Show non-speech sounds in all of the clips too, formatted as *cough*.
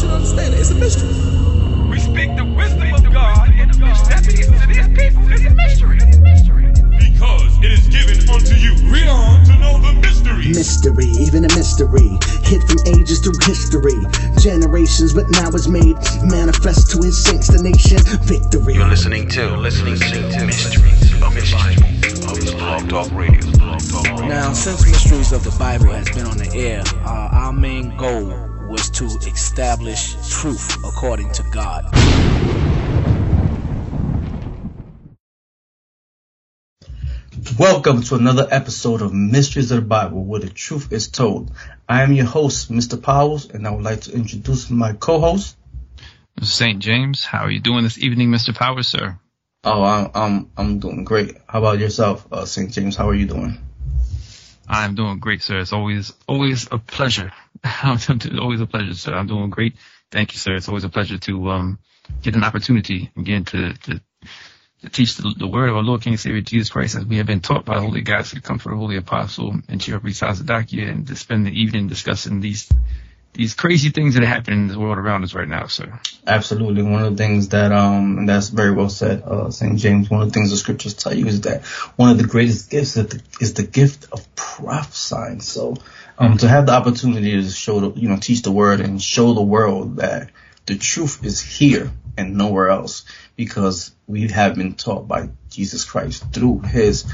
want you to understand it. It's a mystery. We speak the wisdom of God in a mystery. That means to these people, it's a mystery. It's a mystery. Because it is given unto you. Read on to know the mystery. Mystery, even a mystery. Hid from ages through history. Generations, but now it's made manifest to his saints, the nation. Victory. You're listening to, listening to Mysteries of the Bible of the Radio. Blog Talk Radio. Now, since Mysteries of the Bible has been on the air, uh, our main goal was to establish truth according to God. Welcome to another episode of Mysteries of the Bible, where the truth is told. I am your host, Mr. Powers, and I would like to introduce my co-host. St. James, how are you doing this evening, Mr. Powers, sir? Oh, I'm I'm I'm doing great. How about yourself, uh, St. James? How are you doing? I'm doing great, sir. It's always always a pleasure. *laughs* always a pleasure, sir. I'm doing great. Thank you, sir. It's always a pleasure to um get an opportunity again to to, to teach the, the word of our Lord King Savior Jesus Christ as we have been taught by the Holy God to come for the Holy Apostle and Chief Priest Tazadaqyah and to spend the evening discussing these these crazy things that are happening in the world around us right now, sir. Absolutely. One of the things that, um, that's very well said, uh, St. James, one of the things the scriptures tell you is that one of the greatest gifts is the, is the gift of prophesying. So, um, to have the opportunity to show the, you know, teach the word and show the world that the truth is here and nowhere else because we have been taught by Jesus Christ through his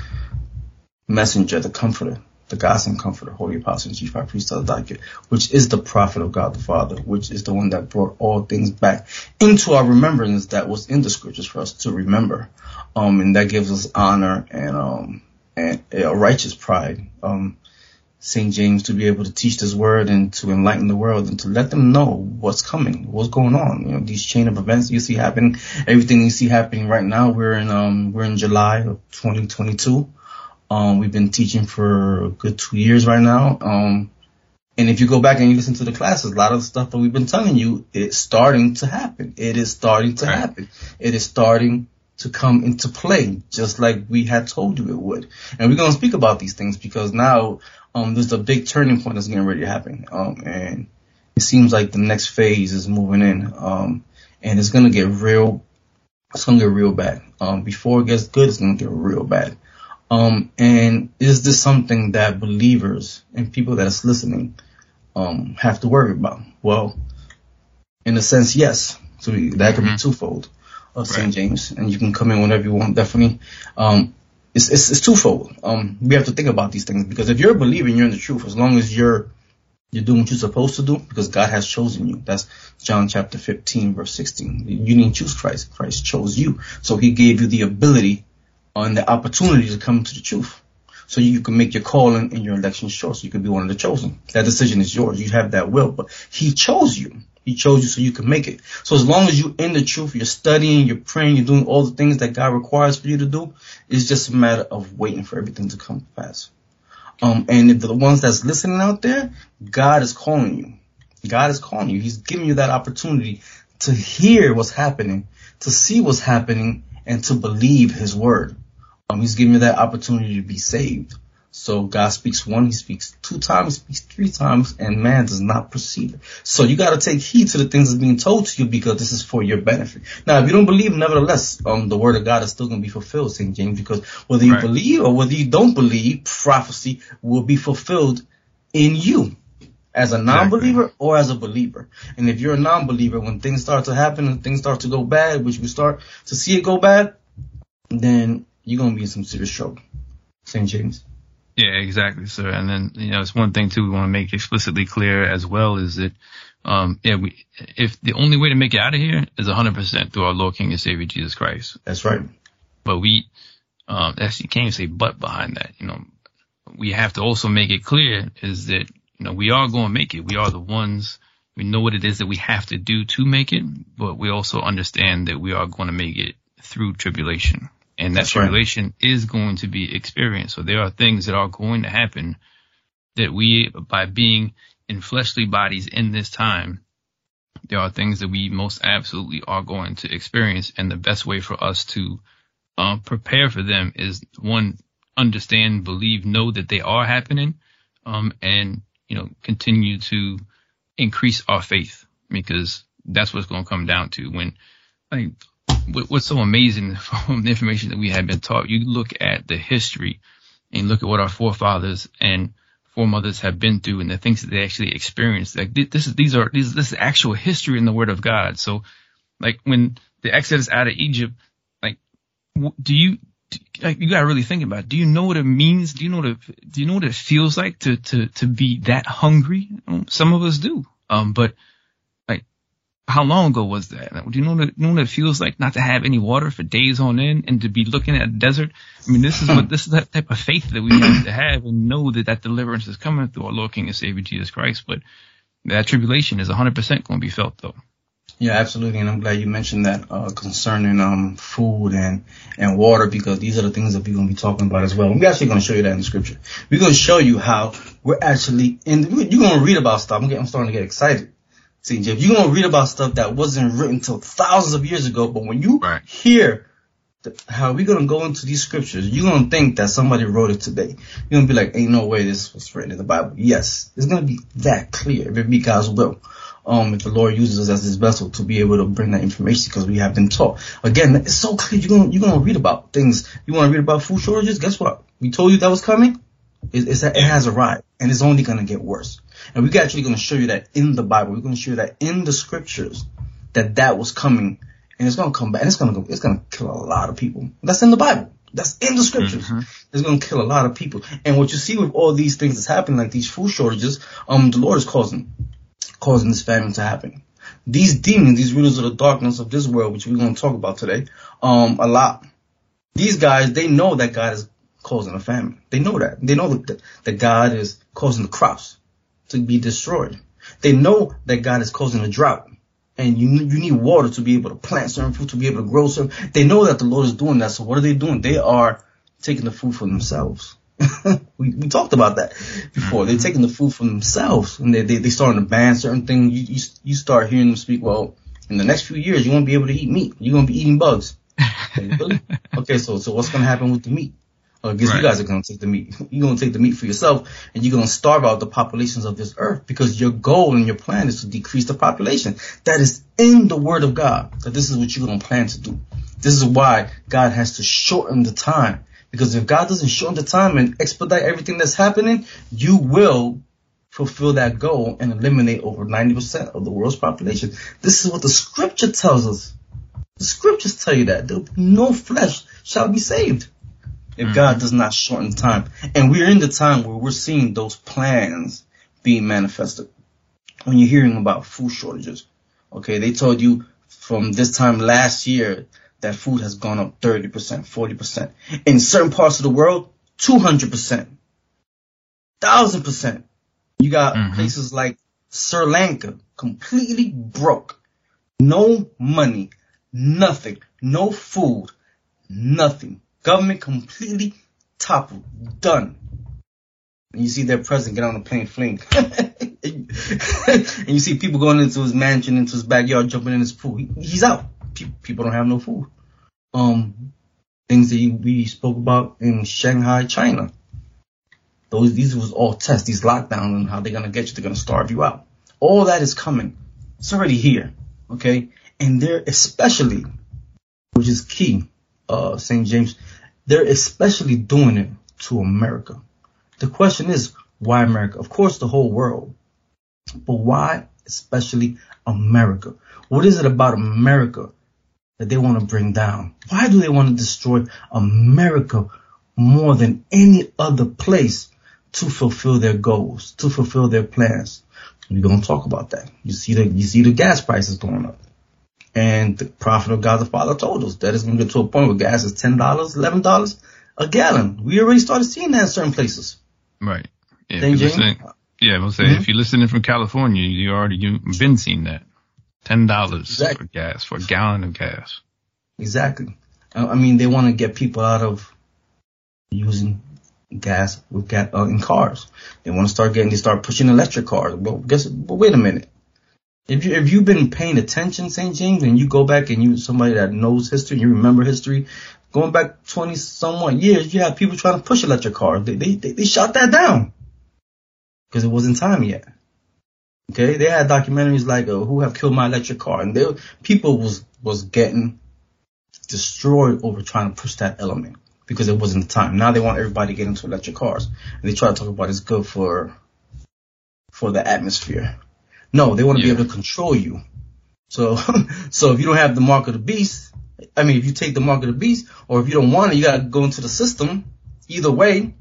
messenger, the comforter, the gospel comforter, holy apostle and chief high priest of Adonai, which is the prophet of God the Father, which is the one that brought all things back into our remembrance that was in the scriptures for us to remember. Um, and that gives us honor and, um, and a righteous pride. Um, St. James to be able to teach this word and to enlighten the world and to let them know what's coming, what's going on. You know, these chain of events you see happening, everything you see happening right now. We're in, um, we're in July of 2022. Um, we've been teaching for a good two years right now. Um, and if you go back and you listen to the classes, a lot of the stuff that we've been telling you, it's starting to happen. It is starting to Right. happen. It is starting to come into play, just like we had told you it would. And we're going to speak about these things because now, um, there's a big turning point that's getting ready to happen. Um, and it seems like the next phase is moving in. Um, and it's going to get real, it's going to get real bad. Um, before it gets good, it's going to get real bad. Um, and is this something that believers and people that's listening, um, have to worry about? Well, in a sense, yes. So that could be twofold of St. Right. James, and you can come in whenever you want, definitely. Um, it's, it's, it's twofold. Um, we have to think about these things because if you're a believer and you're in the truth, as long as you're, you're doing what you're supposed to do because God has chosen you. That's John chapter 15 verse 16. You didn't choose Christ. Christ chose you. So he gave you the ability and the opportunity to come to the truth. So you can make your calling and your election sure. So you can be one of the chosen. That decision is yours. You have that will, but he chose you. He chose you so you can make it. So as long as you're in the truth, you're studying, you're praying, you're doing all the things that God requires for you to do, it's just a matter of waiting for everything to come to pass. Um, and if the ones that's listening out there, God is calling you. God is calling you. He's giving you that opportunity to hear what's happening, to see what's happening, and to believe His word. Um, he's giving you that opportunity to be saved. So God speaks one, He speaks two times, He speaks three times, and man does not perceive it. So you got to take heed to the things that's being told to you because this is for your benefit. Now, if you don't believe, nevertheless, um, the word of God is still going to be fulfilled, St. James, because whether you Right. believe or whether you don't believe, prophecy will be fulfilled in you as a non-believer or as a believer. And if you're a non-believer, when things start to happen and things start to go bad, which we start to see it go bad, then you're going to be in some serious trouble. St. James. Yeah, exactly, sir. And then, you know, it's one thing too we want to make explicitly clear as well is that, um, yeah, we, if the only way to make it out of here is 100% through our Lord King and Savior Jesus Christ. That's right. But we, um, actually you can't say but behind that, you know, we have to also make it clear is that, you know, we are going to make it. We are the ones, we know what it is that we have to do to make it, but we also understand that we are going to make it through tribulation. And that That's right. is going to be experienced. So there are things that are going to happen that we, by being in fleshly bodies in this time, there are things that we most absolutely are going to experience. And the best way for us to um, prepare for them is one, understand, believe, know that they are happening, um, and, you know, continue to increase our faith because that's what's going to come down to when, like, what's so amazing *laughs* from the information that we have been taught, you look at the history and look at what our forefathers and foremothers have been through and the things that they actually experienced. Like this is, these are, these, this is actual history in the word of God. So like when the Exodus out of Egypt, like, do you, like, you gotta really think about it. Do you know what it means? Do you know what it, do you know what it feels like to, to, to be that hungry? Some of us do. Um, but how long ago was that? Do you know what, it- you know what it feels like not to have any water for days on end and to be looking at a desert? I mean, this is what, this is that type of faith that we have to have and know that that deliverance is coming through our Lord King and Savior Jesus Christ. But that tribulation is 100% going to be felt though. Yeah, absolutely, and I'm glad you mentioned that uh, concerning um, food and and water because these are the things that we're going to be talking about as well. We're actually going to show you that in the scripture. We're going to show you how we're actually in. You're going to read about stuff. I'm, getting, I'm starting to get excited. See, Jeff, you're going to read about stuff that wasn't written till thousands of years ago, but when you Right. hear the, how we're going to go into these scriptures, you're going to think that somebody wrote it today. You're going to be like, ain't no way this was written in the Bible. Yes, it's going to be that clear if it be God's will. Um, if the Lord uses us as his vessel to be able to bring that information because we have been taught. Again, it's so clear. You're going to, you're to read about things. You want to read about food shortages? Guess what? We told you that was coming. It, it's that it has arrived and it's only going to get worse. And we're actually going to show you that in the Bible. We're going to show you that in the scriptures that that was coming and it's going to come back and it's going to go, it's going to kill a lot of people. That's in the Bible. That's in the scriptures. It's going to kill a lot of people. And what you see with all these things that's happening, like these food shortages, um, the Lord is causing, causing this famine to happen. These demons, these rulers of the darkness of this world, which we're going to talk about today, um, a lot. These guys, they know that God is causing a famine. They know that. They know that, that God is causing the crops to be destroyed. They know that God is causing a drought. And you you need water to be able to plant certain food, to be able to grow certain. They know that the Lord is doing that. So what are they doing? They are taking the food for themselves. *laughs* we, we talked about that before. They're taking the food for themselves, and they they they starting to ban certain things. You, you you start hearing them speak. Well, in the next few years, you won't be able to eat meat. You're gonna be eating bugs. *laughs* Okay, so so what's gonna happen with the meat? Uh, I guess Right. you guys are gonna take the meat. You're gonna take the meat for yourself, and you're gonna starve out the populations of this earth because your goal and your plan is to decrease the population. That is in the Word of God. That this is what you're gonna plan to do. This is why God has to shorten the time. Because if God doesn't shorten the time and expedite everything that's happening, you will fulfill that goal and eliminate over 90% of the world's population. This is what the scripture tells us. The scriptures tell you that. There will be no flesh shall be saved if God does not shorten time. And we're in the time where we're seeing those plans being manifested. When you're hearing about food shortages, okay, they told you from this time last year that food has gone up 30%, 40%. In certain parts of the world, 200%, 1000%. You got Mhm. places like Sri Lanka completely broke. No money, nothing, no food, nothing. Government completely toppled, done. And you see their president get on a plane fling. *laughs* and you see people going into his mansion, into his backyard, jumping in his pool. He, he's out. Pe- People don't have no food. Um, things that we spoke about in Shanghai, China. Those, these was all tests, these lockdowns and how they're gonna get you. They're gonna starve you out. All that is coming. It's already here. Okay. And they're especially, which is key, uh, St. James, they're especially doing it to America. The question is, why America? Of course, the whole world. But why especially America? What is it about America that they want to bring down? Why do they want to destroy America more than any other place to fulfill their goals, to fulfill their plans? We're to talk about that. You see the, you see the gas prices going up. And the prophet of God the Father told us that it's going to get to a point where gas is $10, $11 a gallon. We already started seeing that in certain places. Right. Yeah, Then if you're James? listening, yeah, I'm saying Mhm. if you're listening from California, you already you've been seeing that. Ten dollars Exactly. for gas for a gallon of gas. Exactly. Uh, I mean, they want to get people out of using gas with gas uh, in cars. They want to start getting, they start pushing electric cars. Well, guess, but wait a minute. If you, if you've been paying attention, St. James, and you go back and you, somebody that knows history, you remember history, going back 20 somewhat years, you have people trying to push electric cars. They, they, they, they shot that down. Cause it wasn't time yet. Okay, they had documentaries like uh, "Who Have Killed My Electric Car," and they, people was was getting destroyed over trying to push that element because it wasn't the time. Now they want everybody to get into electric cars, and they try to talk about it's good for for the atmosphere. No, they want to Yeah. be able to control you. So, *laughs* so if you don't have the mark of the beast, I mean, if you take the mark of the beast, or if you don't want it, you gotta go into the system. Either way,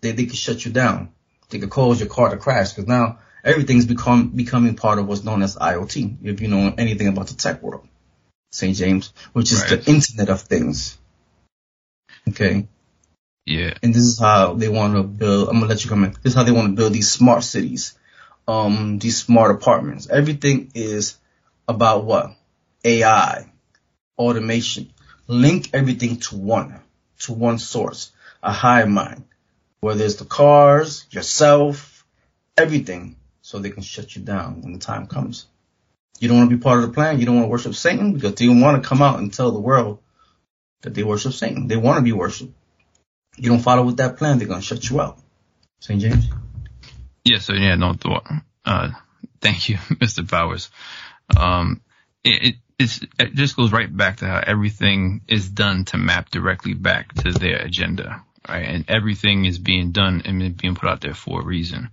they they can shut you down. They could cause your car to crash because now everything's become becoming part of what's known as IoT. If you know anything about the tech world, St. James, which is Right. the Internet of Things. Okay, Yeah. and this is how they want to build. I'm gonna let you come in. This is how they want to build these smart cities, um, these smart apartments. Everything is about what? AI, automation. Link everything to one, to one source, a high mind. Whether it's the cars, yourself, everything, so they can shut you down when the time comes. You don't want to be part of the plan. You don't want to worship Satan because they want to come out and tell the world that they worship Satan. They want to be worshipped. You don't follow with that plan, they're gonna shut you out. St. James. Yeah, so yeah, no thought. Uh, thank you, *laughs* Mr. Powers. Um, it, it, it just goes right back to how everything is done to map directly back to their agenda, right? And everything is being done and being put out there for a reason.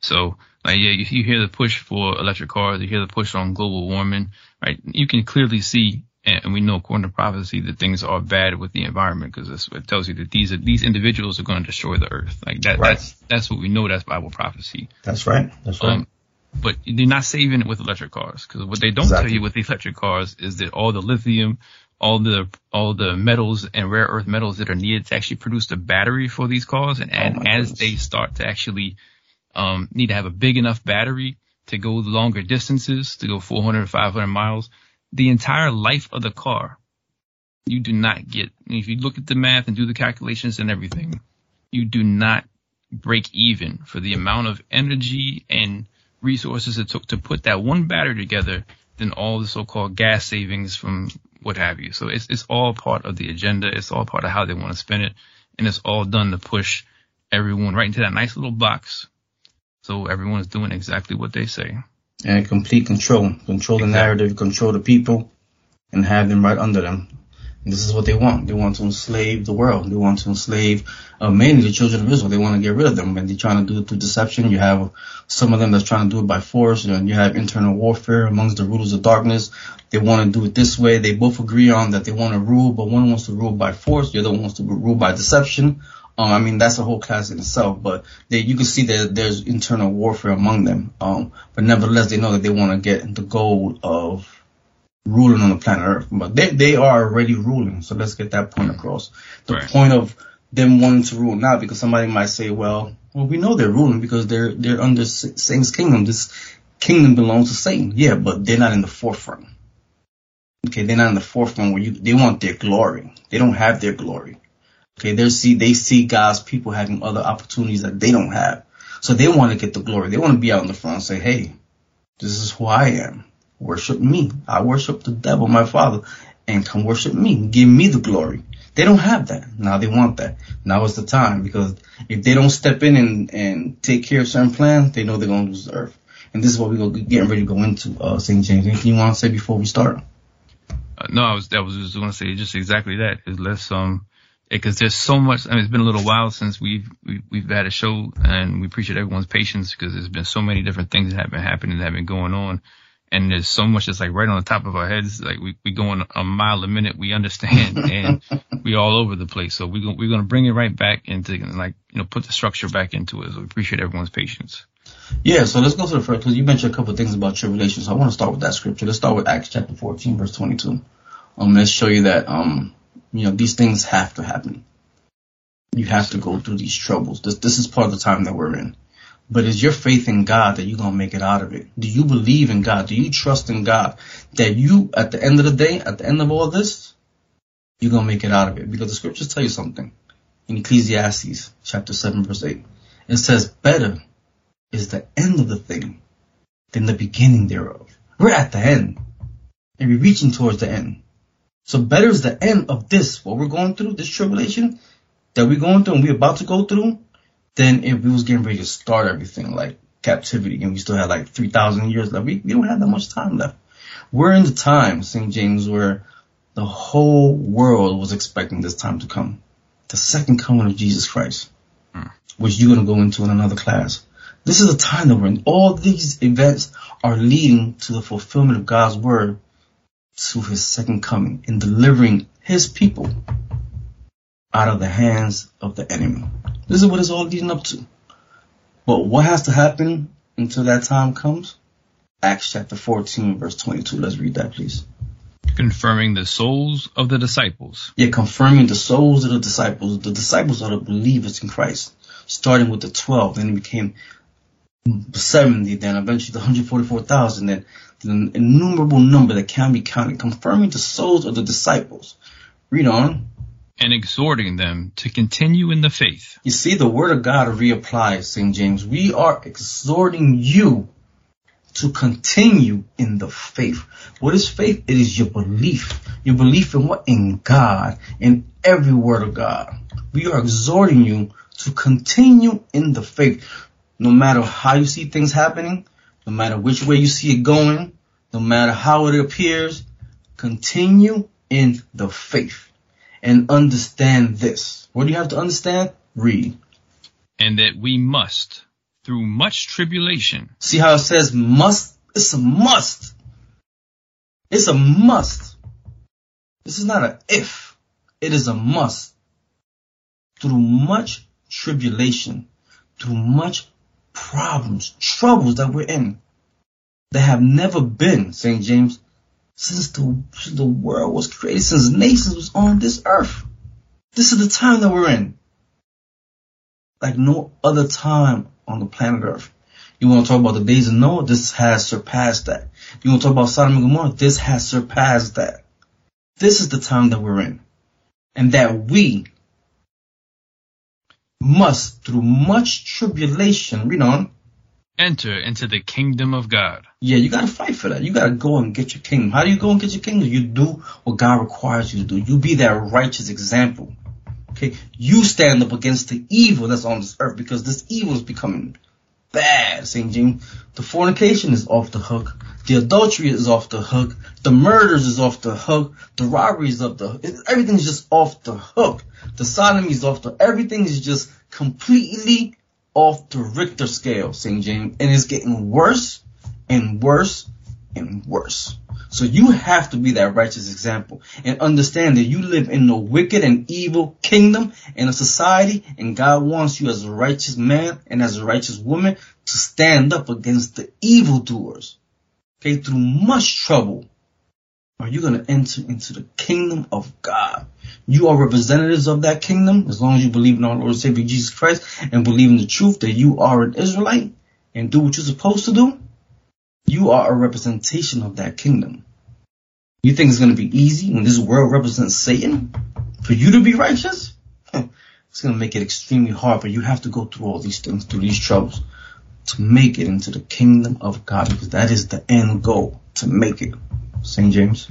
So, like, yeah, you, you hear the push for electric cars, you hear the push on global warming, right? You can clearly see, and we know according to prophecy that things are bad with the environment because it tells you that these are, these individuals are going to destroy the earth. Like that, Right. that's, that's what we know. That's Bible prophecy. That's right. That's right. Um, but they're not saving it with electric cars because what they don't Exactly. tell you with the electric cars is that all the lithium, all the all the metals and rare earth metals that are needed to actually produce the battery for these cars, and, and Oh as goodness. they start to actually um, need to have a big enough battery to go longer distances, to go 400, 500 miles, the entire life of the car, you do not get. If you look at the math and do the calculations and everything, you do not break even for the amount of energy and resources it took to put that one battery together than all the so-called gas savings from what have you. So it's, it's all part of the agenda. It's all part of how they want to spend it. And it's all done to push everyone right into that nice little box. So everyone is doing exactly what they say. And complete control. Control the narrative, control the people, and have them right under them. And this is what they want. They want to enslave the world. They want to enslave uh, mainly the children of Israel. They want to get rid of them. And they're trying to do it through deception. You have some of them that's trying to do it by force. And you have internal warfare amongst the rulers of darkness. They want to do it this way. They both agree on that they want to rule, but one wants to rule by force. The other one wants to rule by deception. Um, I mean, that's a whole class in itself, but they, you can see that there's internal warfare among them. Um, but nevertheless, they know that they want to get the goal of ruling on the planet Earth. But they, they are already ruling. So let's get that point across. The Right. point of them wanting to rule now, because somebody might say, well, well, we know they're ruling because they're, they're under Satan's kingdom. This kingdom belongs to Satan. Yeah, but they're not in the forefront. Okay, they're not in the forefront where you, they want their glory. They don't have their glory. Okay, they see they see God's people having other opportunities that they don't have, so they want to get the glory. They want to be out in the front and say, "Hey, this is who I am. Worship me. I worship the devil, my father, and come worship me. Give me the glory." They don't have that now. They want that. Now is the time because if they don't step in and and take care of certain plans, they know they're going to lose the earth. And this is what we're getting ready to go into. Uh, St. James, anything you want to say before we start? Uh, no, I was, I was just going to say just exactly that. Let's, um, because there's so much. I mean, it's been a little while since we've we've, we've had a show, and we appreciate everyone's patience because there's been so many different things that have been happening that have been going on, and there's so much that's like right on the top of our heads. Like we we going a mile a minute. We understand, *laughs* and we all over the place. So we go, we're going to bring it right back into like you know put the structure back into it. So we appreciate everyone's patience. Yeah, so let's go to the first because you mentioned a couple of things about tribulation. So I want to start with that scripture. Let's start with Acts chapter 14, verse 22. Um, let's show you that um, you know, these things have to happen. You have to go through these troubles. This this is part of the time that we're in. But is your faith in God that you're gonna make it out of it? Do you believe in God? Do you trust in God that you, at the end of the day, at the end of all this, you're gonna make it out of it? Because the scriptures tell you something. In Ecclesiastes chapter 7, verse 8, it says, better is the end of the thing than the beginning thereof. We're at the end. And we're reaching towards the end. So better is the end of this, what we're going through, this tribulation that we're going through and we're about to go through, than if we was getting ready to start everything. Like captivity and we still had like 3,000 years left. We, we don't have that much time left. We're in the time, St. James, where the whole world was expecting this time to come. The second coming of Jesus Christ, hmm. which you're going to go into in another class. This is the time that we're in. All these events are leading to the fulfillment of God's word to his second coming in delivering his people out of the hands of the enemy. This is what it's all leading up to. But what has to happen until that time comes? Acts chapter 14 verse 22. Let's read that please. Confirming the souls of the disciples. Yeah, confirming the souls of the disciples. The disciples are the believers in Christ. Starting with the 12, then it became 70, then eventually the 144,000, then an innumerable number that can be counted, confirming the souls of the disciples. Read on. and exhorting them to continue in the faith, You see, the word of God reapplies, St. James. We are exhorting you to continue in the faith. What is faith? It is your belief. Your belief in what? In God, in every word of God. We are exhorting you to continue in the faith. No matter how you see things happening, no matter which way you see it going, no matter how it appears, continue in the faith and understand this. What do you have to understand? Read. and that we must, through much tribulation, See how it says must? It's a must. It's a must. This is not a if. It is a must. Through much tribulation, through much problems, troubles that we're in, that have never been, St. James, since the, since the world was created, since nations was on this earth. This is the time that we're in. Like no other time on the planet earth. You want to talk about the days of Noah? This has surpassed that. You want to talk about Sodom and Gomorrah? This has surpassed that. This is the time that we're in. And that we must, through much tribulation, read on, enter into the kingdom of God. yeah, you gotta fight for that. You gotta go and get your kingdom. How do you go and get your kingdom? You do what God requires you to do. You be that righteous example. Okay, you stand up against the evil that's on this earth because this evil is becoming bad, St. James. The fornication is off the hook. The adultery is off the hook. The murders is off the hook. The robberies of the it- everything's just off the hook. The sodomy is off the everything is just completely off the Richter scale, St. James, and it's getting worse and worse and worse. So you have to be that righteous example and understand that you live in a wicked and evil kingdom and a society and God wants you as a righteous man and as a righteous woman to stand up against the evildoers. Okay, through much trouble are you going to enter into the kingdom of God. You are representatives of that kingdom as long as you believe in our Lord and Savior Jesus Christ and believe in the truth that you are an Israelite and do what you're supposed to do. You are a representation of that kingdom. You think it's going to be easy when this world represents Satan for you to be righteous? It's going to make it extremely hard, but you have to go through all these things, through these troubles to make it into the kingdom of God because that is the end goal to make it. St. James.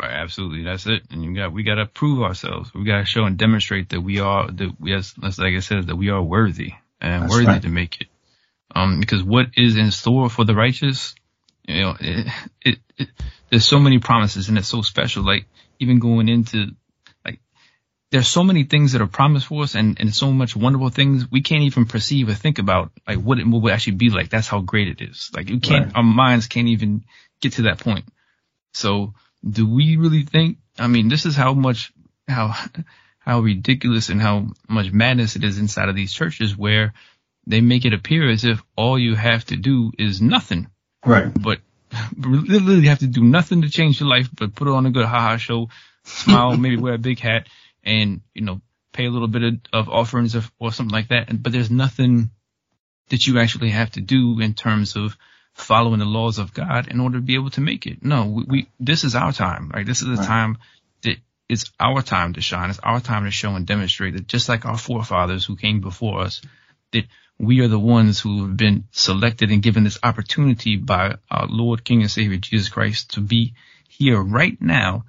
Right, absolutely. That's it. And you got we got to prove ourselves. We got to show and demonstrate that we are that we as like I said that we are worthy and That's worthy right. to make it. Um, because what is in store for the righteous, you know, it, it, it there's so many promises and it's so special. Like even going into like there's so many things that are promised for us and and so much wonderful things we can't even perceive or think about like what it will actually be like. That's how great it is. Like you can't Right. our minds can't even get to that point. So do we really think? I mean, this is how much how how ridiculous and how much madness it is inside of these churches where they make it appear as if all you have to do is nothing, Right. but literally you have to do nothing to change your life, but put on a good haha show, smile, *laughs* maybe wear a big hat, and you know pay a little bit of, of offerings or, or something like that. And, but there's nothing that you actually have to do in terms of following the laws of God in order to be able to make it. No, we, we this is our time, right? This is the Right. time that it's our time to shine. It's our time to show and demonstrate that just like our forefathers who came before us, that we are the ones who have been selected and given this opportunity by our Lord, King, and Savior Jesus Christ to be here right now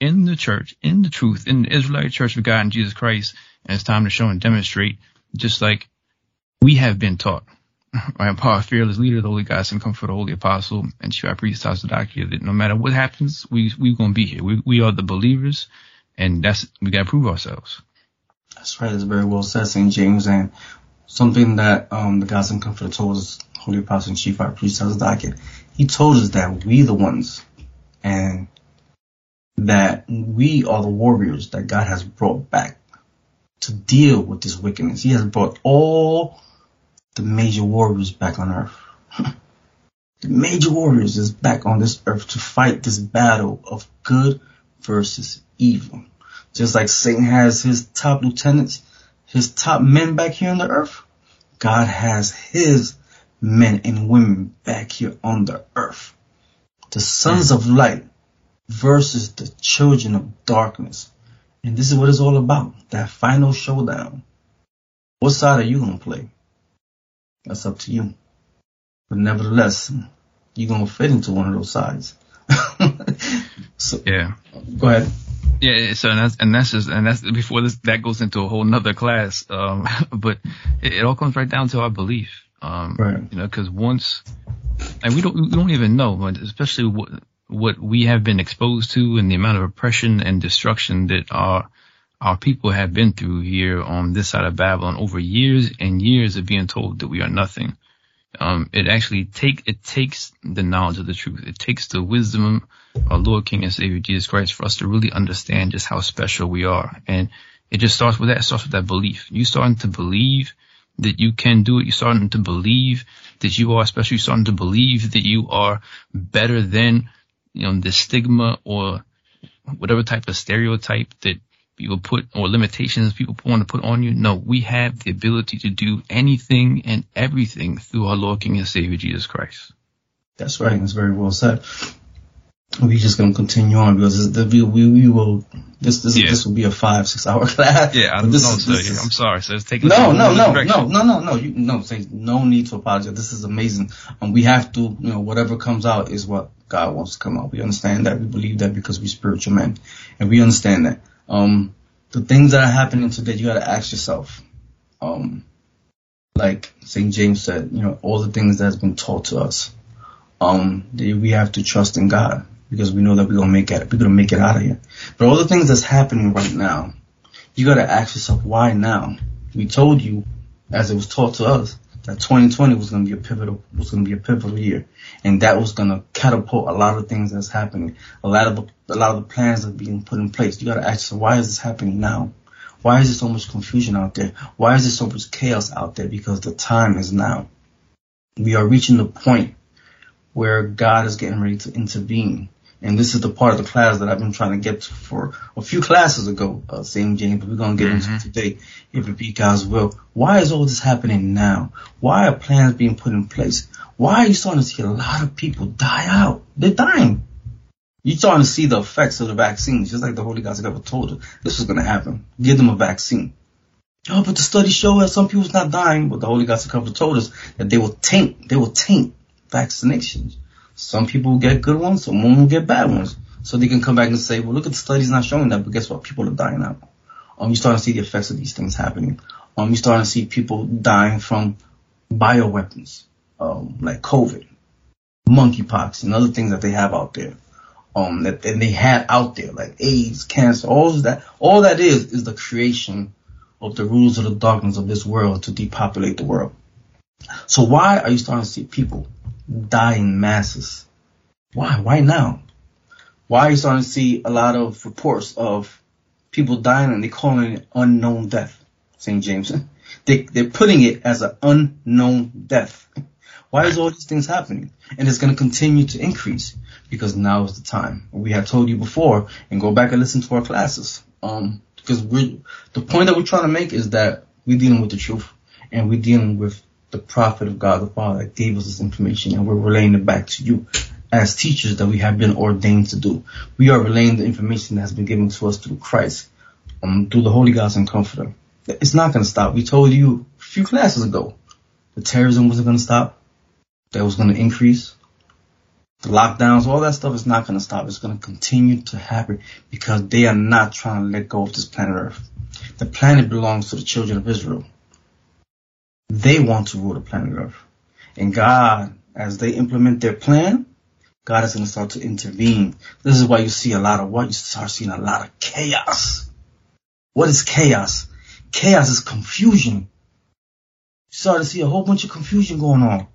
in the church, in the truth, in the Israelite church of God and Jesus Christ. And it's time to show and demonstrate just like we have been taught *laughs* right, our fearless leader, the Holy God, and Comfort, the Holy Apostle, and Chief Priest, Tazadaqyah, that no matter what happens, we we gonna be here. We we are the believers, and that's we gotta prove ourselves. That's right. It's very well said, St. James, and something that um, the Gods and Comforter told us, Holy Apostle and Chief High Priest Tazadaqyah, he told us that we the ones, and that we are the warriors that God has brought back to deal with this wickedness. He has brought all the major warriors back on earth. *laughs* the major warriors is back on this earth to fight this battle of good versus evil. Just like Satan has his top lieutenants, his top men back here on the earth, God has his men and women back here on the earth. The sons of light versus the children of darkness. And this is what it's all about. That final showdown. What side are you going to play? That's up to you. But nevertheless, you're going to fit into one of those sides. *laughs* so, Yeah. go ahead. Yeah, so and that's and that's just and that's before this that goes into a whole nother class. Um, *laughs* but it, it all comes right down to our belief. Um, Right. you know, because once and we don't we don't even know, but especially what what we have been exposed to and the amount of oppression and destruction that our our people have been through here on this side of Babylon over years and years of being told that we are nothing. Um, it actually take it takes the knowledge of the truth. It takes the wisdom our Lord King and Savior Jesus Christ for us to really understand just how special we are. And it just starts with that. It starts with that belief. You starting to believe that you can do it. You're starting to believe that you are special. You're starting to believe that you are better than, you know, the stigma or whatever type of stereotype that people put or limitations people want to put on you. No, we have the ability to do anything and everything through our Lord King and Savior Jesus Christ. That's right. That's very well said. We're just gonna continue on because this, the, we we will this this Yeah. this will be a five six hour *laughs* class. Yeah, I But don't know, this is- this is- I'm sorry, sir. It's taking No, no, no, direction. no, no, no, no. You no say no need to apologize. This is amazing. Um, we have to, you know, whatever comes out is what God wants to come out. We understand that. We believe that because we're spiritual men, and we understand that. Um, the things that are happening today, you got to ask yourself. Um, like Saint James said, you know, all the things that has been taught to us. Um, we have to trust in God because we know that we're gonna make it. We're gonna make it out of here. But all the things that's happening right now, you got to ask yourself why now. We told you, as it was taught to us, that 2020 was to be a pivotal was to be a pivotal year, and that was to catapult a lot of things that's happening. A lot of a lot of the plans that are being put in place. You got to ask yourself, why is this happening now? Why is there so much confusion out there? Why is there so much chaos out there? Because the time is now. We are reaching the point where God is getting ready to intervene. And this is the part of the class that I've been trying to get to for a few classes ago, uh, St. James, but we're going to get into it today, if it be God's will. Why is all this happening now? Why are plans being put in place? Why are you starting to see a lot of people die out? They're dying. You're starting to see the effects of the vaccines, just like the Holy Ghost ever told us. This was going to happen. Give them a vaccine. Oh, but the studies show that some people's not dying, but the Holy Ghost cover told us that they will taint, they will taint vaccinations. Some people will get good ones, some will get bad ones. So they can come back and say, well, look at the studies not showing that, but guess what? People are dying out. Um, you're starting to see the effects of these things happening. Um, you're starting to see people dying from bioweapons, um, like COVID, monkeypox, and other things that they have out there. Um, that, that they had out there, like AIDS, cancer, all that, all that is, is the creation of the rulers of the darkness of this world to depopulate the world. So why are you starting to see people die in masses? Why? Why now? Why are you starting to see a lot of reports of people dying and they calling it unknown death? St. James. *laughs* They, they're putting it as an unknown death. Why is all these things happening? And it's going to continue to increase because now is the time. We have told you before and go back and listen to our classes. Um, because we're, the point that we're trying to make is that we're dealing with the truth and we're dealing with the prophet of God the Father that gave us this information and we're relaying it back to you as teachers that we have been ordained to do. We are relaying the information that has been given to us through Christ, um, through the Holy Ghost and Comforter. It's not going to stop. We told you a few classes ago the terrorism wasn't going to stop. That was going to increase. The lockdowns, all that stuff is not going to stop. It's going to continue to happen because they are not trying to let go of this planet Earth. The planet belongs to the children of Israel. They want to rule the planet Earth. And God, as they implement their plan, God is going to start to intervene. This is why you see a lot of what? You start seeing a lot of chaos. What is chaos? Chaos is confusion. You start to see a whole bunch of confusion going on.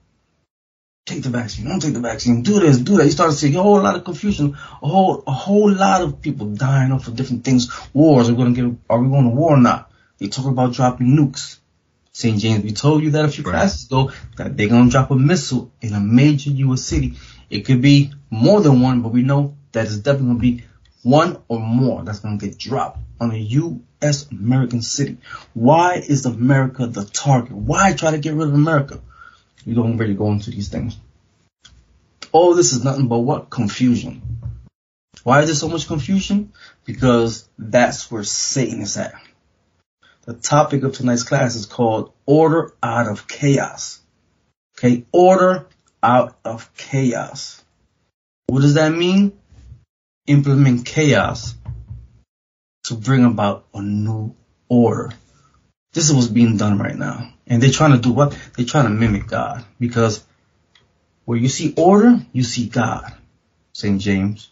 Take the vaccine, don't take the vaccine, do this, do that. You start to see a whole lot of confusion, a whole a whole lot of people dying off of different things. Wars, are we gonna get are we going to war or not? They talk about dropping nukes. St. James, we told you that a few classes ago that they're gonna drop a missile in a major US city. It could be more than one, but we know that it's definitely gonna be one or more that's gonna get dropped on a U.S. American city. Why is America the target? Why try to get rid of America? We don't really go into these things. All this is nothing but what? Confusion. Why is there so much confusion? Because that's where Satan is at. The topic of tonight's class is called Order Out of Chaos. Okay, order out of chaos. What does that mean? Implement chaos to bring about a new order. This is what's being done right now. And they're trying to do what? They're trying to mimic God. Because where you see order, you see God. St. James.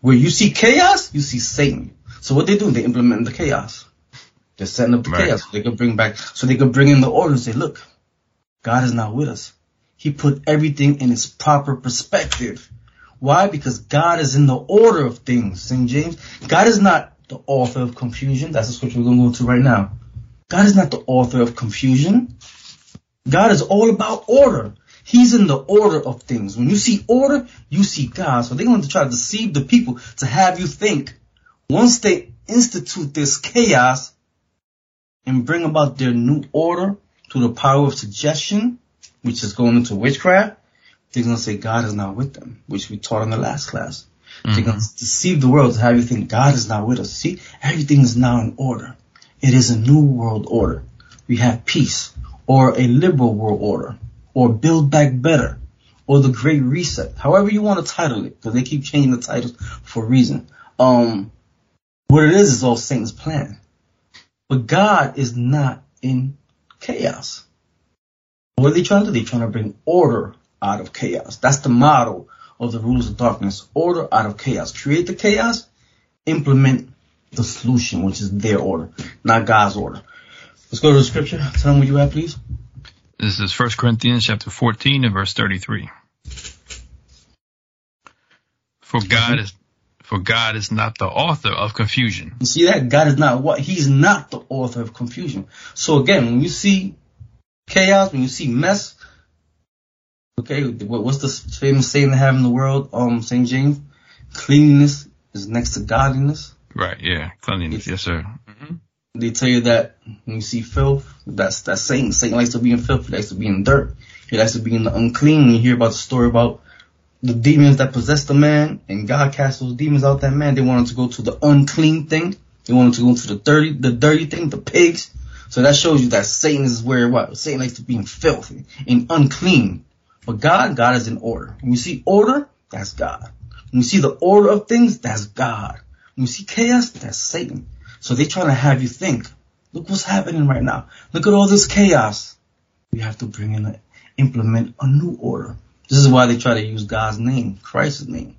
Where you see chaos, you see Satan. So what they do, they implement the chaos. They're setting up the Right. chaos so they can bring back, so they can bring in the order and say, look, God is not with us. He put everything in its proper perspective. Why? Because God is in the order of things, St. James. God is not the author of confusion. That's the scripture we're going to go to right now. God is not the author of confusion. God is all about order. He's in the order of things. When you see order, you see God. So they're going to try to deceive the people to have you think once they institute this chaos and bring about their new order through the power of suggestion, which is going into witchcraft, they're going to say God is not with them, which we taught in the last class. They're going to deceive the world to have you think God is not with us. See, everything is now in order. It is a new world order. We have peace, or a liberal world order, or build back better, or the great reset. However you want to title it, because they keep changing the titles for a reason. Um, what it is is all Satan's plan. But God is not in chaos. What are they trying to do? They're trying to bring order out of chaos. That's the model of the rulers of darkness. Order out of chaos. Create the chaos, implement the solution, which is their order, not God's order. Let's go to the scripture. Tell them what you have, please. This is 1 Corinthians chapter 14 and verse 33. For God mm-hmm. is for God is not the author of confusion, You see that? God is not what? He's not the author of confusion. So again, when you see chaos, when you see mess, okay, what's the famous saying they have in the world? Um, St. James, cleanliness is next to godliness. Right, yeah. Cleanliness, yes, sir. They tell you that when you see filth, that's that's Satan. Satan likes to be in filth. He likes to be in dirt. He likes to be in the unclean. When you hear about the story about the demons that possessed the man, and God cast those demons out that man, they wanted to go to the unclean thing. They wanted to go to the dirty, the dirty thing, the pigs. So that shows you that Satan is where what Satan likes to be in filth and unclean. But God, God is in order. When you see order, that's God. When you see the order of things, that's God. When you see chaos, that's Satan. So they're trying to have you think, look what's happening right now. Look at all this chaos. We have to bring in, a, implement a new order. This is why they try to use God's name, Christ's name.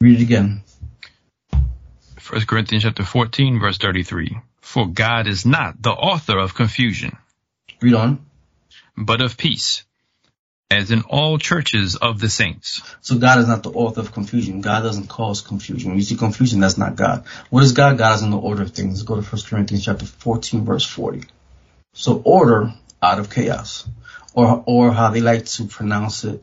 Read it again. 1 Corinthians chapter 14 verse 33. For God is not the author of confusion, Read on. but of peace, as in all churches of the saints. So God is not the author of confusion. God doesn't cause confusion. When you see confusion, that's not God. What is God? God is in the order of things. Let's go to 1 Corinthians chapter 14, verse 40. So order out of chaos. Or, or how they like to pronounce it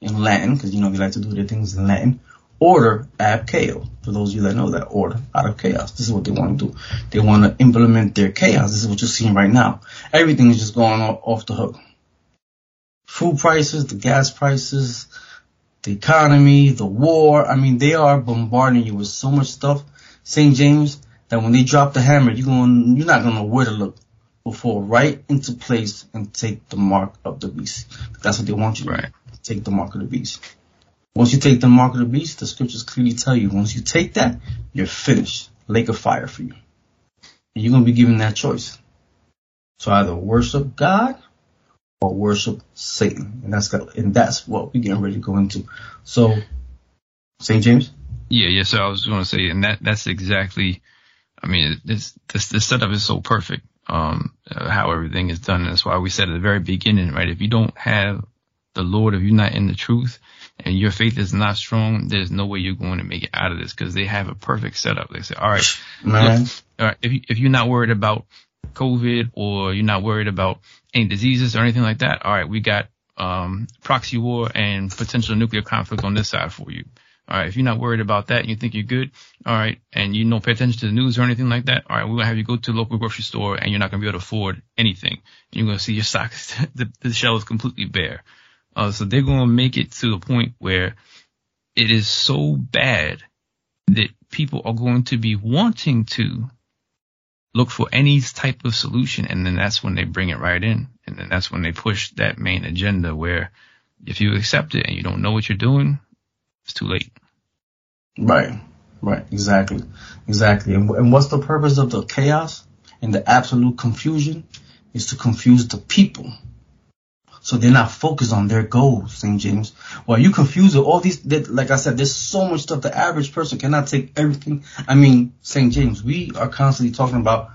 in Latin, because you know they like to do their things in Latin. Order ab chaos. For those of you that know that order out of chaos. This is what they want to do. They want to implement their chaos. This is what you're seeing right now. Everything is just going off, the hook. Food prices, the gas prices, the economy, the war. I mean, they are bombarding you with so much stuff, St. James, that when they drop the hammer, you're going, you're not going to know where to look before right into place and take the mark of the beast. That's what they want you to do. Right. Take the mark of the beast. Once you take the mark of the beast, the scriptures clearly tell you, once you take that, you're finished. Lake of fire for you. And you're going to be given that choice. So either worship God or worship Satan, and that's got, and that's what we're getting ready to go into. So, St. James. Yeah, yes, sir. I was going to say, and that that's exactly. I mean, this this the setup is so perfect. Um, uh, how everything is done. And that's why we said at the very beginning, right? If you don't have the Lord, if you're not in the truth, and your faith is not strong, there's no way you're going to make it out of this because they have a perfect setup. They say, all right, Man. look, all right, if you, if you're not worried about COVID or you're not worried about any diseases or anything like that, all right, we got um, proxy war and potential nuclear conflict on this side for you. All right, if you're not worried about that and you think you're good, all right, and you don't pay attention to the news or anything like that, all right, we're gonna have you go to the local grocery store and you're not gonna be able to afford anything. You're gonna see your *laughs* stocks, the, the shelf is completely bare. Uh, so they're gonna make it to the point where it is so bad that people are going to be wanting to look for any type of solution, and then that's when they bring it right in, and then that's when they push that main agenda. Where if you accept it and you don't know what you're doing, it's too late. Right, right, exactly, exactly. And, and what's the purpose of the chaos and the absolute confusion? Is to confuse the people. So they're not focused on their goals, St. James. While you confuse all these, that- like I said, there's so much stuff the average person cannot take everything. I mean, St. James, we are constantly talking about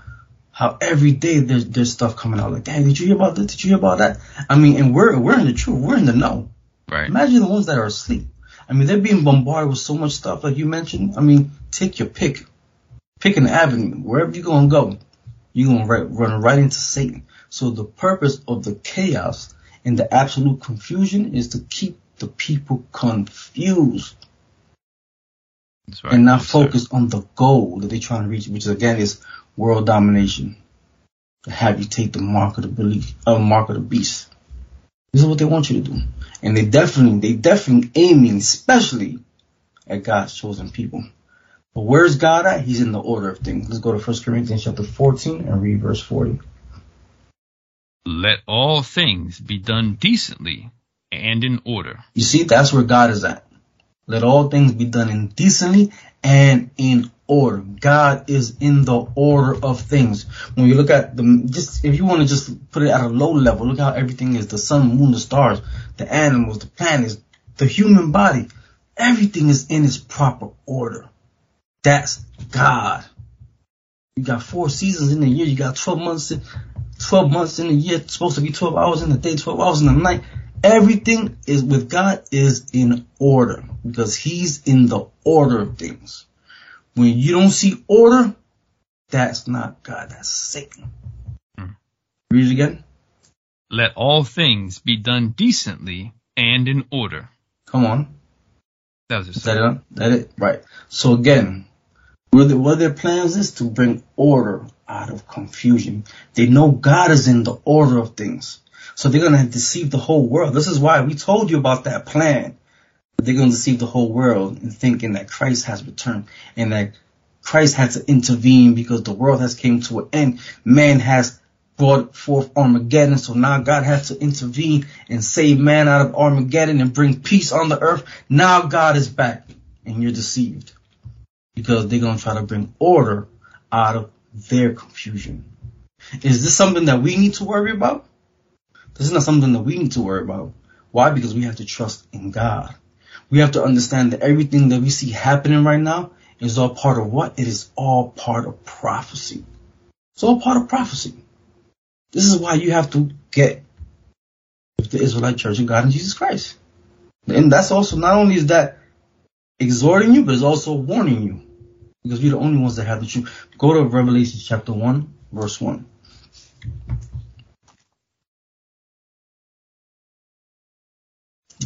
how every day there's, there's stuff coming out. Like, dang, did you hear about this? Did you hear about that? I mean, and we're, we're in the truth. We're in the know. Right. Imagine the ones that are asleep. I mean, they're being bombarded with so much stuff, like you mentioned. I mean, take your pick. Pick an avenue. Wherever you're going to go, you're going to right, run right into Satan. So the purpose of the chaos and the absolute confusion is to keep the people confused That's right. and not Yes, sir. focus on the goal that they're trying to reach, which is, again is world domination. To have you take the mark of the belief, uh, mark of the beast. This is what they want you to do. And they definitely, they definitely aiming, especially at God's chosen people. But where's God at? He's in the order of things. Let's go to 1 Corinthians chapter 14 and read verse 40. Let all things be done decently and in order. You see, that's where God is at. Let all things be done in decently and in order. God is in the order of things. When you look at the, just, if you want to just put it at a low level, look how everything is. The sun, moon, the stars, the animals, the planets, the human body. Everything is in its proper order. That's God. You got four seasons in the year. You got 12 months in, 12 months in a year. It's supposed to be 12 hours in the day, 12 hours in the night. Everything is with God is in order because he's in the order of things. When you don't see order, that's not God. That's Satan. Hmm. Read it again. Let all things be done decently and in order. Come on. That was just that it? That it? Right. So again, what their, what their plans is to bring order out of confusion. They know God is in the order of things. So they're going to deceive the whole world. This is why we told you about that plan. They're going to deceive the whole world in thinking that Christ has returned and that Christ had to intervene because the world has came to an end. Man has brought forth Armageddon. So now God has to intervene and save man out of Armageddon and bring peace on the earth. Now God is back and you're deceived because they're going to try to bring order out of their confusion. Is this something that we need to worry about? This is not something that we need to worry about. Why? Because we have to trust in God. We have to understand that everything that we see happening right now is all part of what? It is all part of prophecy. It's all part of prophecy. This is why you have to get with the Israelite Church and God and Jesus Christ. And that's also, not only is that exhorting you, but it's also warning you. Because we're the only ones that have the truth. Go to Revelation chapter 1, verse 1.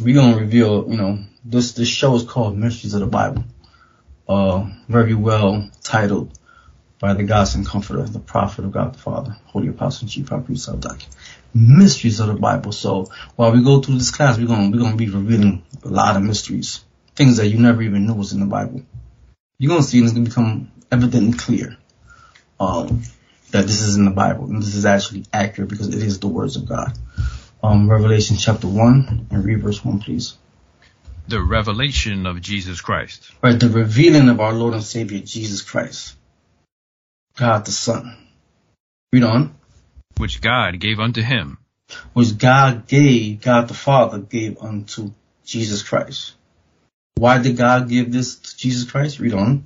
We're gonna reveal, you know, this this show is called Mysteries of the Bible. Uh very well titled by the God and Comforter, the Prophet of God the Father, Holy Apostle and Chief High Priest Tazadaqyah. Mysteries of the Bible. So while we go through this class, we're gonna we're gonna be revealing a lot of mysteries, things that you never even knew was in the Bible. You're gonna see and it's gonna become evidently clear um, that this is in the Bible and this is actually accurate because it is the words of God. Um, Revelation chapter one and read verse one, please. the revelation of Jesus Christ, Right, the revealing of our Lord and Savior Jesus Christ, God the Son. Read on. which God gave unto him which God gave, God the Father gave unto Jesus Christ. Why did God give this to Jesus Christ? Read on.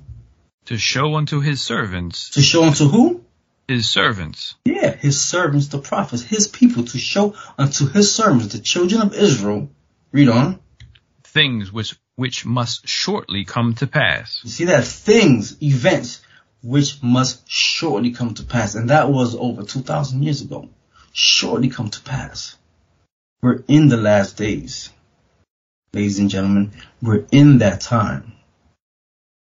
To show unto his servants, To show unto who? his servants, Yeah, his servants, the prophets, his people, to show unto his servants, the children of Israel. Read on. things which which must shortly come to pass. You see that things, events, which must shortly come to pass. And that was over 2,000 years ago. Shortly come to pass. We're in the last days. Ladies and gentlemen, we're in that time.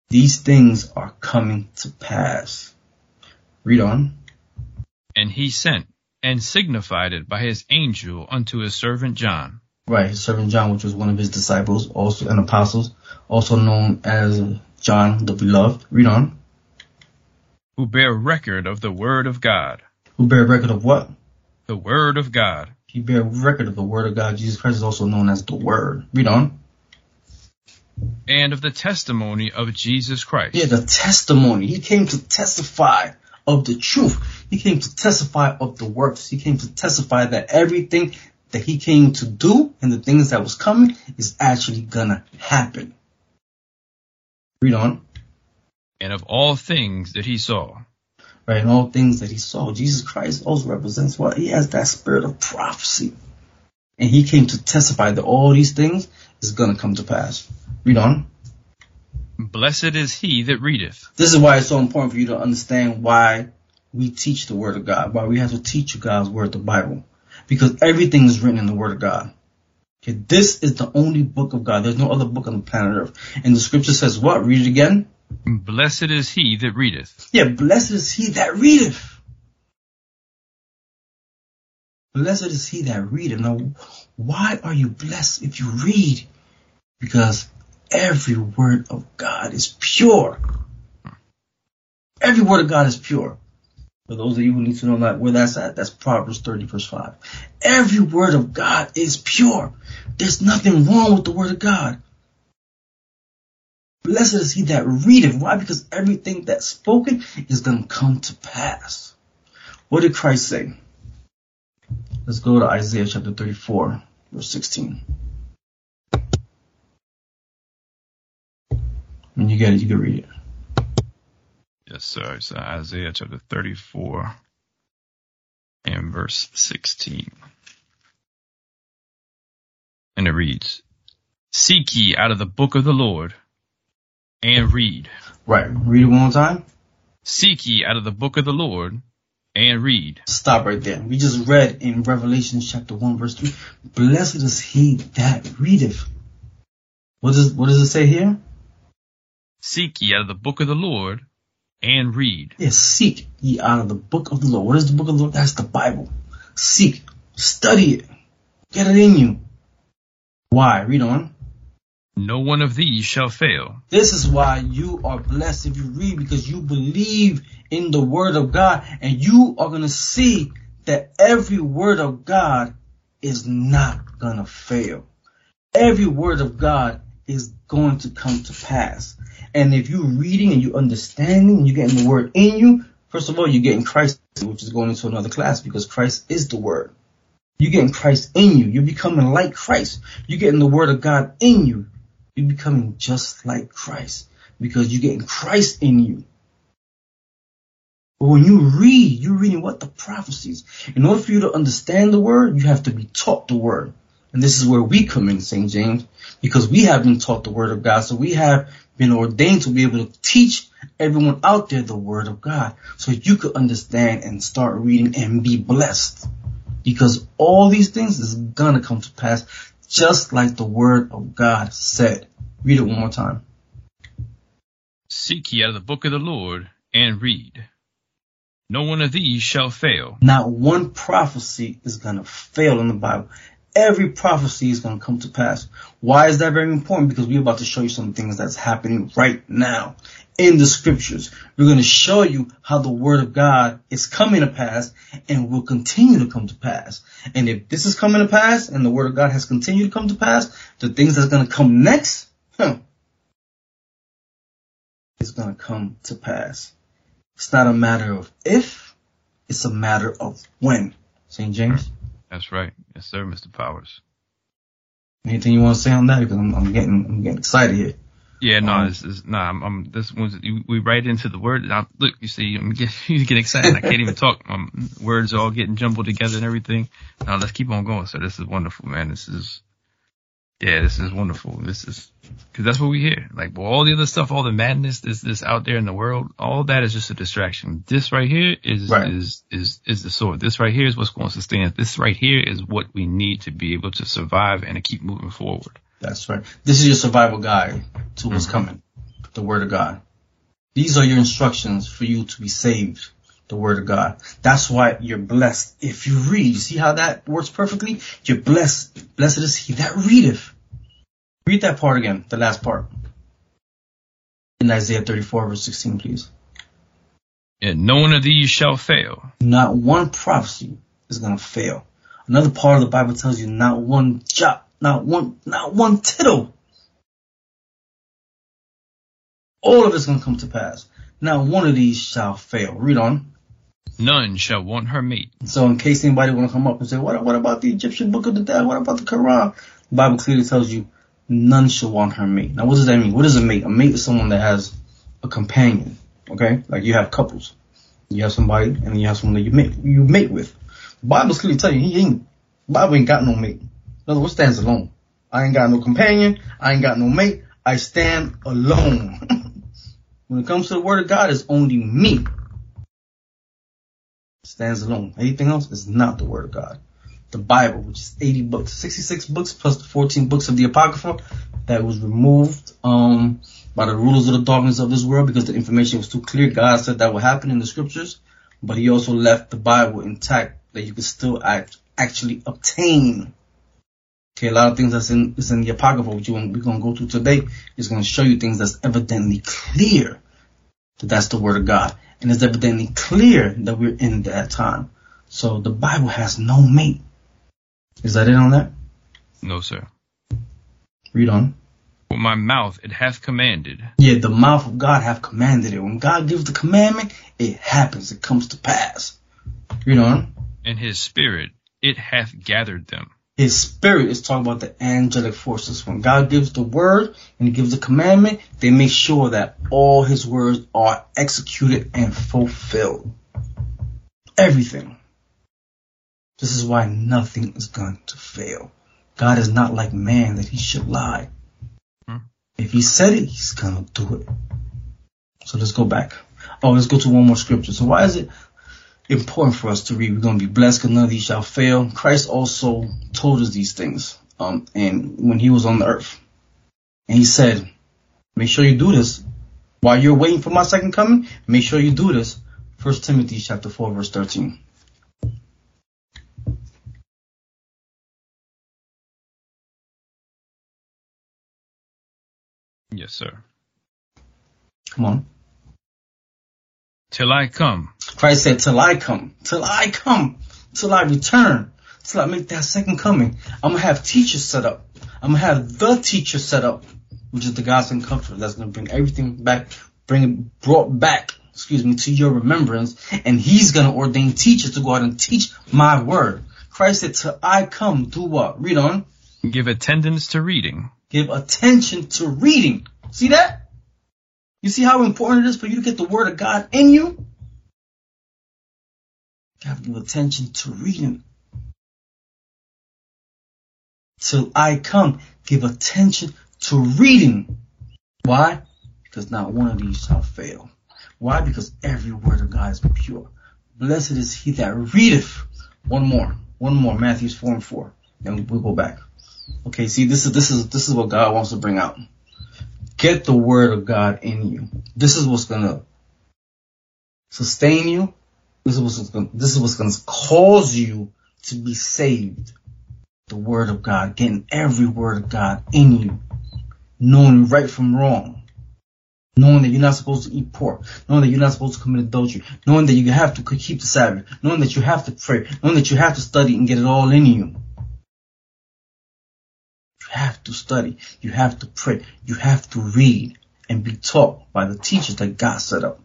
These things are coming to pass. Read on. And he sent and signified it by his angel unto his servant John, Right, his servant John, which was one of his disciples, also an apostles, also known as John the Beloved. Read on. Who bear record of the word of God. Who bear record of what? The word of God. He bear record of the word of God. Jesus Christ is also known as the Word. Read on. And of the testimony of Jesus Christ. Yeah, the testimony. He came to testify of the truth. He came to testify of the works. He came to testify that everything that he came to do and the things that was coming is actually gonna happen. Read on. And of all things that he saw. Right, and all things that he saw. Jesus Christ also represents what? He has that spirit of prophecy. And he came to testify that all these things is gonna come to pass. Read on. Blessed is he that readeth, This is why it's so important for you to understand why we teach the Word of God, why we have to teach you God's Word, the Bible. Because everything is written in the Word of God. Okay, this is the only book of God. There's no other book on the planet Earth. And the scripture says what? Read it again. Blessed is he that readeth, Yeah, blessed is he that readeth. Blessed is he that readeth. Now, why are you blessed if you read? Because every word of God is pure. Every word of God is pure. For those of you who need to know that where that's at, that's Proverbs 30 verse 5. Every word of God is pure. There's nothing wrong with the word of God. Blessed is he that readeth. Why? Because everything that's spoken is going to come to pass. What did Christ say? Let's go to Isaiah chapter 34, verse 16. When you get it, you can read it. Yes, sir. It's uh, Isaiah chapter 34 and verse 16. And it reads, Seek ye out of the book of the Lord and read. Right. Read it one more time. Seek ye out of the book of the Lord and read. Stop right there. We just read in Revelation chapter 1 verse 3. Blessed is he that readeth. What does, what does it say here? Seek ye out of the book of the Lord and read. Yes, seek ye out of the book of the Lord. What is the book of the Lord? That's the Bible. Seek, study it, get it in you. Why? Read on. No one of these shall fail. This is why you are blessed if you read because you believe in the word of God and you are going to see that every word of God is not going to fail. Every word of God is going to come to pass. And if you're reading and you're understanding and you're getting the word in you, first of all, you're getting Christ, which is going into another class because Christ is the word. You're getting Christ in you. You're becoming like Christ. You're getting the word of God in you. You're becoming just like Christ because you're getting Christ in you. But when you read, you're reading what the prophecies. In order for you to understand the word, you have to be taught the word. And this is where we come in, St. James, because we have been taught the word of God. So we have been ordained to be able to teach everyone out there the word of God. So you could understand and start reading and be blessed. Because all these things is gonna come to pass just like the word of God said. Read it one more time. Seek ye out of the book of the Lord and read. No one of these shall fail. Not one prophecy is gonna fail in the Bible. Every prophecy is gonna come to pass. Why is that very important? Because we're about to show you some things that's happening right now in the scriptures. We're gonna show you how the word of God is coming to pass and will continue to come to pass. And if this is coming to pass and the word of God has continued to come to pass, the things that's gonna come next, huh, is gonna come to pass. It's not a matter of if, it's a matter of when. St. James? That's right. Yes, sir, Mr. Powers. Anything you want to say on that? Because I'm, I'm getting I'm getting excited here. Yeah, no, Um, this is nah. I'm, I'm this was we right into the word. Now, look, you see, I'm get, *laughs* you get excited. I can't even talk. Um, words are all getting jumbled together and everything. Now let's keep on going. So this is wonderful, man. This is, yeah, this is wonderful. This is because that's what we hear. Like well, all the other stuff, all the madness, this this out there in the world, all that is just a distraction. This right here is Right. is is is the sword. This right here is what's going to sustain us. This right here is what we need to be able to survive and to keep moving forward. That's right. This is your survival guide to what's mm-hmm. coming. The Word of God. These are your instructions for you to be saved. The Word of God. That's why you're blessed. If you read, you see how that works perfectly? You're blessed. Blessed is he that readeth. Read that part again, the last part. In Isaiah 34 verse 16, please. And no one of these shall fail. Not one prophecy is going to fail. Another part of the Bible tells you not one jot, not one, not one tittle. All of it's going to come to pass. Not one of these shall fail. Read on. None shall want her mate. So in case anybody want to come up and say, what, what about the Egyptian book of the dead? What about the Quran? The Bible clearly tells you none shall want her mate. Now what does that mean? What is a mate? A mate is someone that has a companion. Okay? Like you have couples. You have somebody and then you have someone that you mate, you mate with. The Bible's clearly telling you he ain't, Bible ain't got no mate. In other words, stands alone. I ain't got no companion. I ain't got no mate. I stand alone. *laughs* when it comes to the word of God, it's only me. Stands alone. Anything else is not the word of God. The Bible, which is 80 books, 66 books plus the 14 books of the Apocrypha that was removed, um, by the rulers of the darkness of this world because the information was too clear. God said that would happen in the scriptures, but he also left the Bible intact that you could still act, actually obtain. Okay, a lot of things that's in, is in the Apocrypha, which you, we're going to go through today, is going to show you things that's evidently clear that that's the word of God. And it's evidently clear that we're in that time. So the Bible has no mate. Is that it on that? No, sir. Read on. For my mouth it hath commanded. Yeah, the mouth of God hath commanded it. When God gives the commandment, it happens. It comes to pass. Read on. and his spirit it hath gathered them. His spirit is talking about the angelic forces. When God gives the word and he gives the commandment, they make sure that all his words are executed and fulfilled. Everything. This is why nothing is going to fail. God is not like man that he should lie. Hmm. If he said it, he's gonna do it. So let's go back. Oh, let's go to one more scripture. So why is it important for us to read? We're gonna be blessed because none of these shall fail. Christ also told us these things, um, and when he was on the earth. And he said, make sure you do this. While you're waiting for my second coming, make sure you do this. First Timothy chapter 4 verse 13. Yes, sir. Come on. Till I come. Christ said, till I come, till I come, till I return, till I make that second coming. I'm gonna have teachers set up. I'm gonna have the teacher set up, which is the gospel comfort that's gonna bring everything back, bring it brought back, excuse me, to your remembrance. And he's gonna ordain teachers to go out and teach my word. Christ said, till I come, do what? Read on. Give attendance to reading. Give attention to reading. See that? You see how important it is for you to get the word of God in you? Give attention to reading. Till I come, give attention to reading. Why? Because not one of these shall fail. Why? Because every word of God is pure. Blessed is he that readeth. One more. One more. Matthew 4 and 4. Then we'll go back. Okay, see, this is, this is, this is what God wants to bring out. Get the word of God in you. This is what's gonna sustain you. This is what's gonna, this is what's gonna cause you to be saved. The word of God, getting every word of God in you. Knowing right from wrong. Knowing that you're not supposed to eat pork. Knowing that you're not supposed to commit adultery. Knowing that you have to keep the Sabbath. Knowing that you have to pray. Knowing that you have to study and get it all in you. Have to study. You have to pray. You have to read and be taught by the teachers that God set up.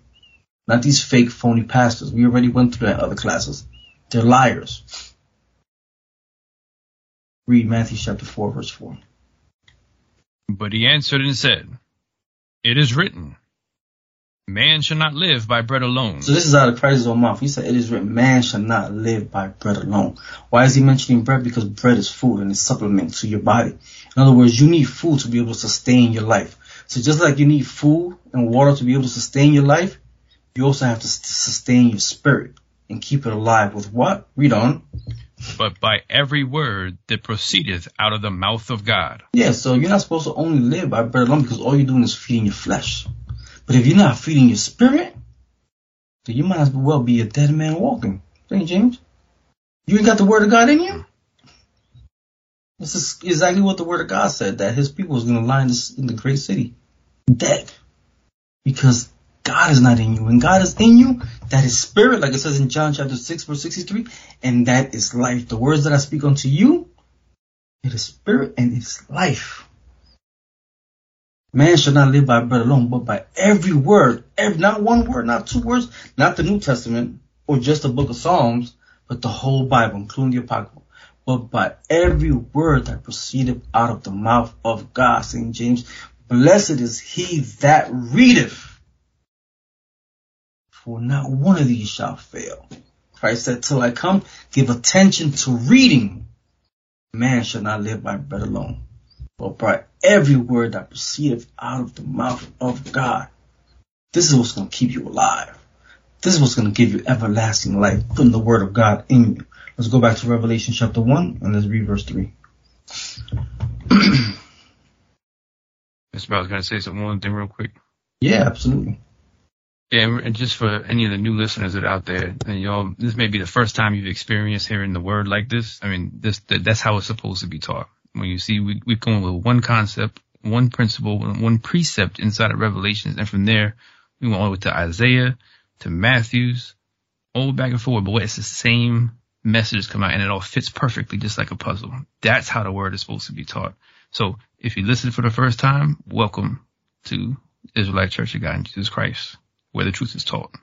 Not these fake phony pastors. We already went through that in other classes. They're liars. Read Matthew chapter 4, verse 4. But he answered and said, It is written, Man shall not live by bread alone. So this is out of Christ's own mouth. He said, It is written, man shall not live by bread alone. Why is he mentioning bread? Because bread is food and it's supplement to your body. In other words, you need food to be able to sustain your life. So just like you need food and water to be able to sustain your life, you also have to sustain your spirit and keep it alive with what? Read on. but by every word that proceedeth out of the mouth of God. Yeah, so you're not supposed to only live by bread alone because all you're doing is feeding your flesh. But if you're not feeding your spirit, then you might as well be a dead man walking. St. James. You ain't got the word of God in you? This is exactly what the word of God said, that his people is going to lie in, this, in the great city. Dead. Because God is not in you. and God is in you, that is spirit, like it says in John chapter 6, verse 63, and that is life. The words that I speak unto you, it is spirit and it is life. Man shall not live by bread alone, but by every word, every, not one word, not two words, not the New Testament or just the book of Psalms, but the whole Bible, including the Apocrypha. But by every word that proceeded out of the mouth of God, St. James, blessed is he that readeth, for not one of these shall fail. Christ said, till I come, give attention to reading. Man shall not live by bread alone, but by every word that proceedeth out of the mouth of God. This is what's going to keep you alive. This is what's going to give you everlasting life, putting the word of God in you. Let's go back to Revelation chapter 1 and let's read verse 3. *clears throat* Mr. I was going to say something, one thing real quick. Yeah, absolutely. Yeah, and- and just for any of the new listeners that are out there, and y'all, this may be the first time you've experienced hearing the word like this. I mean, this that's how it's supposed to be taught. When you see, we we come up with one concept, one principle, one precept inside of Revelations, and from there we went all the way to Isaiah, to Matthew's, all back and forward. But it's the same message come out, and it all fits perfectly, just like a puzzle. That's how the word is supposed to be taught. So if you listen for the first time, welcome to Israelite Church of God in Jesus Christ, where the truth is taught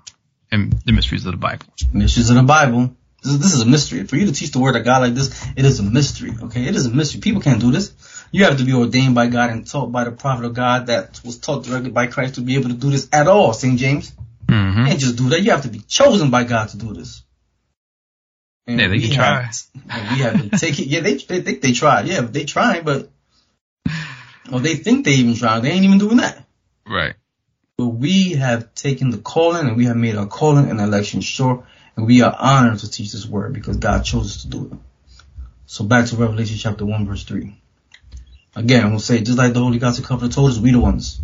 and the mysteries of the Bible. Mysteries of the Bible. This is, this is a mystery. For you to teach the word of God like this, it is a mystery. Okay, it is a mystery. People can't do this. You have to be ordained by God and taught by the prophet of God that was taught directly by Christ to be able to do this at all. St. James. You Mm-hmm. can't just do that. You have to be chosen by God to do this. And Yeah, they can try. have- we have it. Yeah, they they think they try. Yeah, they try, but well, they think they even try. They ain't even doing that. Right. But we have taken the calling and we have made our calling and election sure, and we are honored to teach this word because God chose us to do it. So back to Revelation chapter 1 verse 3. Again, we'll say, just like the Holy Gospel covenant told us, we the ones.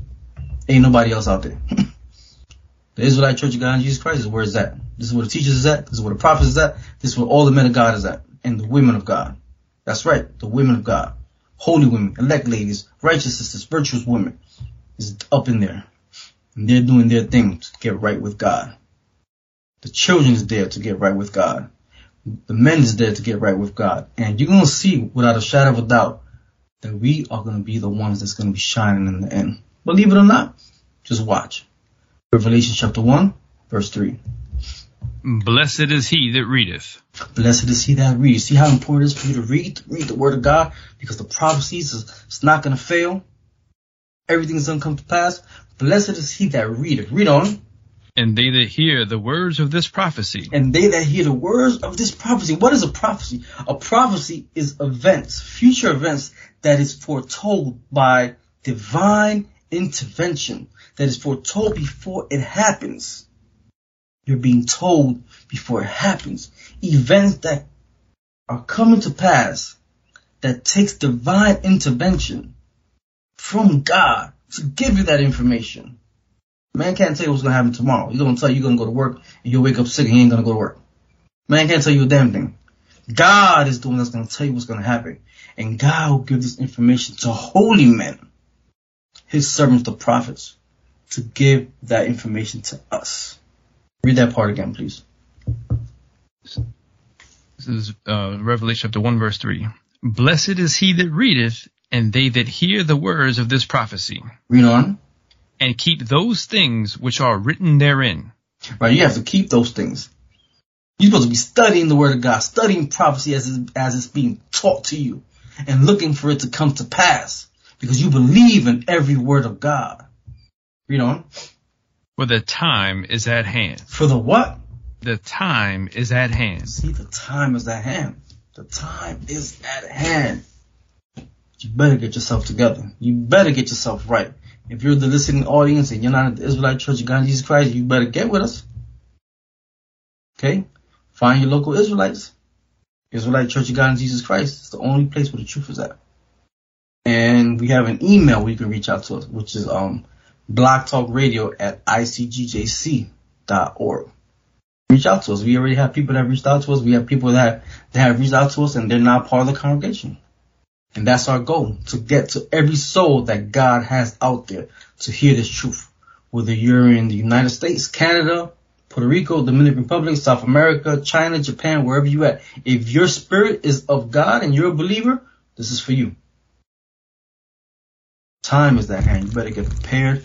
Ain't nobody else out there. *laughs* the Israelite Church of God in Jesus Christ is where it's at. This is where the teachers is at. This is where the prophets is at. This is where all the men of God is at. And the women of God. That's right. The women of God. Holy women, elect ladies, righteous sisters, virtuous women is up in there. And they're doing their thing to get right with God. The children is there to get right with God. The men is there to get right with God. And you're going to see without a shadow of a doubt that we are going to be the ones that's going to be shining in the end. Believe it or not, just watch. Revelation chapter 1, verse 3. Blessed is he that readeth. Blessed is he that reads. See how important it is for you to read, read the word of God because the prophecies is it's not going to fail. Everything's going to come to pass. Blessed is he that readeth. Read on. And they that hear the words of this prophecy. And they that hear the words of this prophecy. What is a prophecy? A prophecy is events, future events that is foretold by divine intervention, that is foretold before it happens. You're being told before it happens. Events that are coming to pass that takes divine intervention from God to give you that information. Man can't tell you what's gonna happen tomorrow. He's gonna tell you you're gonna go to work and you'll wake up sick and you ain't gonna go to work. Man can't tell you a damn thing. God is the one that's gonna tell you what's gonna happen. And God will give this information to holy men, his servants, the prophets, to give that information to us. Read that part again, please. This is uh, Revelation chapter 1 verse 3. Blessed is he that readeth, and they that hear the words of this prophecy, Read on. And keep those things which are written therein. Right, you have to keep those things. You're supposed to be studying the word of God, studying prophecy as it's, as it's being taught to you. and looking for it to come to pass because you believe in every word of God. Read on. For the time is at hand. For the what? The time is at hand. See, the time is at hand. The time is at hand. You better get yourself together. You better get yourself right. If you're the listening audience and you're not at the Israelite Church of God Jesus Christ, you better get with us. Okay? Find your local Israelites. Israelite Church of God in Jesus Christ. It's the only place where the truth is at. And we have an email where you can reach out to us, which is um blogtalkradio at icgjc.org. Reach out to us. We already have people that reached out to us. We have people that, that have reached out to us and they're not part of the congregation. And that's our goal, to get to every soul that God has out there to hear this truth. Whether you're in the United States, Canada, Puerto Rico, Dominican Republic, South America, China, Japan, wherever you at. If your spirit is of God and you're a believer, this is for you. Time is at hand. You better get prepared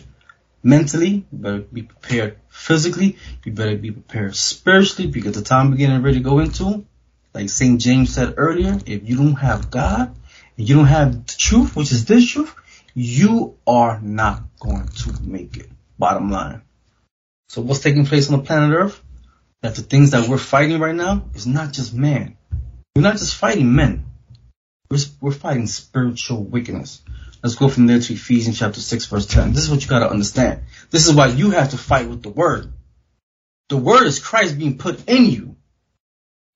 mentally. You better be prepared physically. You better be prepared spiritually because the time we're getting ready to go into, like St. James said earlier, if you don't have God, and you don't have the truth, which is this truth, you are not going to make it. Bottom line. So what's taking place on the planet Earth? That the things that we're fighting right now is not just man. We're not just fighting men. We're, we're fighting spiritual wickedness. Let's go from there to Ephesians chapter 6 verse 10. This is what you gotta understand. This is why you have to fight with the word. The word is Christ being put in you.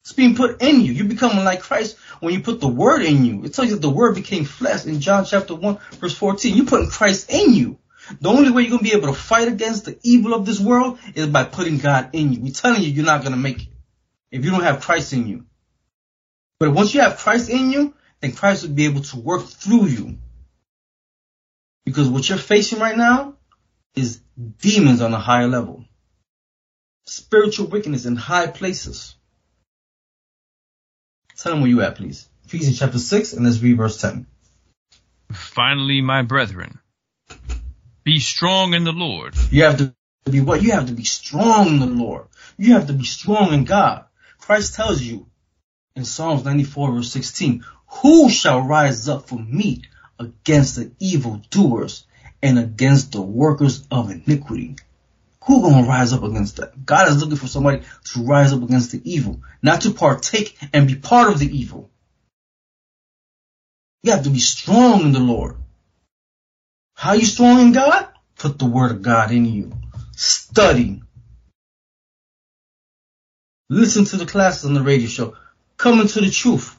It's being put in you. You become like Christ when you put the word in you. It tells you that the word became flesh in John chapter 1 verse 14. You're putting Christ in you. The only way you're going to be able to fight against the evil of this world is by putting God in you. We're telling you you're not going to make it if you don't have Christ in you. But once you have Christ in you, then Christ will be able to work through you. Because what you're facing right now is demons on a higher level. Spiritual wickedness in high places. Tell them where you at, please. Ephesians chapter 6, and let's read verse 10. Finally, my brethren, be strong in the Lord. You have to be what? You have to be strong in the Lord. You have to be strong in God. Christ tells you in Psalms 94 verse 16, who shall rise up for me against the evil doers and against the workers of iniquity? Who gonna rise up against that? God is looking for somebody to rise up against the evil, not to partake and be part of the evil. You have to be strong in the Lord. How you strong in God? Put the word of God in you. Study. Listen to the classes on the radio show. Come into the truth.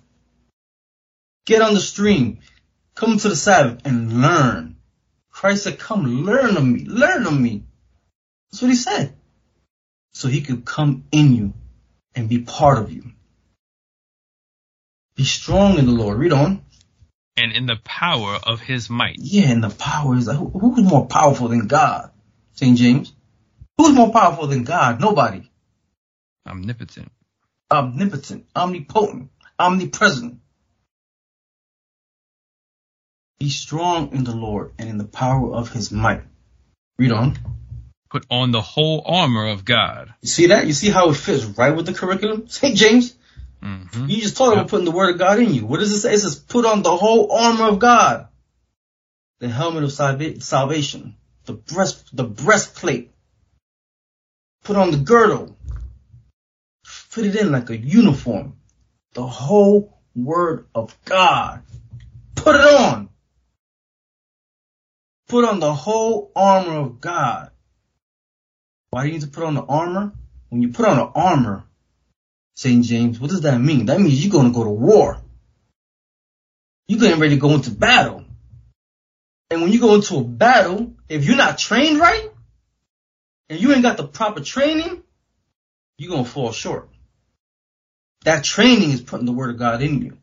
Get on the stream. Come to the Sabbath and learn. Christ said, come learn of me. Learn of me. That's what he said. So he could come in you and be part of you. Be strong in the Lord. Read on. And in the power of his might. Yeah, in the power is like, who, who's more powerful than God? St. James. Who's more powerful than God? Nobody. Omnipotent. Omnipotent, omnipotent, omnipresent. Be strong in the Lord and in the power of his might. Read on. Put on the whole armor of God. You see that? You see how it fits right with the curriculum? St. James, hmm you just talked about putting the word of God in you. What does it say? It says put on the whole armor of God. The helmet of salva- salvation. The breast, the breastplate. Put on the girdle. Fit it in like a uniform. The whole word of God. Put it on. Put on the whole armor of God. Why do you need to put on the armor? When you put on the armor, St. James, what does that mean? That means you're going to go to war. You're getting ready to go into battle. And when you go into a battle, if you're not trained right, and you ain't got the proper training, you're going to fall short. That training is putting the word of God in you.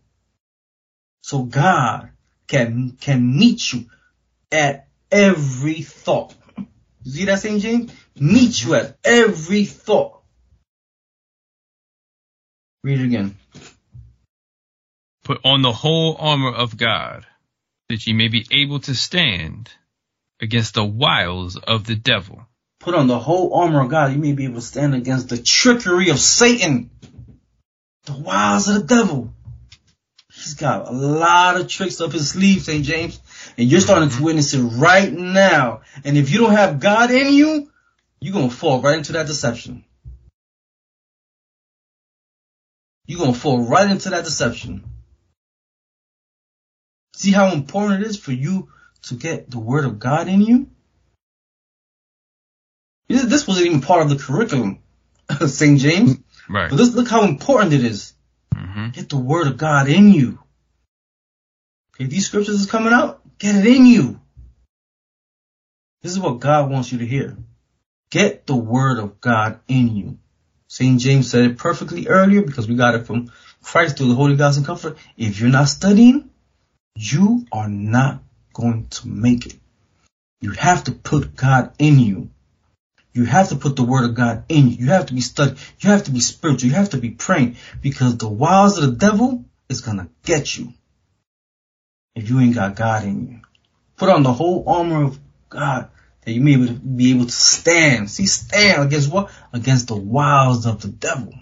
So God can, can meet you at every thought. You see that, St. James? Meet you at every thought. Read it again. Put on the whole armor of God, that ye may be able to stand against the wiles of the devil. Put on the whole armor of God. You may be able to stand against the trickery of Satan. The wiles of the devil. He's got a lot of tricks up his sleeve, St. James. And you're starting to mm-hmm. witness it right now. And if you don't have God in you, you're going to fall right into that deception. You're going to fall right into that deception. See how important it is for you to get the word of God in you? This wasn't even part of the curriculum, *laughs* of St. James. Right. But this, look how important it is. hmm Get the word of God in you. Okay, these scriptures is coming out. Get it in you. This is what God wants you to hear. Get the word of God in you. St. James said it perfectly earlier because we got it from Christ through the Holy Ghost and Comfort. If you're not studying, you are not going to make it. You have to put God in you. You have to put the word of God in you. You have to be studying. You have to be spiritual. You have to be praying because the wiles of the devil is going to get you if you ain't got God in you. Put on the whole armor of God that you may be able to stand. See, stand against what? Against the wiles of the devil.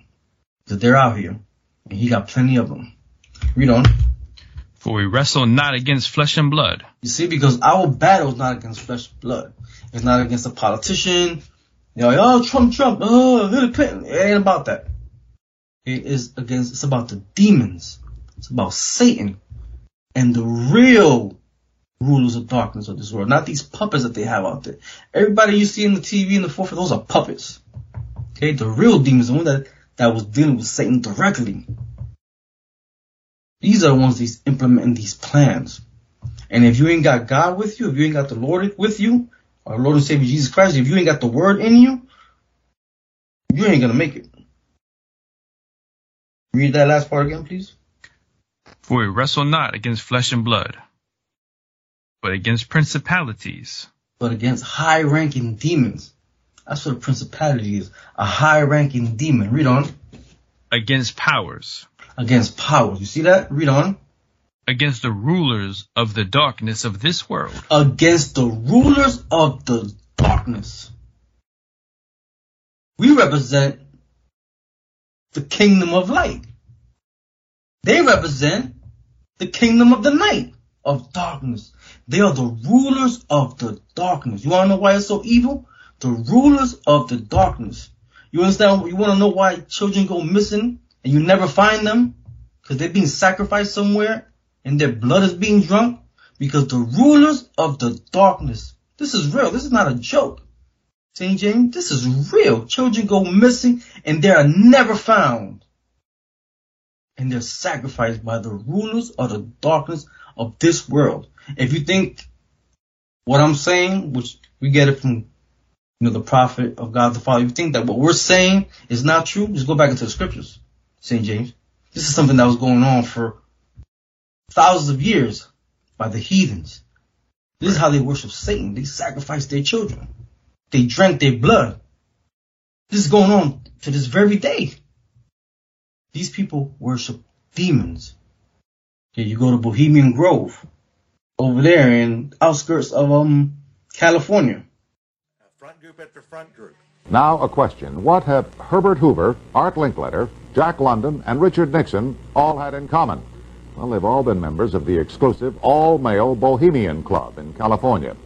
Because they're out here. And he got plenty of them. Read on. For we wrestle not against flesh and blood, You see, because our battle is not against flesh and blood. It's not against a politician. You know, oh, Trump, Trump, oh, Hillary Clinton. It ain't about that. It is against, it's about the demons. It's about Satan and the real rulers of darkness of this world, not these puppets that they have out there. Everybody you see in the TV and the forefront, those are puppets. Okay, the real demons, the one that, that was dealing with Satan directly. These are the ones that's implementing these plans. And if you ain't got God with you, if you ain't got the Lord with you, our Lord and Savior Jesus Christ, if you ain't got the word in you, you ain't gonna make it. Read that last part again, please. for we wrestle not against flesh and blood, but against principalities, But against high ranking demons. That's what a principality is. A high ranking demon. Read on. against powers, Against powers. You see that? Read on. against the rulers of the darkness of this world, Against the rulers of the darkness. We represent the kingdom of light. They represent the kingdom of the night of darkness. They are the rulers of the darkness. You want to know why it's so evil? The rulers of the darkness. You understand? You want to know why children go missing and you never find them? Because they're being sacrificed somewhere and their blood is being drunk? Because the rulers of the darkness. This is real. This is not a joke. St. James, this is real. Children go missing and they are never found. And they're sacrificed by the rulers of the darkness of this world. If you think what I'm saying, which we get it from you know the prophet of God the Father, you think that what we're saying is not true, just go back into the scriptures, St. James. This is something that was going on for thousands of years by the heathens. This is how they worship Satan. They sacrifice their children. They drank their blood. This is going on to this very day. These people worship demons. Okay, you go to Bohemian Grove over there in outskirts of um California. Front group after front group. Now, a question. What have Herbert Hoover, Art Linkletter, Jack London, and Richard Nixon all had in common? Well, they've all been members of the exclusive all-male Bohemian Club in California,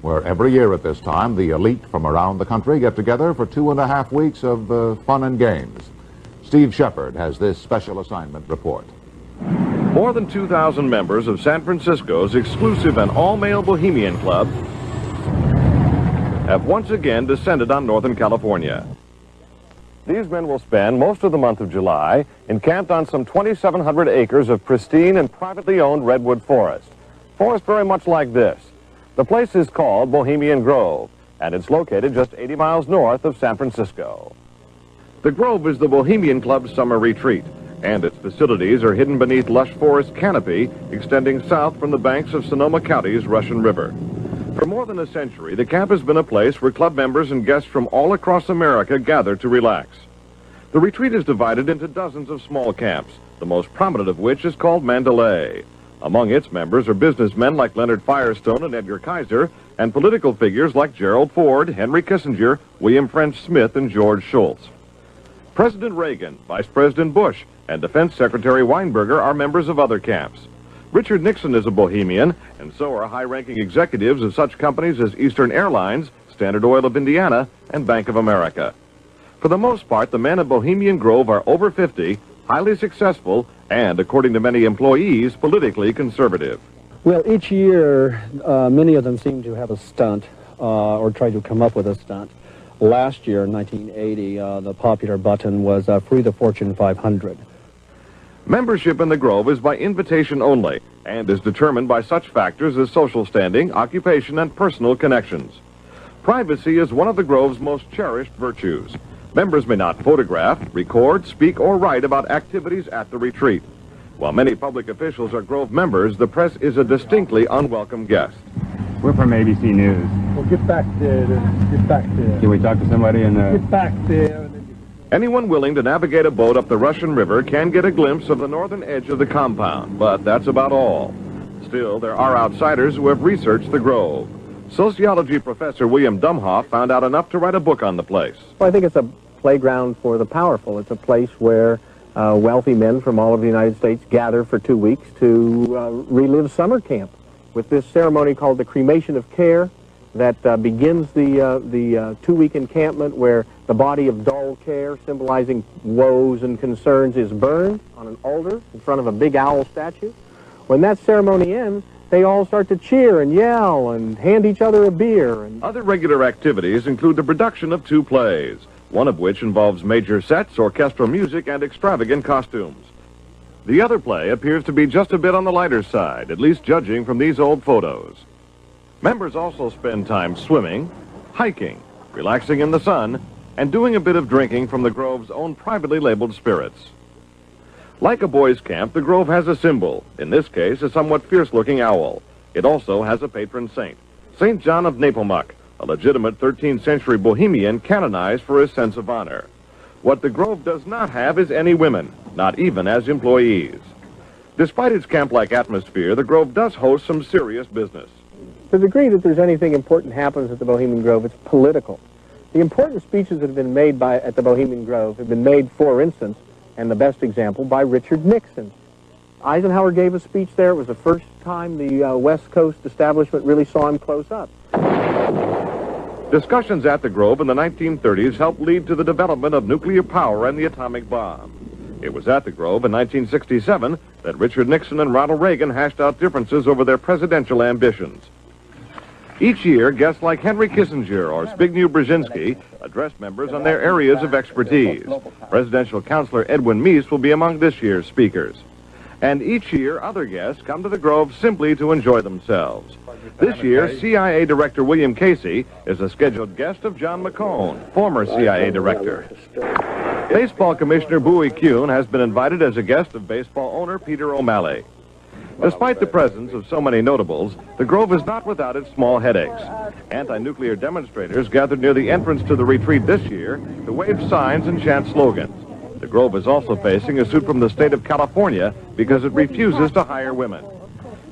where every year at this time, the elite from around the country get together for two and a half weeks of uh, fun and games. Steve Shepard has this special assignment report. More than 2,000 members of San Francisco's exclusive and all-male Bohemian Club have once again descended on Northern California. These men will spend most of the month of July encamped on some 2,700 acres of pristine and privately owned redwood forest. Forest very much like this. The place is called Bohemian Grove, and it's located just 80 miles north of San Francisco. The Grove is the Bohemian Club's summer retreat, and its facilities are hidden beneath lush forest canopy extending south from the banks of Sonoma County's Russian River. For more than a century, the camp has been a place where club members and guests from all across America gather to relax. The retreat is divided into dozens of small camps, the most prominent of which is called Mandalay. Among its members are businessmen like Leonard Firestone and Edgar Kaiser, and political figures like Gerald Ford, Henry Kissinger, William French Smith, and George Shultz. President Reagan, Vice President Bush, and Defense Secretary Weinberger are members of other camps. Richard Nixon is a Bohemian, and so are high-ranking executives of such companies as Eastern Airlines, Standard Oil of Indiana, and Bank of America. For the most part, the men of Bohemian Grove are over 50, highly successful, and, according to many employees, politically conservative. Well, each year, uh, many of them seem to have a stunt uh, or try to come up with a stunt. Last year, in 1980, uh, the popular button was uh, Free the Fortune 500. Membership in the Grove is by invitation only and is determined by such factors as social standing, occupation, and personal connections. Privacy is one of the Grove's most cherished virtues. Members may not photograph, record, speak, or write about activities at the retreat. While many public officials are Grove members, the press is a distinctly unwelcome guest. We're from ABC News. Well, get back there. Get back there. Can we talk to somebody in the... Get back there. Anyone willing to navigate a boat up the Russian River can get a glimpse of the northern edge of the compound, but that's about all. Still, there are outsiders who have researched the Grove. Sociology professor William Domhoff found out enough to write a book on the place. Well, I think it's a playground for the powerful. It's a place where uh, wealthy men from all of the United States gather for two weeks to uh, relive summer camp with this ceremony called the cremation of care that uh, begins the, uh, the uh, two-week encampment where the body of dull care, symbolizing woes and concerns, is burned on an altar in front of a big owl statue. When that ceremony ends, they all start to cheer and yell and hand each other a beer. And Other regular activities include the production of two plays, one of which involves major sets, orchestral music, and extravagant costumes. The other play appears to be just a bit on the lighter side, at least judging from these old photos. Members also spend time swimming, hiking, relaxing in the sun, and doing a bit of drinking from the Grove's own privately labeled spirits. Like a boys' camp, the Grove has a symbol, in this case, a somewhat fierce-looking owl. It also has a patron saint, St. John of Nepomuk, a legitimate 13th century Bohemian canonized for his sense of honor. What the Grove does not have is any women, not even as employees. Despite its camp-like atmosphere, the Grove does host some serious business. To the degree that there's anything important happens at the Bohemian Grove, it's political. The important speeches that have been made by, at the Bohemian Grove have been made, for instance, and the best example, by Richard Nixon. Eisenhower gave a speech there. It was the first time the uh, West Coast establishment really saw him close up. Discussions at the Grove in the 1930s helped lead to the development of nuclear power and the atomic bomb. It was at the Grove in 1967 that Richard Nixon and Ronald Reagan hashed out differences over their presidential ambitions. Each year, guests like Henry Kissinger or Zbigniew Brzezinski address members on their areas of expertise. Presidential counselor Edwin Meese will be among this year's speakers. And each year, other guests come to the Grove simply to enjoy themselves. This year, CIA Director William Casey is a scheduled guest of John McCone, former CIA Director. Baseball Commissioner Bowie Kuhn has been invited as a guest of baseball owner Peter O'Malley. Despite the presence of so many notables, the Grove is not without its small headaches. Anti-nuclear demonstrators gathered near the entrance to the retreat this year to wave signs and chant slogans. The Grove is also facing a suit from the state of California because it refuses to hire women.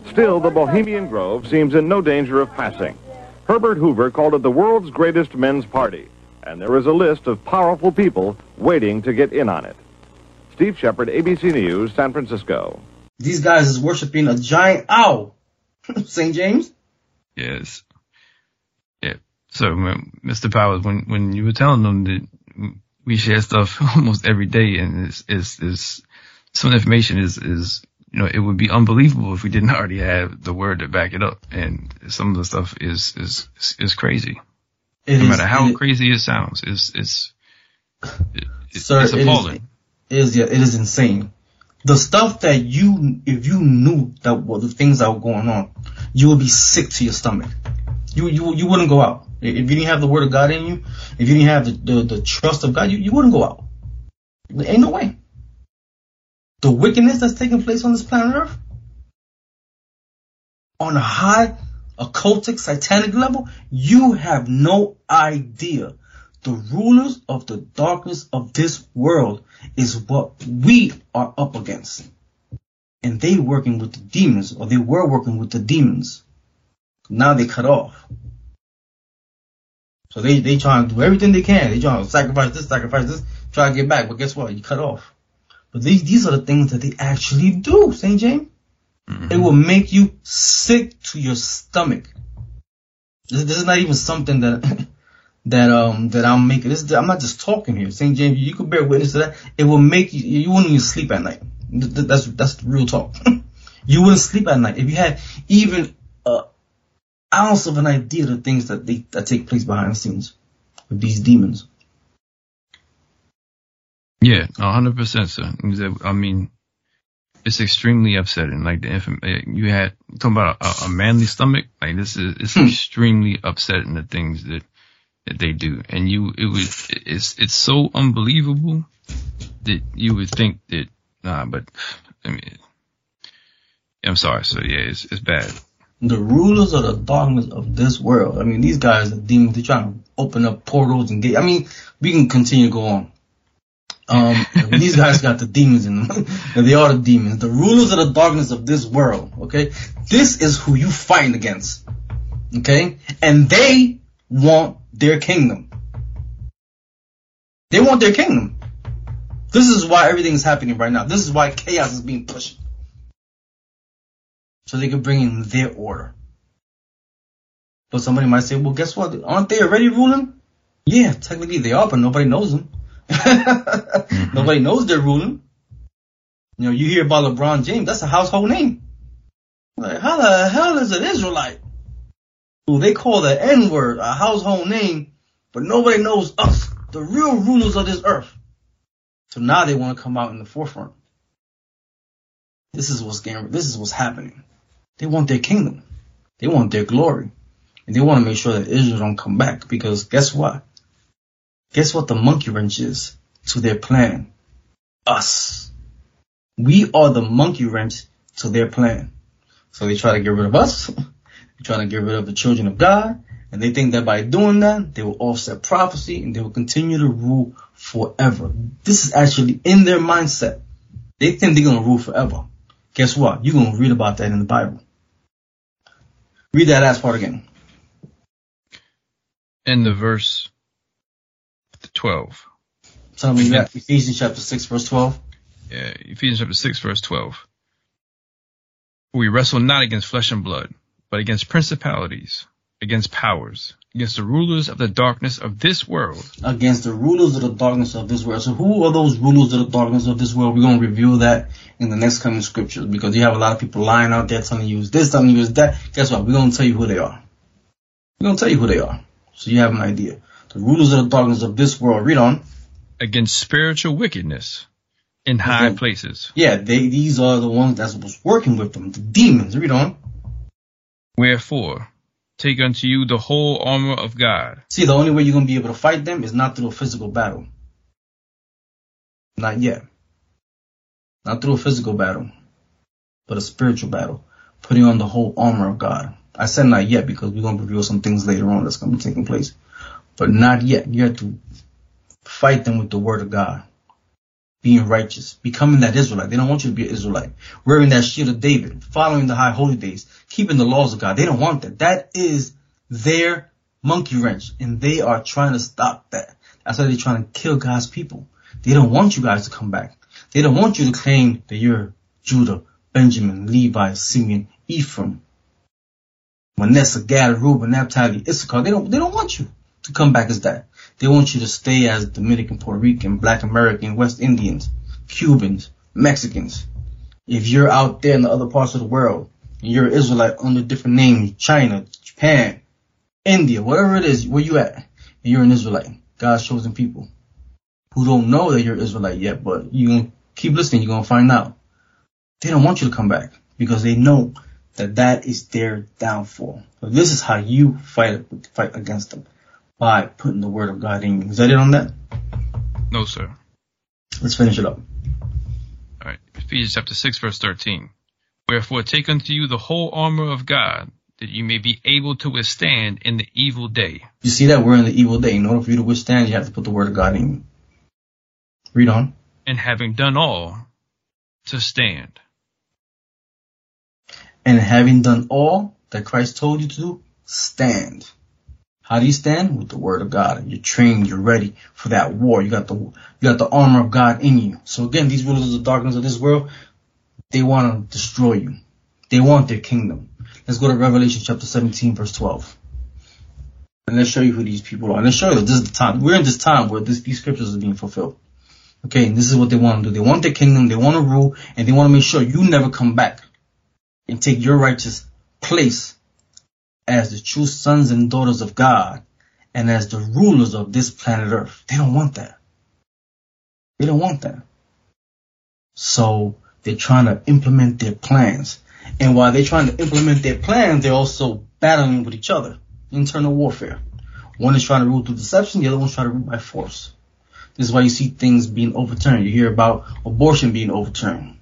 Still, the Bohemian Grove seems in no danger of passing. Herbert Hoover called it the world's greatest men's party, and there is a list of powerful people waiting to get in on it. Steve Shepard, ABC News, San Francisco. These guys is worshiping a giant owl. *laughs* St. James? Yes. Yeah. So, Mr. Powers, when, when you were telling them that we share stuff *laughs* almost every day and is, is, is some information is, is, you know, it would be unbelievable if we didn't *laughs* already have the word to back it up. And some of the stuff is, is, is crazy. It no is- matter how it- crazy it sounds, it's, it's, it, Sir, it's it is- appalling. It is, yeah, it is insane. The stuff that you, if you knew that what the things that were going on, you would be sick to your stomach. You, you, you wouldn't go out. If you didn't have the word of God in you, if you didn't have the, the, the trust of God, you, you wouldn't go out. There ain't no way. The wickedness that's taking place on this planet Earth, on a high occultic satanic level, you have no idea. The rulers of the darkness of this world is what we are up against. And they working with the demons, or they were working with the demons. Now they cut off. So they, they trying to do everything they can. They trying to sacrifice this, sacrifice this, try to get back. But guess what? You cut off. But these these are the things that they actually do, St. James. Mm-hmm. It will make you sick to your stomach. This, this is not even something that *laughs* that um that I'm making. This is, I'm not just talking here, St. James. You could bear witness to that. It will make you you wouldn't even sleep at night. Th- th- That's that's real talk. *laughs* you wouldn't sleep at night if you had even a ounce of an idea of the things that they that take place behind the scenes with these demons. Yeah, a hundred percent, sir. I mean, it's extremely upsetting. Like the infant, you had talking about a, a manly stomach. Like this is it's extremely upsetting the things that that they do, and you it was it's it's so unbelievable that you would think that nah, but I mean, I'm sorry, so yeah, it's it's bad. The rulers of the darkness of this world. I mean, these guys are demons. They're trying to open up portals and get. I mean, we can continue to go on. Um, *laughs* these guys got the demons in them. and *laughs* they are the demons. The rulers of the darkness of this world. Okay, this is who you fight against. Okay, and they want their kingdom. They want their kingdom. This is why everything is happening right now. This is why chaos is being pushed. So they can bring in their order. But somebody might say, well, guess what? Aren't they already ruling? Yeah, technically they are, but nobody knows them. *laughs* Mm-hmm. Nobody knows they're ruling. You know, you hear about LeBron James, that's a household name. Like, how the hell is an Israelite? Who they call the N-word a household name, but nobody knows us, the real rulers of this earth. So now they want to come out in the forefront. This is what's getting, this is what's happening. They want their kingdom. They want their glory. And they want to make sure that Israel don't come back because guess what? Guess what the monkey wrench is to their plan? Us. We are the monkey wrench to their plan. So they try to get rid of us. *laughs* They try to get rid of the children of God. And they think that by doing that, they will offset prophecy and they will continue to rule forever. This is actually in their mindset. They think they're going to rule forever. Guess what? You're going to read about that in the Bible. Read that last part again. In the verse 12. Tell me that. Ephesians chapter 6 verse 12. Yeah, Ephesians chapter 6 verse 12. We wrestle not against flesh and blood, but against principalities, against powers, against the rulers of the darkness of this world. Against the rulers of the darkness of this world. So who are those rulers of the darkness of this world? We're going to review that in the next coming scriptures because you have a lot of people lying out there telling you this, telling you that. Guess what? We're going to tell you who they are. We're going to tell you who they are. So you have an idea. The rulers of the darkness of this world. Read on. Against spiritual wickedness in high Okay. places. Yeah, they these are the ones that was working with them. The demons. Read on. Wherefore, take unto you the whole armor of God, See, the only way you're going to be able to fight them is not through a physical battle. Not yet. Not through a physical battle, but a spiritual battle. Putting on the whole armor of God. I said not yet because we're going to reveal some things later on that's going to be taking place. But not yet. You have to fight them with the word of God. Being righteous. Becoming that Israelite. They don't want you to be an Israelite. Wearing that shield of David. Following the high holy days. Keeping the laws of God. They don't want that. That is their monkey wrench. And they are trying to stop that. That's why they're trying to kill God's people. They don't want you guys to come back. They don't want you to claim that you're Judah, Benjamin, Levi, Simeon, Ephraim, Manasseh, Gad, Reuben, Naphtali, Issachar. They don't, they don't want you to come back as that. They want you to stay as Dominican, Puerto Rican, Black American, West Indians, Cubans, Mexicans. If you're out there in the other parts of the world, and you're an Israelite under different names, China, Japan, India, wherever it is, where you at, and you're an Israelite, God's chosen people, who don't know that you're Israelite yet, but you keep listening, you're gonna find out. They don't want you to come back because they know that that is their downfall. So this is how you fight fight against them by putting the word of God in you. Is that it on that? No, sir. Let's finish it up. All right. Ephesians chapter 6 verse 13. Wherefore take unto you the whole armor of God, that you may be able to withstand in the evil day. You see that we're in the evil day. In order for you to withstand, you have to put the word of God in you. Read on. And having done all, to stand. And having done all that Christ told you to do, stand. How do you stand? With the word of God. You're trained, you're ready for that war. You got the you got the armor of God in you. So again, these rulers of the darkness of this world, they want to destroy you. They want their kingdom. Let's go to Revelation chapter 17, verse 12. And let's show you who these people are. And let's show you that this is the time. We're in this time where this, these scriptures are being fulfilled. Okay, and this is what they want to do. They want their kingdom, they want to rule, and they want to make sure you never come back and take your righteous place as the true sons and daughters of God and as the rulers of this planet Earth. They don't want that. They don't want that. So they're trying to implement their plans. And while they're trying to implement their plans, they're also battling with each other. Internal warfare. One is trying to rule through deception, the other one's trying to rule by force. This is why you see things being overturned. You hear about abortion being overturned.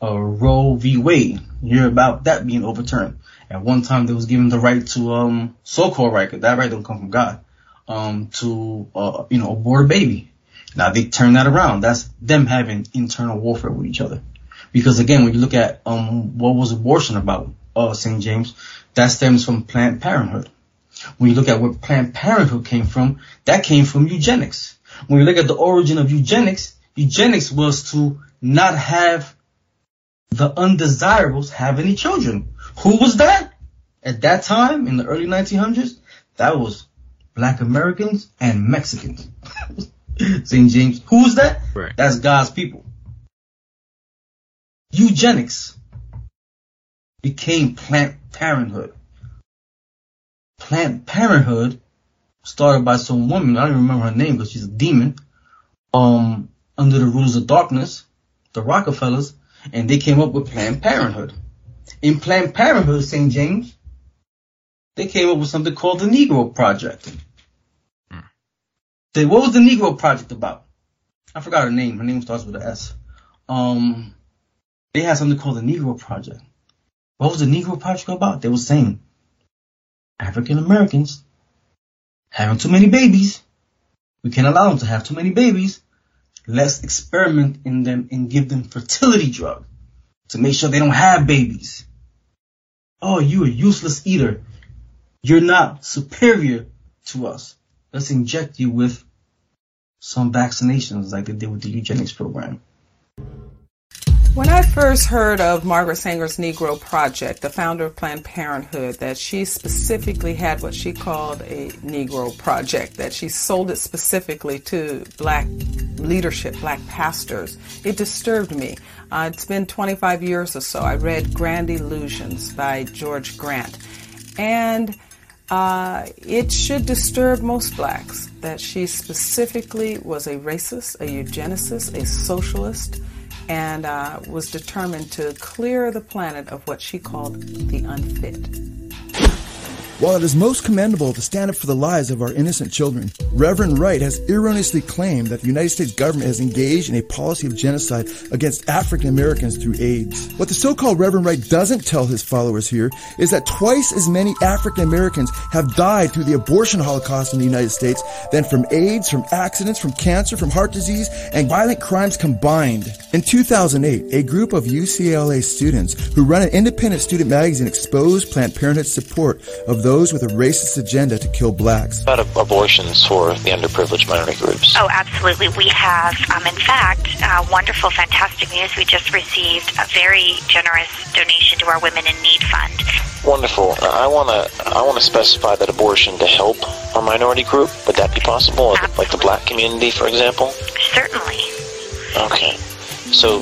Uh, Roe v. Wade. You hear about that being overturned. At one time, they was given the right to, um, so-called right, that right don't come from God, um, to, uh, you know, abort a baby. Now they turn that around. That's them having internal warfare with each other. Because again, when you look at, um, what was abortion about, uh, St. James, that stems from Planned Parenthood. When you look at where Planned Parenthood came from, that came from eugenics. When you look at the origin of eugenics, eugenics was to not have the undesirables have any children. Who was that? At that time, in the early 1900s, that was black Americans and Mexicans. *laughs* St. James. Who was that? Right. That's God's people. Eugenics became Planned Parenthood. Planned Parenthood started by some woman, I don't even remember her name because she's a demon, um, under the rulers of darkness, the Rockefellers, and they came up with Planned Parenthood. In Planned Parenthood, St. James, they came up with something called the Negro Project. They, what was the Negro Project about? I forgot her name. Her name starts with an S. Um, they had something called the Negro Project. What was the Negro Project about? They were saying African Americans having too many babies. We can't allow them to have too many babies. Let's experiment in them and give them fertility drug to make sure they don't have babies. Oh, you a useless eater. You're not superior to us. Let's inject you with some vaccinations like they did with the eugenics program. When I first heard of Margaret Sanger's Negro Project, the founder of Planned Parenthood, that she specifically had what she called a Negro Project, that she sold it specifically to black leadership, black pastors, it disturbed me. Uh, it's been 25 years or so. I read Grand Illusions by George Grant. And uh, it should disturb most blacks that she specifically was a racist, a eugenicist, a socialist, and uh, was determined to clear the planet of what she called the unfit. While it is most commendable to stand up for the lives of our innocent children, Reverend Wright has erroneously claimed that the United States government has engaged in a policy of genocide against African Americans through AIDS. What the so-called Reverend Wright doesn't tell his followers here is that twice as many African Americans have died through the abortion holocaust in the United States than from AIDS, from accidents, from cancer, from heart disease, and violent crimes combined. In 2008, a group of UCLA students who run an independent student magazine exposed Planned Parenthood's support of those with a racist agenda to kill blacks. About abortions for the underprivileged minority groups. Oh, absolutely. We have, um, in fact, uh, wonderful, fantastic news. We just received a very generous donation to our Women in Need Fund. Wonderful. Uh, I want to I want to specify that abortion to help a minority group. Would that be possible? Or the- like the black community, for example? Certainly. Okay. So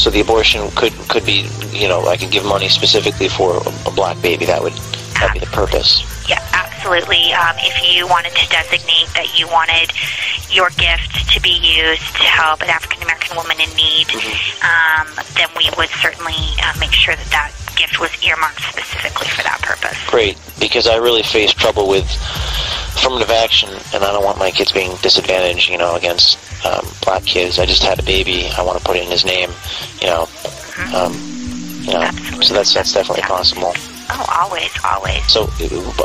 so the abortion could could be you know I could give money specifically for a, a black baby. That would that be the purpose. Yeah, absolutely. Um, if you wanted to designate that you wanted your gift to be used to help an African American woman in need, um, then we would certainly uh, make sure that that gift was earmarked specifically for that purpose. Great, because I really face trouble with affirmative action, and I don't want my kids being disadvantaged, you know, against um, black kids. I just had a baby. I want to put it in his name, you know. Um, you know, so that's that's definitely possible. Oh, always, always. So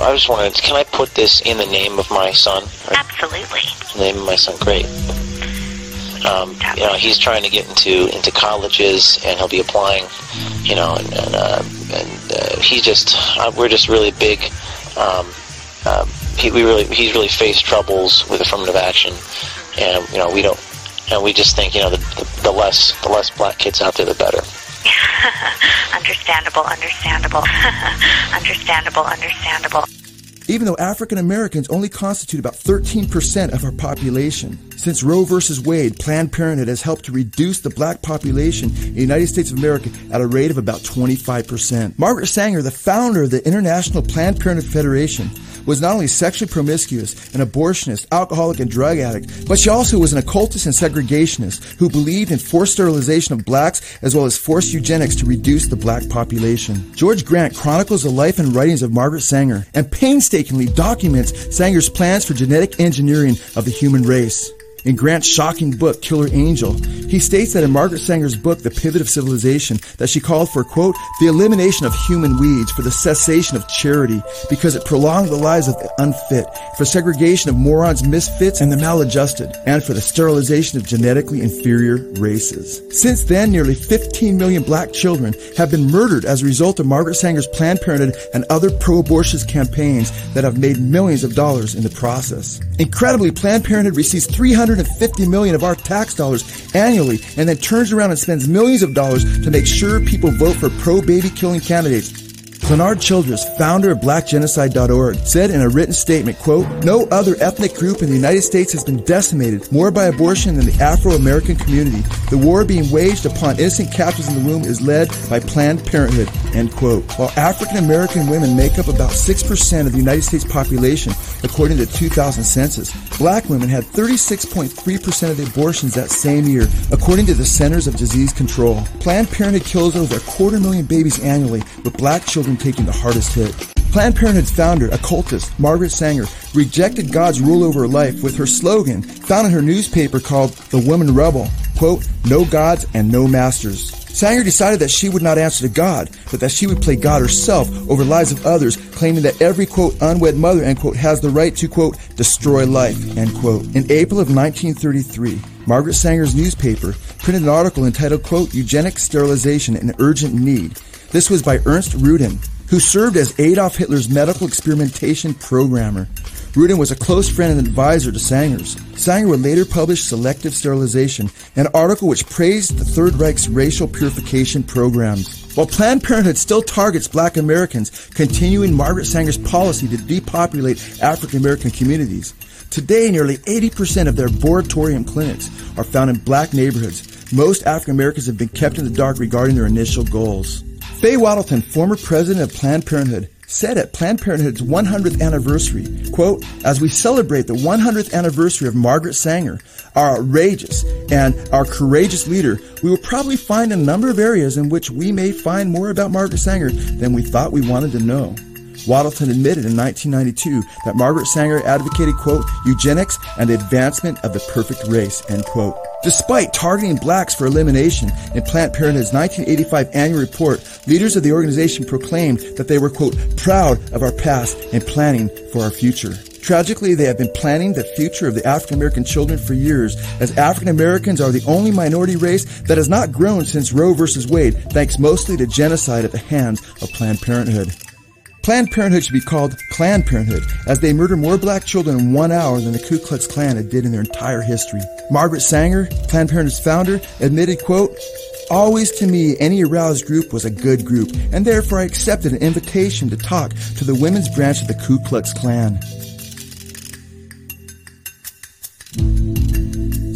I just wanted, can I put this in the name of my son? Absolutely. the name of my son, great. Um, you know, he's trying to get into into colleges, and he'll be applying. You know, and and, uh, and uh, he just uh, we're just really big um, uh, he, we really he's really faced troubles with affirmative action, and you know we don't, and we just think you know the, the, the less the less black kids out there, the better. *laughs* understandable, understandable, *laughs* understandable, understandable. Even though African Americans only constitute about 13% of our population, since Roe v. Wade, Planned Parenthood has helped to reduce the black population in the United States of America at a rate of about 25%. Margaret Sanger, the founder of the International Planned Parenthood Federation, was not only sexually promiscuous, an abortionist, alcoholic, and drug addict, but she also was an occultist and segregationist who believed in forced sterilization of blacks as well as forced eugenics to reduce the black population. George Grant chronicles the life and writings of Margaret Sanger and painstakingly documents Sanger's plans for genetic engineering of the human race. In Grant's shocking book, Killer Angel, he states that in Margaret Sanger's book, The Pivot of Civilization, that she called for, quote, the elimination of human weeds, for the cessation of charity, because it prolonged the lives of the unfit, for segregation of morons, misfits, and the maladjusted, and for the sterilization of genetically inferior races. Since then, nearly 15 million black children have been murdered as a result of Margaret Sanger's Planned Parenthood and other pro-abortion campaigns that have made millions of dollars in the process. Incredibly, Planned Parenthood receives 300 150 million of our tax dollars annually and then turns around and spends millions of dollars to make sure people vote for pro-baby killing candidates Clenard Childress, founder of blackgenocide.org, said in a written statement, quote, No other ethnic group in the United States has been decimated more by abortion than the Afro-American community. The war being waged upon innocent captives in the womb is led by Planned Parenthood, end quote. While African American women make up about 6% of the United States population, according to the 2000 census, black women had 36.3% of the abortions that same year, according to the Centers of Disease Control. Planned Parenthood kills over a quarter million babies annually, with black children taking the hardest hit. Planned Parenthood's founder, occultist Margaret Sanger, rejected God's rule over her life with her slogan found in her newspaper called The Woman Rebel, quote, no gods and no masters. Sanger decided that she would not answer to God, but that she would play God herself over lives of others, claiming that every, quote, unwed mother, end quote, has the right to, quote, destroy life, end quote. In April of 1933, Margaret Sanger's newspaper printed an article entitled, quote, Eugenic Sterilization an Urgent Need, this was by Ernst Rudin, who served as Adolf Hitler's medical experimentation programmer. Rudin was a close friend and advisor to Sanger's. Sanger would later publish Selective Sterilization, an article which praised the Third Reich's racial purification programs. While Planned Parenthood still targets black Americans, continuing Margaret Sanger's policy to depopulate African American communities, today nearly 80% of their abortorium clinics are found in black neighborhoods. Most African Americans have been kept in the dark regarding their initial goals. Faye Wattleton, former president of Planned Parenthood, said at Planned Parenthood's 100th anniversary, quote, as we celebrate the 100th anniversary of Margaret Sanger, our outrageous and our courageous leader, we will probably find a number of areas in which we may find more about Margaret Sanger than we thought we wanted to know. Wattleton admitted in 1992 that Margaret Sanger advocated, quote, eugenics and the advancement of the perfect race, end quote. Despite targeting blacks for elimination in Planned Parenthood's 1985 annual report, leaders of the organization proclaimed that they were, quote, proud of our past and planning for our future. Tragically, they have been planning the future of the African American children for years, as African Americans are the only minority race that has not grown since Roe v. Wade, thanks mostly to genocide at the hands of Planned Parenthood. Planned Parenthood should be called Planned Parenthood, as they murder more black children in one hour than the Ku Klux Klan did in their entire history. Margaret Sanger, Planned Parenthood's founder, admitted, quote, Always to me, any aroused group was a good group, and therefore I accepted an invitation to talk to the women's branch of the Ku Klux Klan.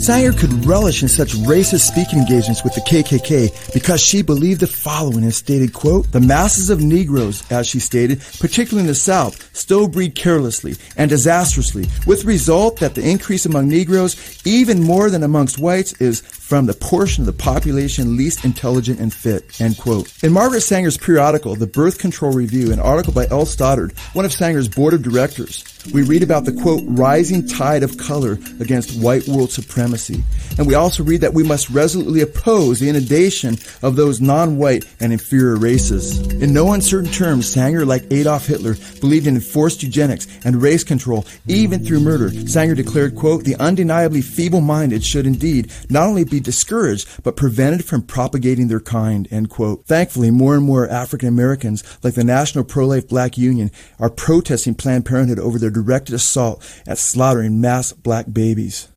Sanger could relish in such racist speaking engagements with the KKK because she believed the following and stated, quote, the masses of Negroes, as she stated, particularly in the South, still breed carelessly and disastrously, with result that the increase among Negroes, even more than amongst whites, is from the portion of the population least intelligent and fit, end quote. In Margaret Sanger's periodical, The Birth Control Review, an article by L. Stoddard, one of Sanger's board of directors, we read about the quote, rising tide of color against white world supremacy. And we also read that we must resolutely oppose the inundation of those non-white and inferior races. In no uncertain terms, Sanger, like Adolf Hitler, believed in enforced eugenics and race control, even through murder. Sanger declared, quote, the undeniably feeble-minded should indeed not only be discouraged, but prevented from propagating their kind, end quote. Thankfully, more and more African Americans, like the National Pro-Life Black Union, are protesting Planned Parenthood over their directed assault at slaughtering mass black babies.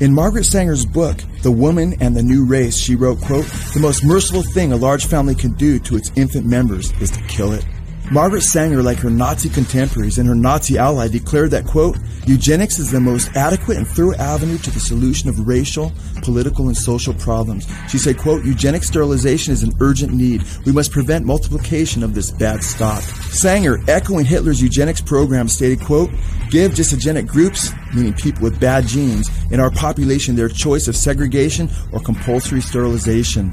In Margaret Sanger's book, The Woman and the New Race, she wrote, quote, The most merciful thing a large family can do to its infant members is to kill it. Margaret Sanger, like her Nazi contemporaries and her Nazi ally, declared that, quote, eugenics is the most adequate and thorough avenue to the solution of racial, political, and social problems. She said, quote, eugenic sterilization is an urgent need. We must prevent multiplication of this bad stock. Sanger, echoing Hitler's eugenics program, stated, quote, give dysgenic groups, meaning people with bad genes, in our population their choice of segregation or compulsory sterilization.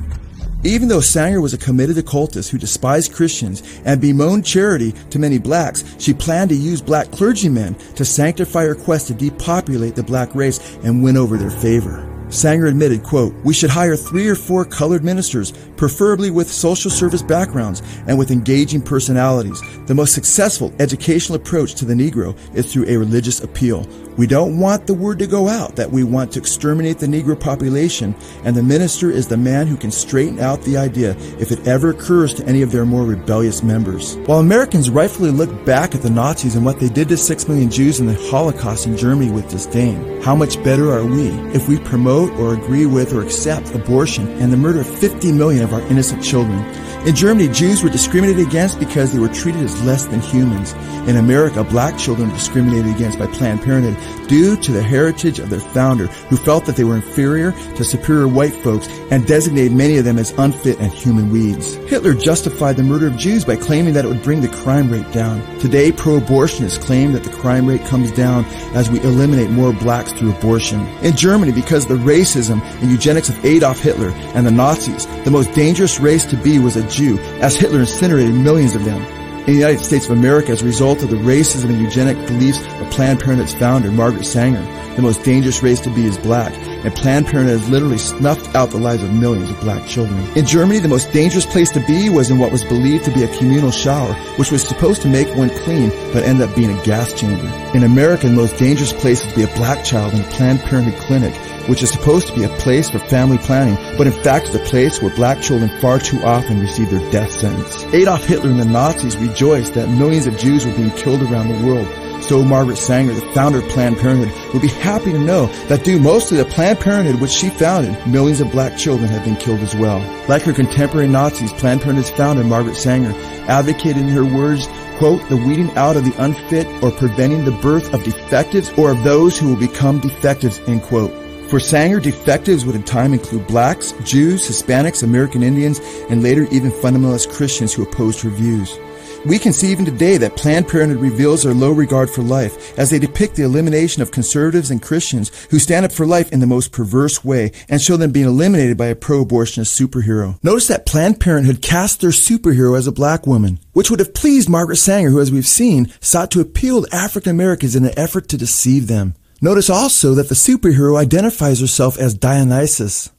Even though Sanger was a committed occultist who despised Christians and bemoaned charity to many blacks, she planned to use black clergymen to sanctify her quest to depopulate the black race and win over their favor. Sanger admitted, quote, We should hire three or four colored ministers, preferably with social service backgrounds and with engaging personalities. The most successful educational approach to the Negro is through a religious appeal. We don't want the word to go out that we want to exterminate the Negro population, and the minister is the man who can straighten out the idea if it ever occurs to any of their more rebellious members. While Americans rightfully look back at the Nazis and what they did to six million Jews in the Holocaust in Germany with disdain, how much better are we if we promote or agree with or accept abortion and the murder of 50 million of our innocent children? In Germany, Jews were discriminated against because they were treated as less than humans. In America, black children were discriminated against by Planned Parenthood due to the heritage of their founder, who felt that they were inferior to superior white folks and designated many of them as unfit and human weeds. Hitler justified the murder of Jews by claiming that it would bring the crime rate down. Today, pro-abortionists claim that the crime rate comes down as we eliminate more blacks through abortion. In Germany, because of the racism and eugenics of Adolf Hitler and the Nazis, the most dangerous race to be was a Jew, as Hitler incinerated millions of them. In the United States of America, as a result of the racism and eugenic beliefs of Planned Parenthood's founder, Margaret Sanger, the most dangerous race to be is black, and Planned Parenthood has literally snuffed out the lives of millions of black children. In Germany, the most dangerous place to be was in what was believed to be a communal shower, which was supposed to make one clean, but ended up being a gas chamber. In America, the most dangerous place is to be a black child in a Planned Parenthood clinic, which is supposed to be a place for family planning, but in fact is a place where black children far too often receive their death sentence. Adolf Hitler and the Nazis rejoiced that millions of Jews were being killed around the world. So Margaret Sanger, the founder of Planned Parenthood, would be happy to know that due mostly to Planned Parenthood, which she founded, millions of black children have been killed as well. Like her contemporary Nazis, Planned Parenthood's founder, Margaret Sanger, advocated in her words, quote, the weeding out of the unfit or preventing the birth of defectives or of those who will become defectives, end quote. For Sanger, defectives would in time include blacks, Jews, Hispanics, American Indians, and later even fundamentalist Christians who opposed her views. We can see even today that Planned Parenthood reveals their low regard for life as they depict the elimination of conservatives and Christians who stand up for life in the most perverse way and show them being eliminated by a pro-abortionist superhero. Notice that Planned Parenthood cast their superhero as a black woman, which would have pleased Margaret Sanger, who, as we've seen, sought to appeal to African Americans in an effort to deceive them. Notice also that the superhero identifies herself as Dionysus.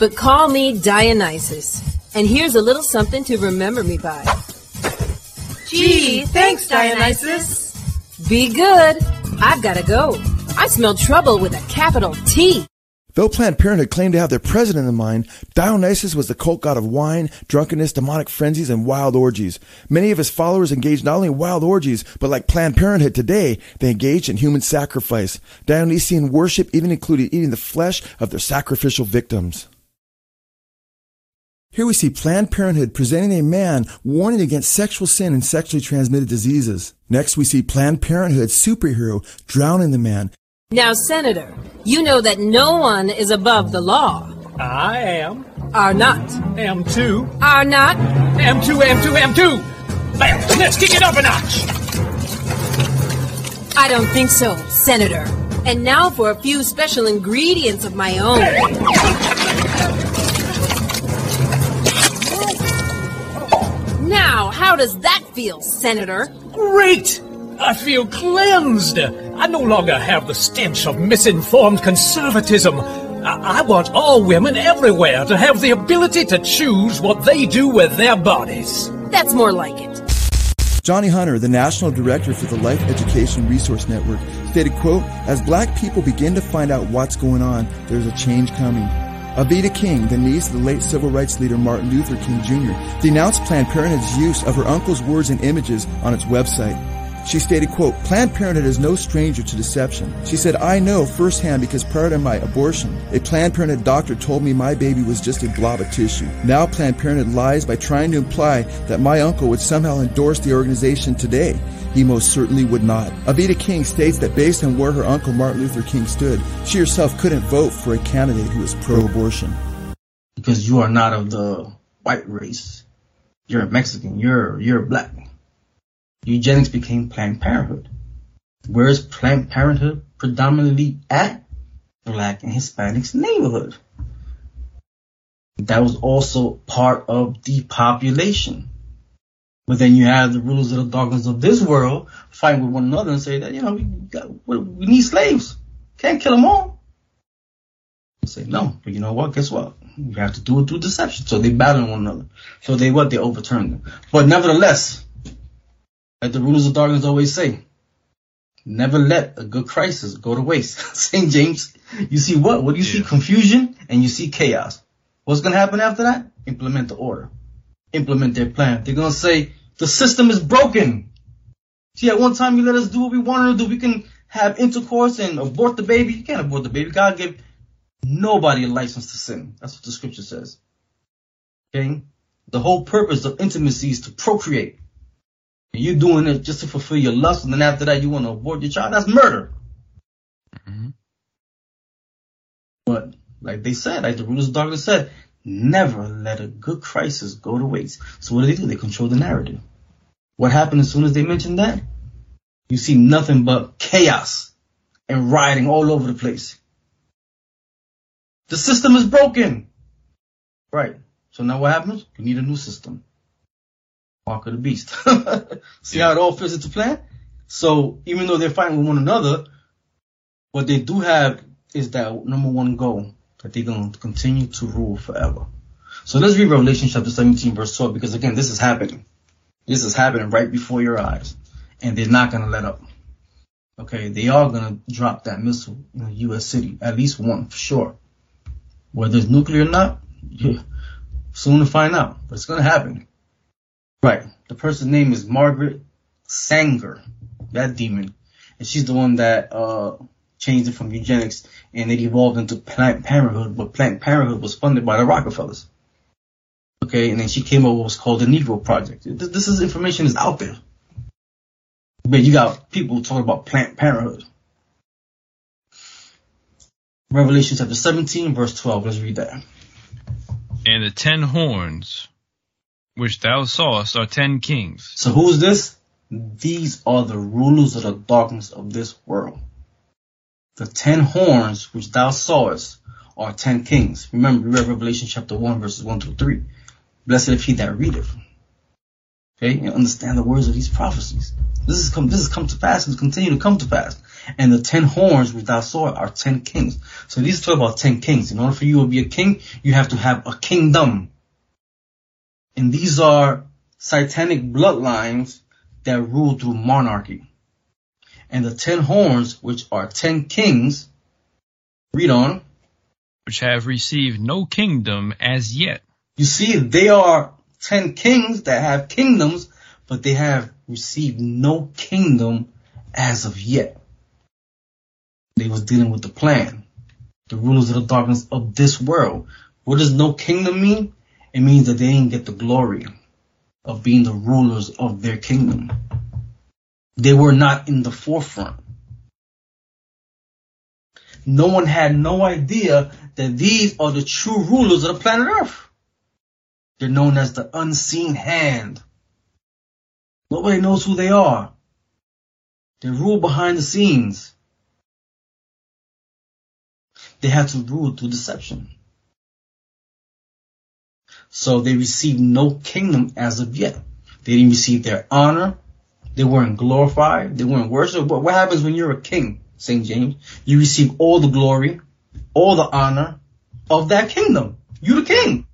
But call me Dionysus. And here's a little something to remember me by. Gee, thanks, Dionysus. Be good. I've got to go. I smell trouble with a capital T. Though Planned Parenthood claimed to have their president in mind, Dionysus was the cult god of wine, drunkenness, demonic frenzies, and wild orgies. Many of his followers engaged not only in wild orgies, but like Planned Parenthood today, they engaged in human sacrifice. Dionysian worship even included eating the flesh of their sacrificial victims. Here we see Planned Parenthood presenting a man warning against sexual sin and sexually transmitted diseases. Next, we see Planned Parenthood's superhero drowning the man. Now, Senator, you know that no one is above the law. I am. Are not. Am too. Are not. Am too, am too, am too. Well, let's kick it up a notch. I don't think so, Senator. And now for a few special ingredients of my own. Now, how does that feel, Senator? Great! I feel cleansed. I no longer have the stench of misinformed conservatism. I, I want all women everywhere to have the ability to choose what they do with their bodies. That's more like it. Johnny Hunter, the National Director for the Life Education Resource Network, stated, quote, as black people begin to find out what's going on, there's a change coming. Alveda King, the niece of the late civil rights leader Martin Luther King Jr., denounced Planned Parenthood's use of her uncle's words and images on its website. She stated, quote, Planned Parenthood is no stranger to deception. She said, I know firsthand because prior to my abortion, a Planned Parenthood doctor told me my baby was just a blob of tissue. Now Planned Parenthood lies by trying to imply that my uncle would somehow endorse the organization today. He most certainly would not. Alveda King states that based on where her uncle Martin Luther King stood, she herself couldn't vote for a candidate who was pro-abortion. Because you are not of the white race. You're a Mexican. You're, you're black eugenics became Planned Parenthood. Where is Planned Parenthood predominantly at? Black and Hispanics neighborhood. That was also part of depopulation. But then you have the rulers of the darkness of this world fighting with one another and say that, you know, we, got, we need slaves. Can't kill them all. say no, but you know what? Guess what? We have to do it through deception. So they battle one another. So they what? They overturn them. But nevertheless, like the rulers of darkness always say, never let a good crisis go to waste. *laughs* St. James, you see what? What do you yeah. see? Confusion and you see chaos. What's going to happen after that? Implement the order. Implement their plan. They're going to say, the system is broken. See, at one time you let us do what we wanted to do. We can have intercourse and abort the baby. You can't abort the baby. God gave nobody a license to sin. That's what the scripture says. Okay? The whole purpose of intimacy is to procreate. You doing it just to fulfill your lust, and then after that you want to abort your child. That's murder. Mm-hmm. But like they said, like the rulers of darkness said, never let a good crisis go to waste. So what do they do? They control the narrative. What happened as soon as they mentioned that? You see nothing but chaos and rioting all over the place. The system is broken. Right. So now what happens? You need a new system. Mark of the Beast. *laughs* See how it all fits into plan? So even though they're fighting with one another, what they do have is that number one goal that they're going to continue to rule forever. So let's read Revelation chapter 17 verse 12 because again, this is happening. This is happening right before your eyes and they're not going to let up. Okay. They are going to drop that missile in a U.S. city, at least one for sure. Whether it's nuclear or not, yeah, soon to find out, but it's going to happen. Right. The person's name is Margaret Sanger, that demon. And she's the one that uh, changed it from eugenics and it evolved into Planned Parenthood, but Planned Parenthood was funded by the Rockefellers. Okay, and then she came up with what's called the Negro Project. This, this is information is out there. But you got people talking about Planned Parenthood. Revelation chapter 17, verse 12. Let's read that. And the ten horns which thou sawest are ten kings. So who's this? These are the rulers of the darkness of this world. The ten horns which thou sawest are ten kings. Remember, we read Revelation chapter 1 verses 1 through 3. Blessed if he that readeth. Okay, and understand the words of these prophecies. This is come, this has come to pass and continue to come to pass. And the ten horns which thou sawest are ten kings. So these talk about ten kings. In order for you to be a king, you have to have a kingdom. And these are satanic bloodlines that rule through monarchy. And the ten horns, which are ten kings, read on. Which have received no kingdom as yet. You see, they are ten kings that have kingdoms, but they have received no kingdom as of yet. They was dealing with the plan. The rulers of the darkness of this world. What does no kingdom mean? It means that they didn't get the glory of being the rulers of their kingdom. They were not in the forefront. No one had no idea that these are the true rulers of the planet Earth. They're known as the unseen hand. Nobody knows who they are. They rule behind the scenes. They had to rule through deception. So they received no kingdom as of yet. They didn't receive their honor, They weren't glorified. They weren't worshipped. But what happens when you're a king, St. James? You receive all the glory, all the honor of that kingdom. You're the king.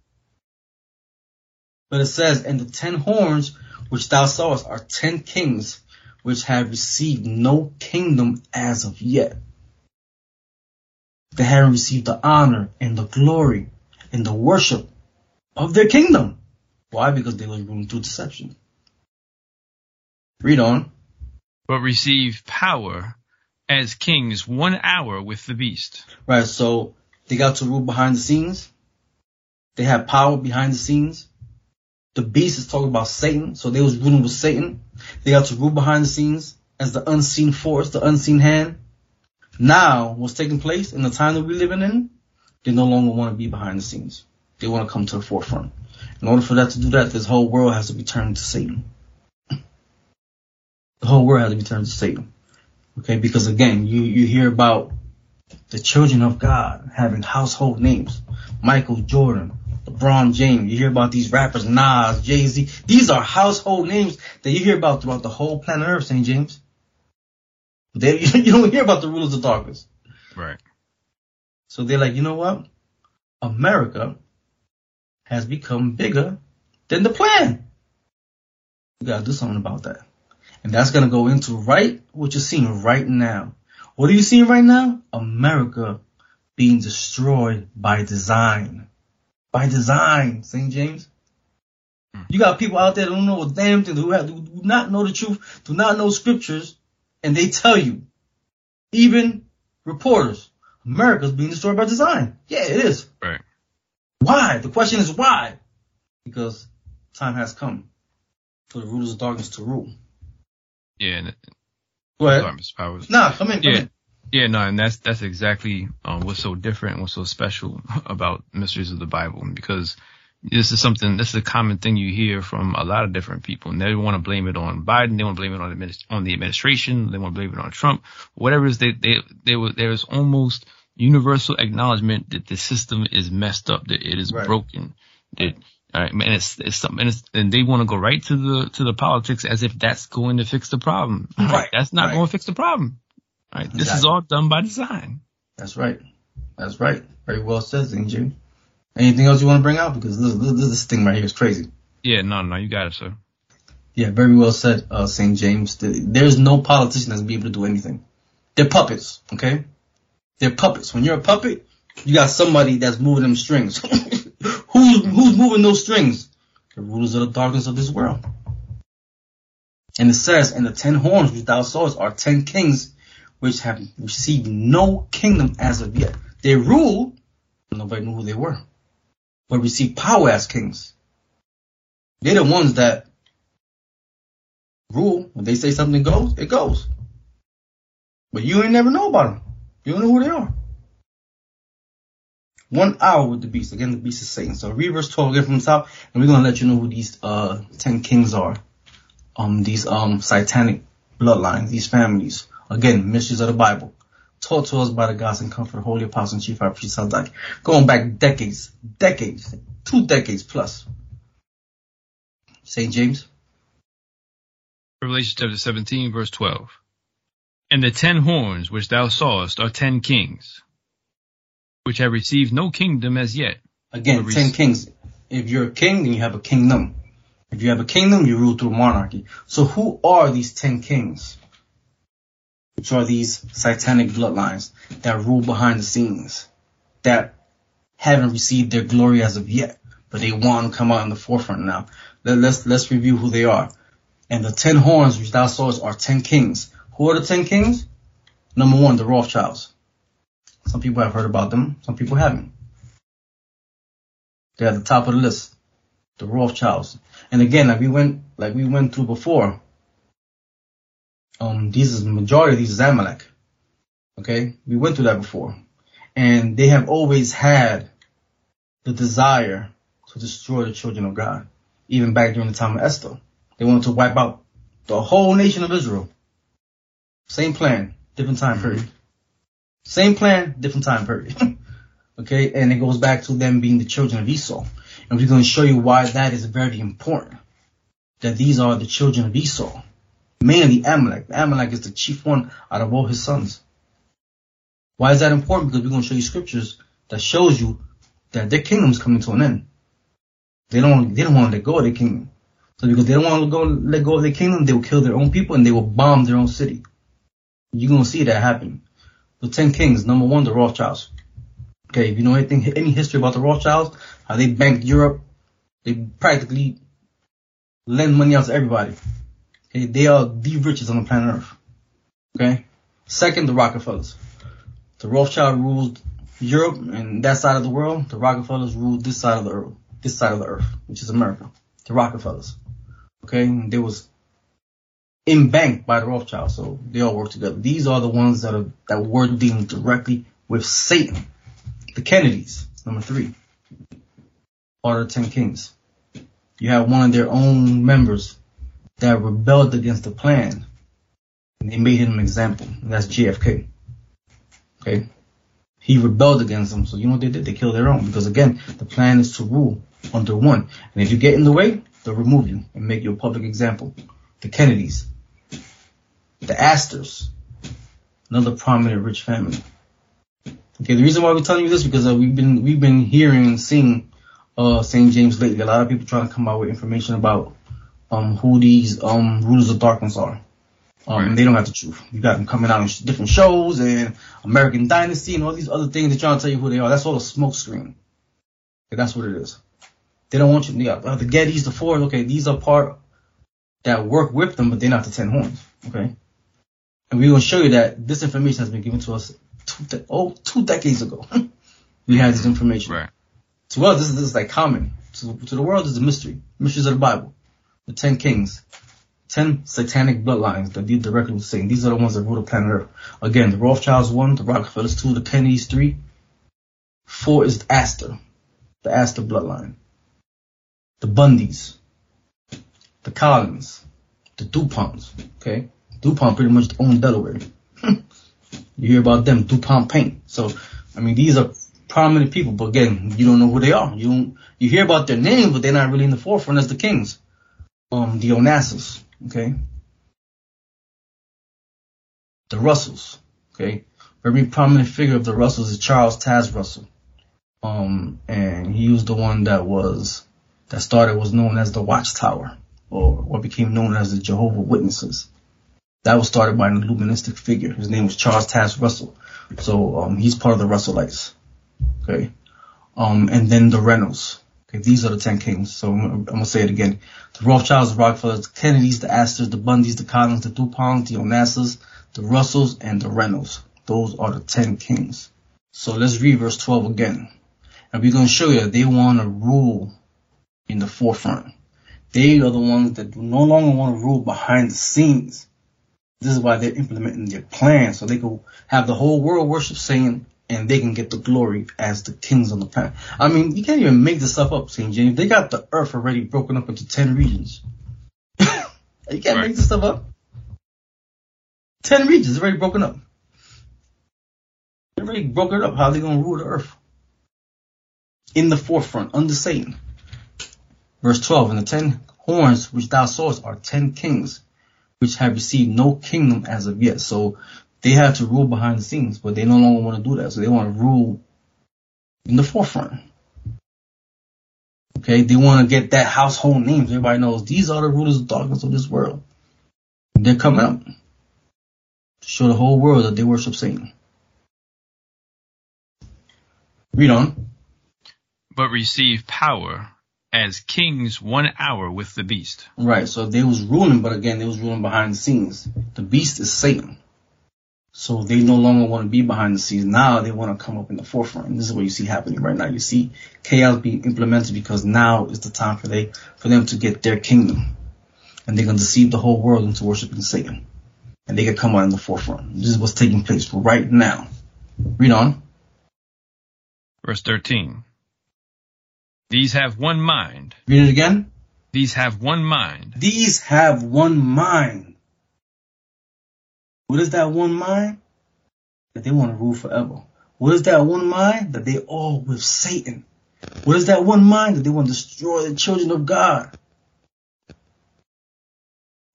But it says, and the ten horns which thou sawest are ten kings which have received no kingdom as of yet. They haven't received the honor and the glory and the worship of their kingdom. Why? Because they were ruling through deception. Read on. But receive power as kings one hour with the beast. Right, so they got to rule behind the scenes. They had power behind the scenes. The beast is talking about Satan, so they was ruling with Satan. They got to rule behind the scenes as the unseen force, the unseen hand. Now, what's taking place in the time that we're living in, they no longer want to be behind the scenes. They want to come to the forefront. In order for that to do that, this whole world has to be turned to Satan. The whole world has to be turned to Satan. Okay, because again, you, you hear about the children of God having household names. Michael Jordan, LeBron James. You hear about these rappers, Nas, Jay Z. These are household names that you hear about throughout the whole planet Earth, St. James. They, *laughs* you don't hear about the rulers of darkness. Right. So they're like, you know what? America has become bigger than the plan. We gotta do something about that. And that's gonna go into right what you're seeing right now. What are you seeing right now? America being destroyed by design. By design, St. James. You got people out there that don't know a damn thing, who, have, who do not know the truth, do not know scriptures, and they tell you, even reporters, America's being destroyed by design. Yeah, it is. Why? The question is why? Because time has come for the rulers of darkness to rule. Yeah. And, Go ahead. Darkness powers. Nah, come in, come yeah. in. Yeah, no, and that's that's exactly um, what's so different, what's so special *laughs* about mysteries of the Bible, because this is something, this is a common thing you hear from a lot of different people, and they want to blame it on Biden, they want to blame it on the, on the administration, they want to blame it on Trump, whatever it is, they they they were there's almost universal acknowledgement that the system is messed up, that it is Right. broken, that all right, man, it's, it's something, and, it's, and they want to go right to the to the politics as if that's going to fix the problem. All Right, that's not right. going to fix the problem. All right, this is all done by design. That's right. That's right. Very well said, St. James. Anything else you want to bring out? Because this, this, this thing right here is crazy. Yeah, no, no, you got it, sir. Yeah, very well said, uh, St. James. There's no politician that's be able to do anything. They're puppets, okay? They're puppets. When you're a puppet, you got somebody that's moving them strings. *laughs* who's, who's moving those strings? The rulers of the darkness of this world. And it says, and the ten horns which thou sawest are ten kings which have received no kingdom as of yet. They rule, nobody knew who they were, but received power as kings. They're the ones that rule. When they say something goes, it goes. But you ain't never know about them. You don't know who they are. One hour with the beast. Again, the beast is Satan. So read verse 12 again from the top, and we're gonna let you know who these uh ten kings are. Um, these um satanic bloodlines, these families. Again, mysteries of the Bible. Taught to us by the God's and Comfort, Holy Apostle and Chief High Priest Sadak. Going back decades, decades, two decades plus. St. James. Revelation chapter 17, verse 12. And the ten horns which thou sawest are ten kings, which have received no kingdom as yet. Again, But ten rec- kings. If you're a king, then you have a kingdom. If you have a kingdom, you rule through monarchy. So who are these ten kings? Which are these satanic bloodlines that rule behind the scenes, that haven't received their glory as of yet, but they want to come out in the forefront now. Let, let's let's review who they are. And the ten horns which thou sawest are ten kings. Who are the ten kings? Number one, the Rothschilds. Some people have heard about them, some people haven't. They're at the top of the list. The Rothschilds. And again, like we went, like we went through before, um, these is the majority of these is Amalek. Okay? We went through that before. And they have always had the desire to destroy the children of God. Even back during the time of Esther. They wanted to wipe out the whole nation of Israel. Same plan, different time period. Same plan, different time period. *laughs* okay? And it goes back to them being the children of Esau. And we're going to show you why that is very important. That these are the children of Esau. Mainly Amalek. Amalek is the chief one out of all his sons. Why is that important? Because we're going to show you scriptures that shows you that their kingdom's coming to an end. They don't, they don't want to let go of their kingdom. So because they don't want to go, let go of their kingdom, they will kill their own people and they will bomb their own city. You're to see that happen. The Ten Kings, number one, the Rothschilds. Okay, if you know anything, any history about the Rothschilds, how they banked Europe, they practically lend money out to everybody. Okay, they are the richest on the planet Earth. Okay, second, the Rockefellers. The Rothschild ruled Europe and that side of the world. The Rockefellers ruled this side of the earth, this side of the earth, which is America. The Rockefellers. Okay, and they was in bank by the Rothschilds, so they all work together. These are the ones that are that were dealing directly with Satan. The Kennedys, number three, are the Ten Kings. You have one of their own members that rebelled against the plan, and they made him an example. And that's JFK. Okay, he rebelled against them, so you know what they did? They killed their own because again, the plan is to rule under one, and if you get in the way, they'll remove you and make you a public example. The Kennedys, the Astors, another prominent rich family. Okay, the reason why we're telling you this because uh, we've been we've been hearing and seeing uh, St. James lately. A lot of people trying to come out with information about um, who these um, rulers of darkness are. Um, and they don't have the truth. You got them coming out on sh- different shows and American Dynasty and all these other things. They're trying to tell you who they are. That's all a smokescreen. Okay, that's what it is. They don't want you. Got uh, the Gettys, the Fords. Okay, these are part that work with them, but they're not the ten horns. Okay, and we're gonna show you that this information has been given to us two de- oh two decades ago. *laughs* we had this information. Right. To us, this is, this is like common. To, to the world, it's a mystery. Mysteries of the Bible. The ten kings. Ten satanic bloodlines that deal directly with Satan. These are the ones that rule the planet Earth. Again, the Rothschilds one, the Rockefellers two, the Kennedys three. Four is the Astor, the Astor bloodline. The Bundys, the Collins, the DuPonts. Okay, DuPont pretty much owned Delaware. *laughs* you hear about them, DuPont Paint. So, I mean, these are prominent people, but again, you don't know who they are. You don't, you hear about their names, but they're not really in the forefront as the kings. Um, the Onassis, okay? The Russells, okay? Very prominent figure of the Russells is Charles Taz Russell. Um, and he was the one that was, that started was known as the Watchtower, or what became known as the Jehovah Witnesses. That was started by an illuministic figure. His name was Charles Taz Russell. So, um, he's part of the Russellites. Okay. Um, and then the Reynolds. Okay. These are the 10 kings. So I'm, I'm to say it again. The Rothschilds, the Rockefellers, the Kennedys, the Astors, the Bundys, the Collins, the DuPonts, the Onassis, the Russells, and the Reynolds. Those are the 10 kings. So let's read verse 12 again. And we're to show you they want to rule in the forefront. They are the ones that no longer want to rule behind the scenes. This is why they're implementing their plan so they can have the whole world worship Satan and they can get the glory as the kings on the planet. I mean, you can't even make this stuff up, St. James. They got the earth already broken up into 10 regions. *laughs* you can't Right. make this stuff up. 10 regions already broken up. They already broken up. How are they going to rule the earth? In the forefront, under Satan. Verse 12, and the 10 horns which thou sawest are 10 kings which have received no kingdom as of yet. So they have to rule behind the scenes, but they no longer want to do that. So they want to rule in the forefront. Okay, they want to get that household names. Everybody knows these are the rulers of darkness of this world. And they're coming up to show the whole world that they worship Satan. Read on. But receive power as kings one hour with the beast. Right, so they was ruling, but again, they was ruling behind the scenes. The beast is Satan. So they no longer want to be behind the scenes. Now they want to come up in the forefront. And this is what you see happening right now. You see chaos being implemented because now is the time for they for them to get their kingdom. And they're gonna deceive the whole world into worshiping Satan. And they can come out in the forefront. This is what's taking place right now. Read on. Verse 13. These have one mind. Read it again. These have one mind. These have one mind. What is that one mind? That they want to rule forever. What is that one mind? That they all with Satan. What is that one mind? That they want to destroy the children of God.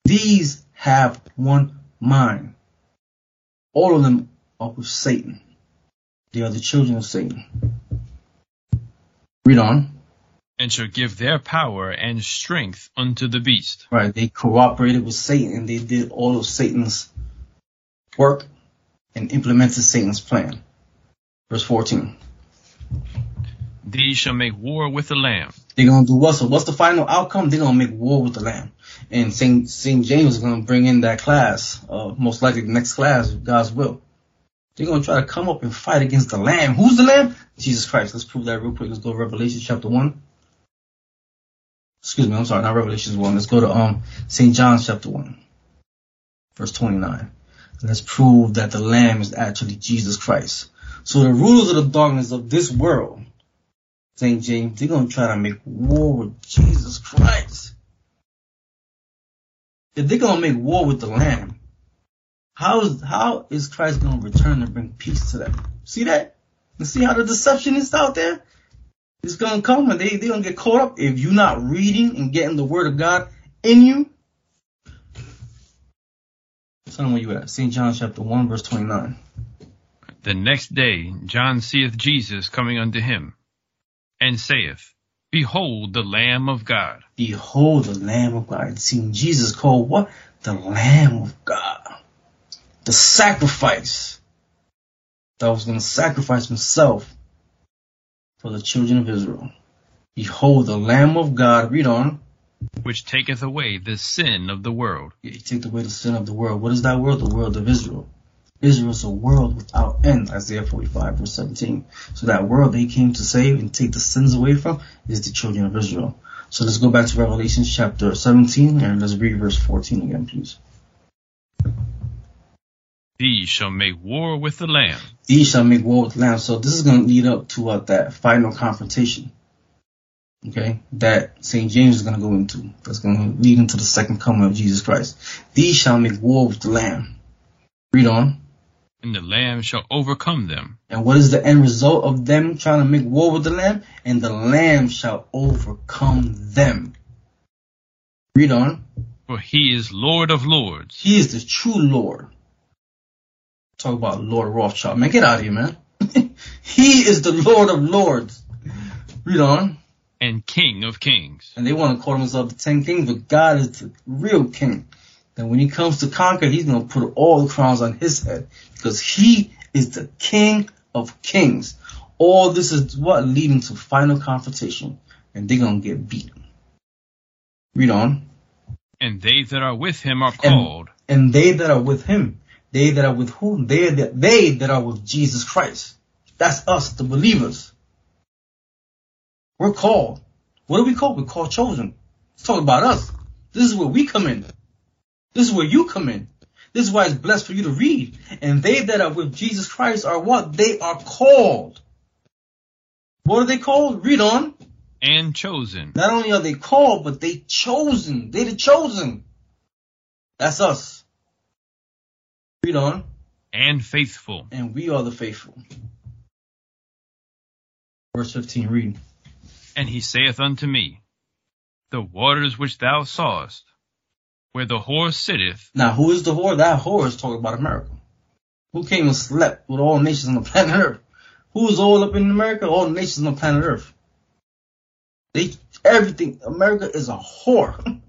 These have one mind. All of them are with Satan. They are the children of Satan. Read on. And shall give their power and strength unto the beast. Right. They cooperated with Satan and they did all of Satan's work and implemented Satan's plan. Verse 14. These shall make war with the Lamb. They're gonna do what? So what's the final outcome? They're gonna make war with the Lamb. And Saint Saint James is gonna bring in that class, uh, most likely the next class, if God's will. They're gonna try to come up and fight against the Lamb. Who's the Lamb? Jesus Christ. Let's prove that real quick. Let's go to Revelation chapter one. Excuse me, I'm sorry, not Revelation one. Let's go to um Saint John chapter one, verse twenty nine. Let's prove that the Lamb is actually Jesus Christ. So the rulers of the darkness of this world, St. James, they're going to try to make war with Jesus Christ. If they're going to make war with the Lamb, how is, how is Christ going to return and bring peace to them? See that? You see how the deception is out there? It's going to come and they, they're going to get caught up if you're not reading and getting the word of God in you. Them where you at. St. John chapter 1 verse 29. The next day John seeth Jesus coming unto him, and saith, Behold the Lamb of God. Behold the Lamb of God. Seeing Jesus called what? The Lamb of God. The sacrifice that was going to sacrifice himself for the children of Israel. Behold the Lamb of God. Read on. Which taketh away the sin of the world. Yeah, he taketh away the sin of the world. What is that world? The world of Israel. Israel is a world without end, Isaiah 45 verse 17. So that world they came to save and take the sins away from is the children of Israel. So let's go back to Revelation chapter 17 and let's read verse 14 again, please. These shall make war with the Lamb. These shall make war with the Lamb. So this is going to lead up to uh, that final confrontation. Okay, that St. James is going to go into. That's going to lead into the second coming of Jesus Christ. These shall make war with the Lamb. Read on. And the Lamb shall overcome them. And what is the end result of them trying to make war with the Lamb? And the Lamb shall overcome them. Read on. For he is Lord of lords. He is the true Lord. Talk about Lord Rothschild. Man, get out of here, man. *laughs* he is the Lord of lords. Read on. And King of kings. And they want to call themselves the ten kings, but God is the real king. And when he comes to conquer, he's going to put all the crowns on his head because he is the king of kings. All this is what leading to final confrontation and they're going to get beat. Read on. And they that are with him are called. And, and they that are with him. They that are with whom? They that, they that are with Jesus Christ. That's us, the believers. We're called. What are we called? We're called chosen. Let's talk about us. This is where we come in. This is where you come in. This is why it's blessed for you to read. And they that are with Jesus Christ are what? They are called. What are they called? Read on. And chosen. Not only are they called, but they chosen. They the chosen. That's us. Read on. And faithful. And we are the faithful. Verse 15, read. And he saith unto me, The waters which thou sawest, where the whore sitteth. Now, who is the whore? That whore is talking about America. Who came and slept with all nations on the planet Earth? Who is all up in America? All nations on the planet Earth. They, everything, America is a whore. *laughs*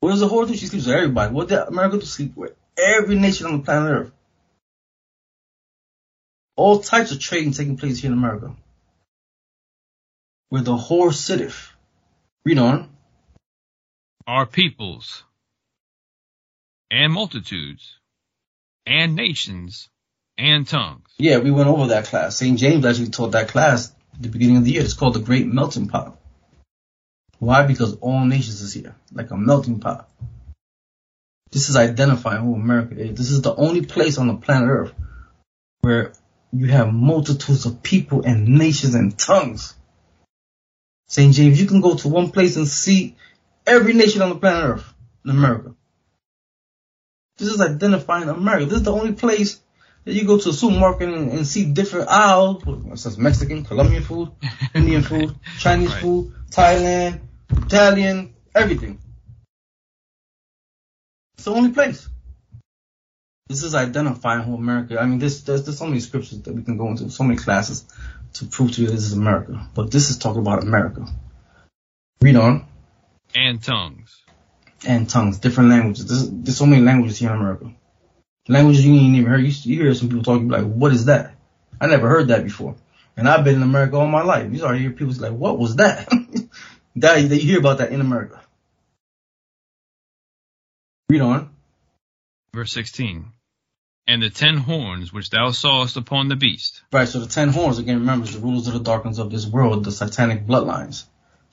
what does a whore do? She sleeps with everybody. What did America do? Sleep with every nation on the planet Earth. All types of trading taking place here in America. Where the whore sitteth. Read on. Our peoples and multitudes and nations and tongues. Yeah, we went over that class. St. James actually taught that class at the beginning of the year. It's called the Great Melting Pot. Why? Because all nations is here, like a melting pot. This is identifying who America is. This is the only place on the planet Earth where you have multitudes of people and nations and tongues. St. James, you can go to one place and see every nation on the planet Earth in America. This is identifying America. This is the only place that you go to a supermarket and, and see different aisles. It says Mexican, Colombian food, *laughs* Indian food, Chinese right. food, Thailand, Italian, everything. It's the only place. This is identifying who America. I mean, there's, there's there's so many scriptures that we can go into, so many classes to prove to you this is America. But this is talking about America. Read on. And tongues. And tongues, different languages. There's, there's so many languages here in America. Languages you ain't even heard. You, you hear some people talking like, "What is that?" I never heard that before. And I've been in America all my life. You start hear people like, "What was *laughs* that?" that you hear about that in America. Read on. Verse 16. And the ten horns which thou sawest upon the beast. Right, so the ten horns, again, remember, the rulers of the darkness of this world, the satanic bloodlines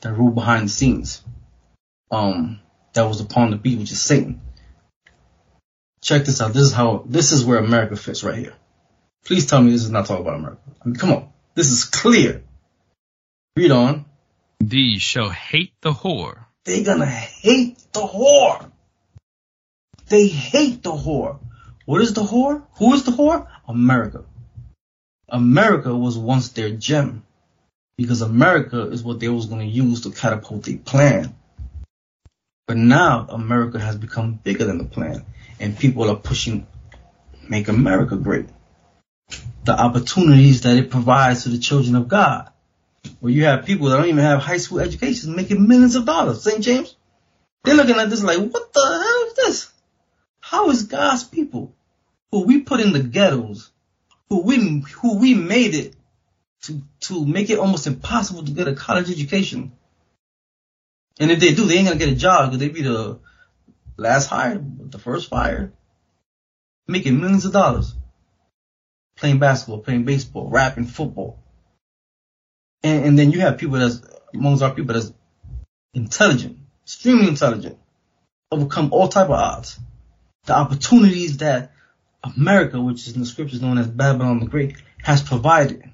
that rule behind the scenes. Um, that was upon the beast, which is Satan. Check this out. This is how, this is where America fits right here. Please tell me this is not talking about America. I mean, come on. This is clear. Read on. These shall hate the whore. They're gonna hate the whore. They hate the whore. What is the whore? Who is the whore? America. America was once their gem because America is what they was going to use to catapult their plan. But now America has become bigger than the plan and people are pushing make America great. The opportunities that it provides to the children of God. Where you have people that don't even have high school educations making millions of dollars. St. James? They're looking at this like, what the hell is this? How is God's people, who we put in the ghettos, who we who we made it to to make it almost impossible to get a college education, and if they do, they ain't gonna get a job. Because they be the last hired, the first fired, making millions of dollars, playing basketball, playing baseball, rapping, football, and, and then you have people that's amongst our people that's intelligent, extremely intelligent, overcome all type of odds the opportunities that America, which is in the scriptures known as Babylon the Great, has provided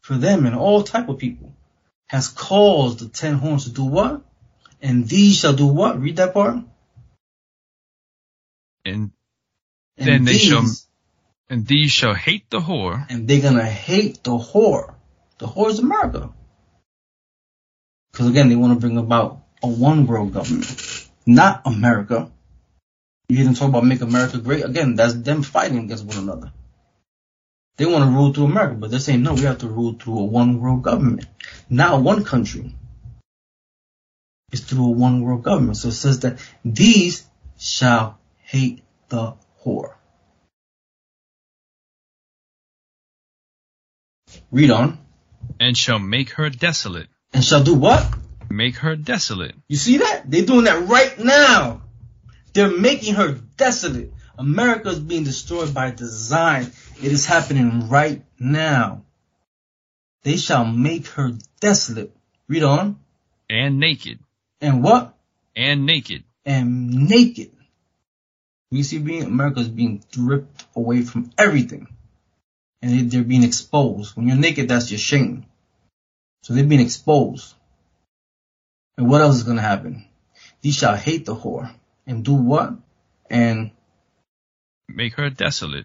for them and all type of people, has caused the ten horns to do what? And these shall do what? Read that part. And, And then they shall, and these shall hate the whore. and they're gonna hate the whore. The whore is America. Because again, they want to bring about a one world government, not America. You hear them talk about make America great. Again, that's them fighting against one another. They want to rule through America, but they're saying no, we have to rule through a one world government, not one country. It's through a one world government. So it says that these shall hate the whore. Read on. And shall make her desolate. And shall do what? Make her desolate. You see that? They're doing that right now. They're making her desolate. America is being destroyed by design. It is happening right now. They shall make her desolate. Read on. And naked. And what? And naked. And naked. We see being America is being stripped away from everything. And they- they're being exposed. When you're naked, that's your shame. So they're being exposed. And what else is gonna happen? These shall hate the whore. And do what? And Make her desolate.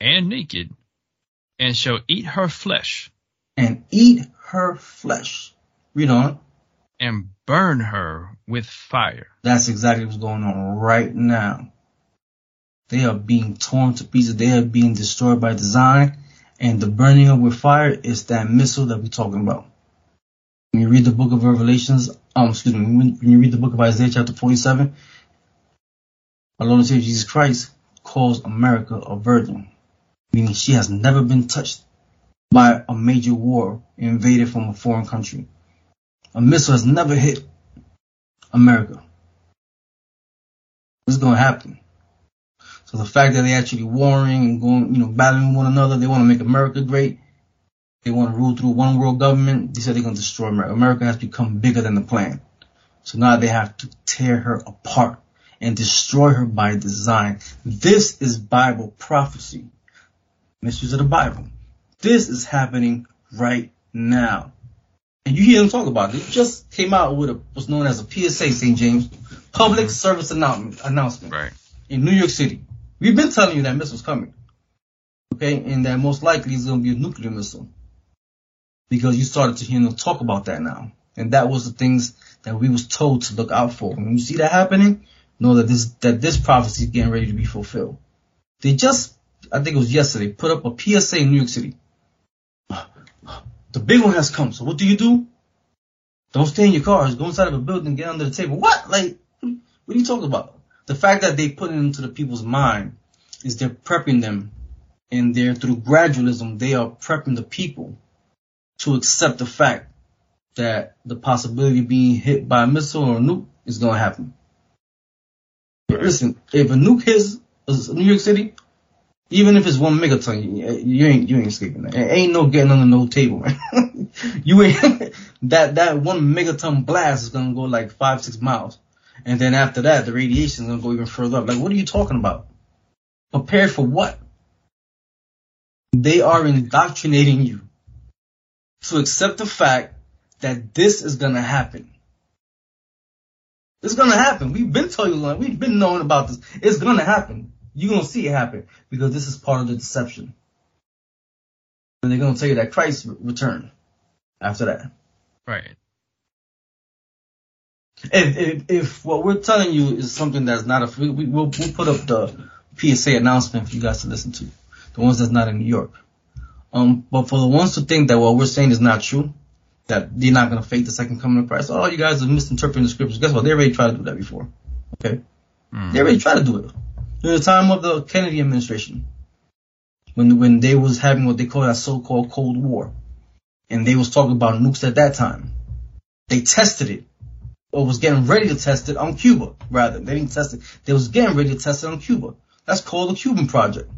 And naked. And shall eat her flesh. and eat her flesh. Read on. And burn her with fire. That's exactly what's going on right now. They are being torn to pieces. They are being destroyed by design. And the burning up with fire is that missile that we're talking about. When you read the book of Revelations, um, excuse me, when, when you read the book of Isaiah chapter 47, our Lord and Savior Jesus Christ calls America a virgin, meaning she has never been touched by a major war invaded from a foreign country. A missile has never hit America. This is going to happen. So the fact that they're actually warring and going, you know, battling one another, they want to make America great. They want to rule through one world government. They said they're going to destroy America. America has become bigger than the plan. So now they have to tear her apart and destroy her by design. This is Bible prophecy. Mysteries of the Bible. This is happening right now. And you hear them talk about it. They just came out with a, what's known as a PSA, St. James, Public Service Announcement, announcement Right. in New York City. We've been telling you that missile's coming. Okay, and that most likely is going to be a nuclear missile. Because you started to hear them talk about that now. And that was the things that we was told to look out for. When you see that happening, know that this that this prophecy is getting ready to be fulfilled. They just, I think it was yesterday, put up a PSA in New York City. The big one has come. So what do you do? Don't stay in your cars. Go inside of a building. Get under the table. What? Like, what are you talking about? The fact that they put it into the people's mind is they're prepping them, and they're through gradualism they are prepping the people to accept the fact that the possibility of being hit by a missile or a nuke is going to happen. Listen, if a nuke hits New York City, even if it's one megaton, you, ain't you ain't escaping. It ain't no getting under no table, man. *laughs* you ain't *laughs* that that one megaton blast is gonna go like five six miles, and then after that, the radiation is gonna go even further up. Like, what are you talking about? Prepared for what? They are indoctrinating you to accept the fact that this is gonna happen. It's gonna happen. We've been telling you, we've been knowing about this. It's gonna happen. You're gonna see it happen because this is part of the deception. And they're gonna tell you that Christ returned after that. Right. If, if, if what we're telling you is something that's not a, we, we'll, we'll put up the PSA announcement for you guys to listen to. The ones that's not in New York. Um, but for the ones to think that what we're saying is not true, that they're not going to fake the second coming of Christ, oh, you guys are misinterpreting the scriptures. Guess what? They already tried to do that before. Okay? Mm. They already tried to do it. In the time of the Kennedy administration, when, when they was having what they call that so-called Cold War, and they was talking about nukes at that time, they tested it, or was getting ready to test it on Cuba, rather. They didn't test it. They was getting ready to test it on Cuba. That's called the Cuban Project.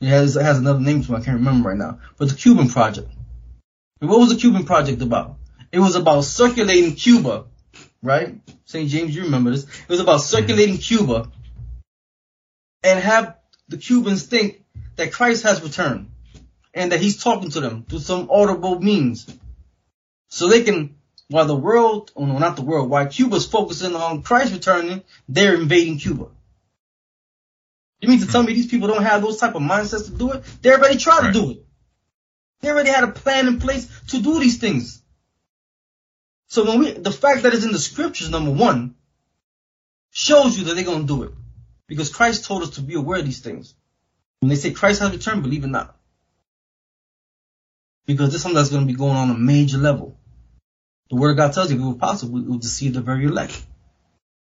It has, it has another name to it, I can't remember right now. But the Cuban Project. And what was the Cuban Project about? It was about circulating Cuba, right? St. James, you remember this. It was about circulating mm-hmm. Cuba and have the Cubans think that Christ has returned and that he's talking to them through some audible means. So they can, while the world, oh no, not the world, while Cuba's focusing on Christ returning, they're invading Cuba. You mean to tell me these people don't have those type of mindsets to do it? They already tried right. to do it. They already had a plan in place to do these things. So when we, the fact that it's in the scriptures, number one, shows you that they're going to do it. Because Christ told us to be aware of these things. When they say Christ has returned, believe it not. Because this is something that's going to be going on a major level. The word of God tells you if it were possible, it would deceive the very elect.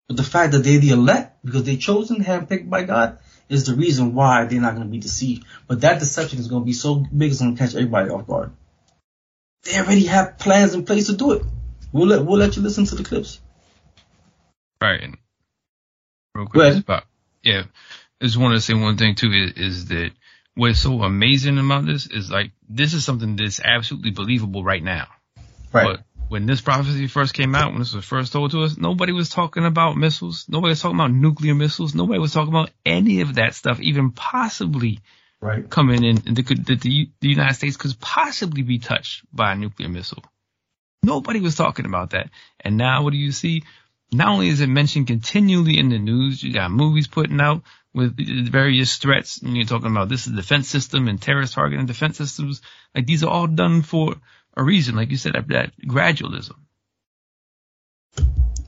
But the fact that they're the elect, because they're chosen, handpicked by God, is the reason why they're not going to be deceived. But that deception is going to be so big, it's going to catch everybody off guard. They already have plans in place to do it. We'll let we'll let you listen to the clips. Right. Real quick spot. Yeah. I just want to say one thing too is, is that what's so amazing about this is like this is something that's absolutely believable right now. Right. But when this prophecy first came out, when this was first told to us, nobody was talking about missiles. Nobody was talking about nuclear missiles. Nobody was talking about any of that stuff, even possibly right. coming in that, could, that the, the United States could possibly be touched by a nuclear missile. Nobody was talking about that. And now what do you see? Not only is it mentioned continually in the news, you got movies putting out with various threats, and you're talking about this is defense system and terrorist targeting defense systems. Like these are all done for a reason, like you said, that gradualism.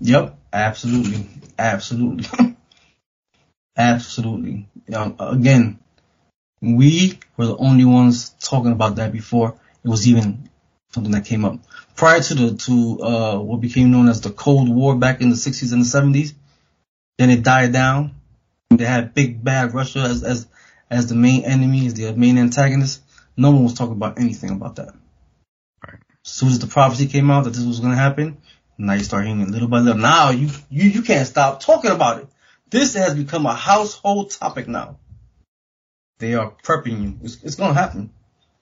Yep, absolutely, absolutely, *laughs* absolutely. Um, again, we were the only ones talking about that before it was even something that came up. Prior to the to uh, what became known as the Cold War back in the 60s and the 70s, then it died down. They had big bad Russia as as as the main enemy, as the main antagonist. No one was talking about anything about that. As soon as the prophecy came out that this was going to happen, now you start hearing it little by little. Now you, you, you can't stop talking about it. This has become a household topic now. They are prepping you. It's, it's going to happen.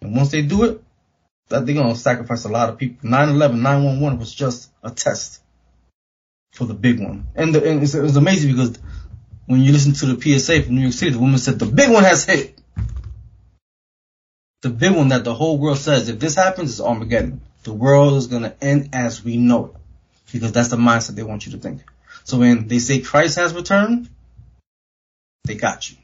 And once they do it, that they're going to sacrifice a lot of people. 9-11, 911 was just a test for the big one. And, the, and it's, it was amazing because when you listen to the PSA from New York City, the woman said the big one has hit. The big one that the whole world says, if this happens, it's Armageddon the world is going to end as we know it. Because that's the mindset they want you to think. So when they say Christ has returned, they got you.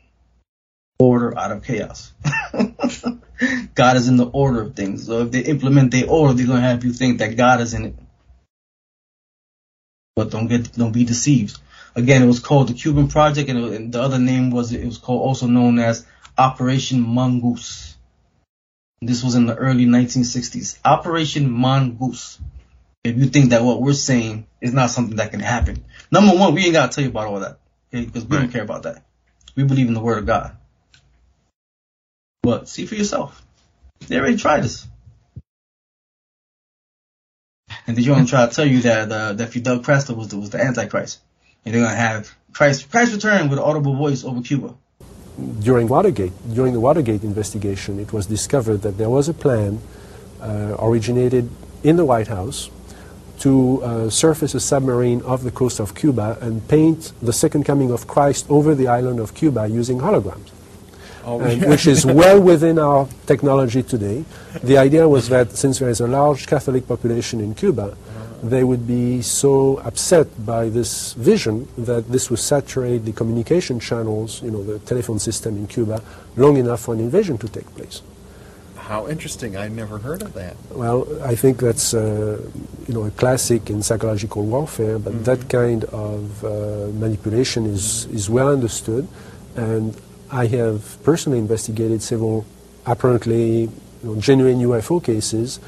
Order out of chaos. *laughs* God is in the order of things. So if they implement their order, they're going to have you think that God is in it. But don't get don't be deceived. Again, it was called the Cuban Project, and, it, and the other name was it was called also known as Operation Mongoose. This was in the early 1960s. Operation Mongoose. If you think that what we're saying is not something that can happen, number one, we ain't gotta tell you about all that, okay? Because we don't care about that. We believe in the Word of God. But see for yourself. They already tried this. And did you want to try to tell you that uh, that Fidel Castro was the, was the Antichrist, and they're gonna have Christ Christ return with an audible voice over Cuba. During Watergate, during the Watergate investigation, it was discovered that there was a plan uh, originated in the White House to uh, surface a submarine off the coast of Cuba and paint the second coming of Christ over the island of Cuba using holograms. Oh, and, yeah. which is *laughs* well within our technology today. The idea was that since there is a large Catholic population in Cuba, they would be so upset by this vision that this would saturate the communication channels, you know, the telephone system in Cuba, long enough for an invasion to take place. How interesting. I never heard of that. Well, I think that's uh, you know a classic in psychological warfare, but that kind of uh, manipulation is is well understood, and I have personally investigated several apparently you know, genuine UFO cases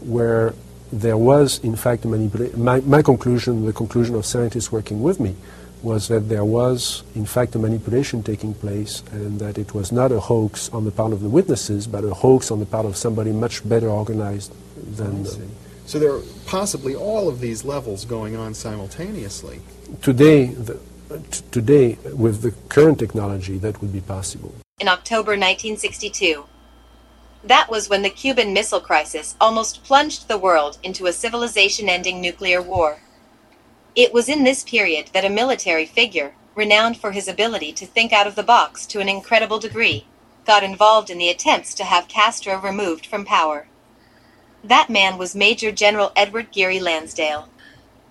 where there was in fact a manipulation. My, my conclusion, the conclusion of scientists working with me, was that there was in fact a manipulation taking place and that it was not a hoax on the part of the witnesses, but a hoax on the part of somebody much better organized than. them. So there are possibly all of these levels going on simultaneously. Today, the, t- today, with the current technology, that would be possible. in October 1962. That was when the Cuban Missile Crisis almost plunged the world into a civilization ending nuclear war. It was in this period that a military figure, renowned for his ability to think out of the box to an incredible degree, got involved in the attempts to have Castro removed from power. That man was Major General Edward Geary Lansdale.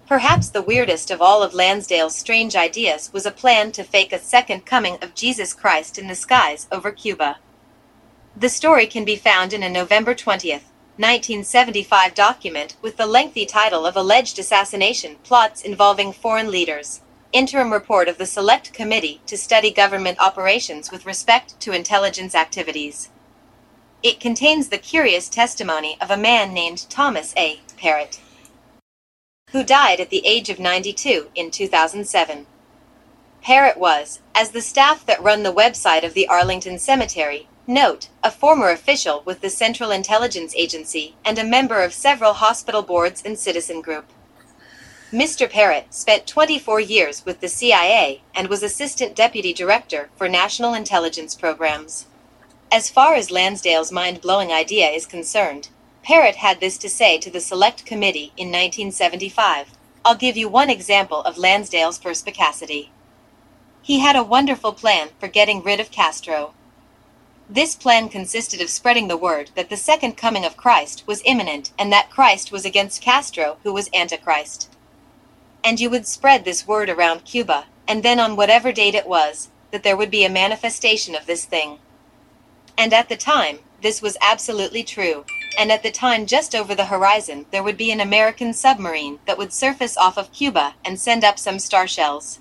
Perhaps the weirdest of all of Lansdale's strange ideas was a plan to fake a second coming of Jesus Christ in the skies over Cuba. The story can be found in a November 20th, 1975 document with the lengthy title of Alleged Assassination Plots Involving Foreign Leaders. Interim report of the Select Committee to study government operations with respect to intelligence activities. It contains the curious testimony of a man named Thomas A. Parrott, who died at the age of 92 in 2007. Parrott was, as the staff that run the website of the Arlington Cemetery, note, a former official with the Central Intelligence Agency and a member of several hospital boards and citizen group. Mr. Parrott spent 24 years with the CIA and was Assistant Deputy Director for National Intelligence Programs. As far as Lansdale's mind blowing idea is concerned, Parrott had this to say to the Select Committee in 1975. I'll give you one example of Lansdale's perspicacity. He had a wonderful plan for getting rid of Castro. This plan consisted of spreading the word that the second coming of Christ was imminent and that Christ was against Castro, who was Antichrist. And you would spread this word around Cuba, and then on whatever date it was, that there would be a manifestation of this thing. And at the time, this was absolutely true. And at the time, just over the horizon, there would be an American submarine that would surface off of Cuba and send up some star shells.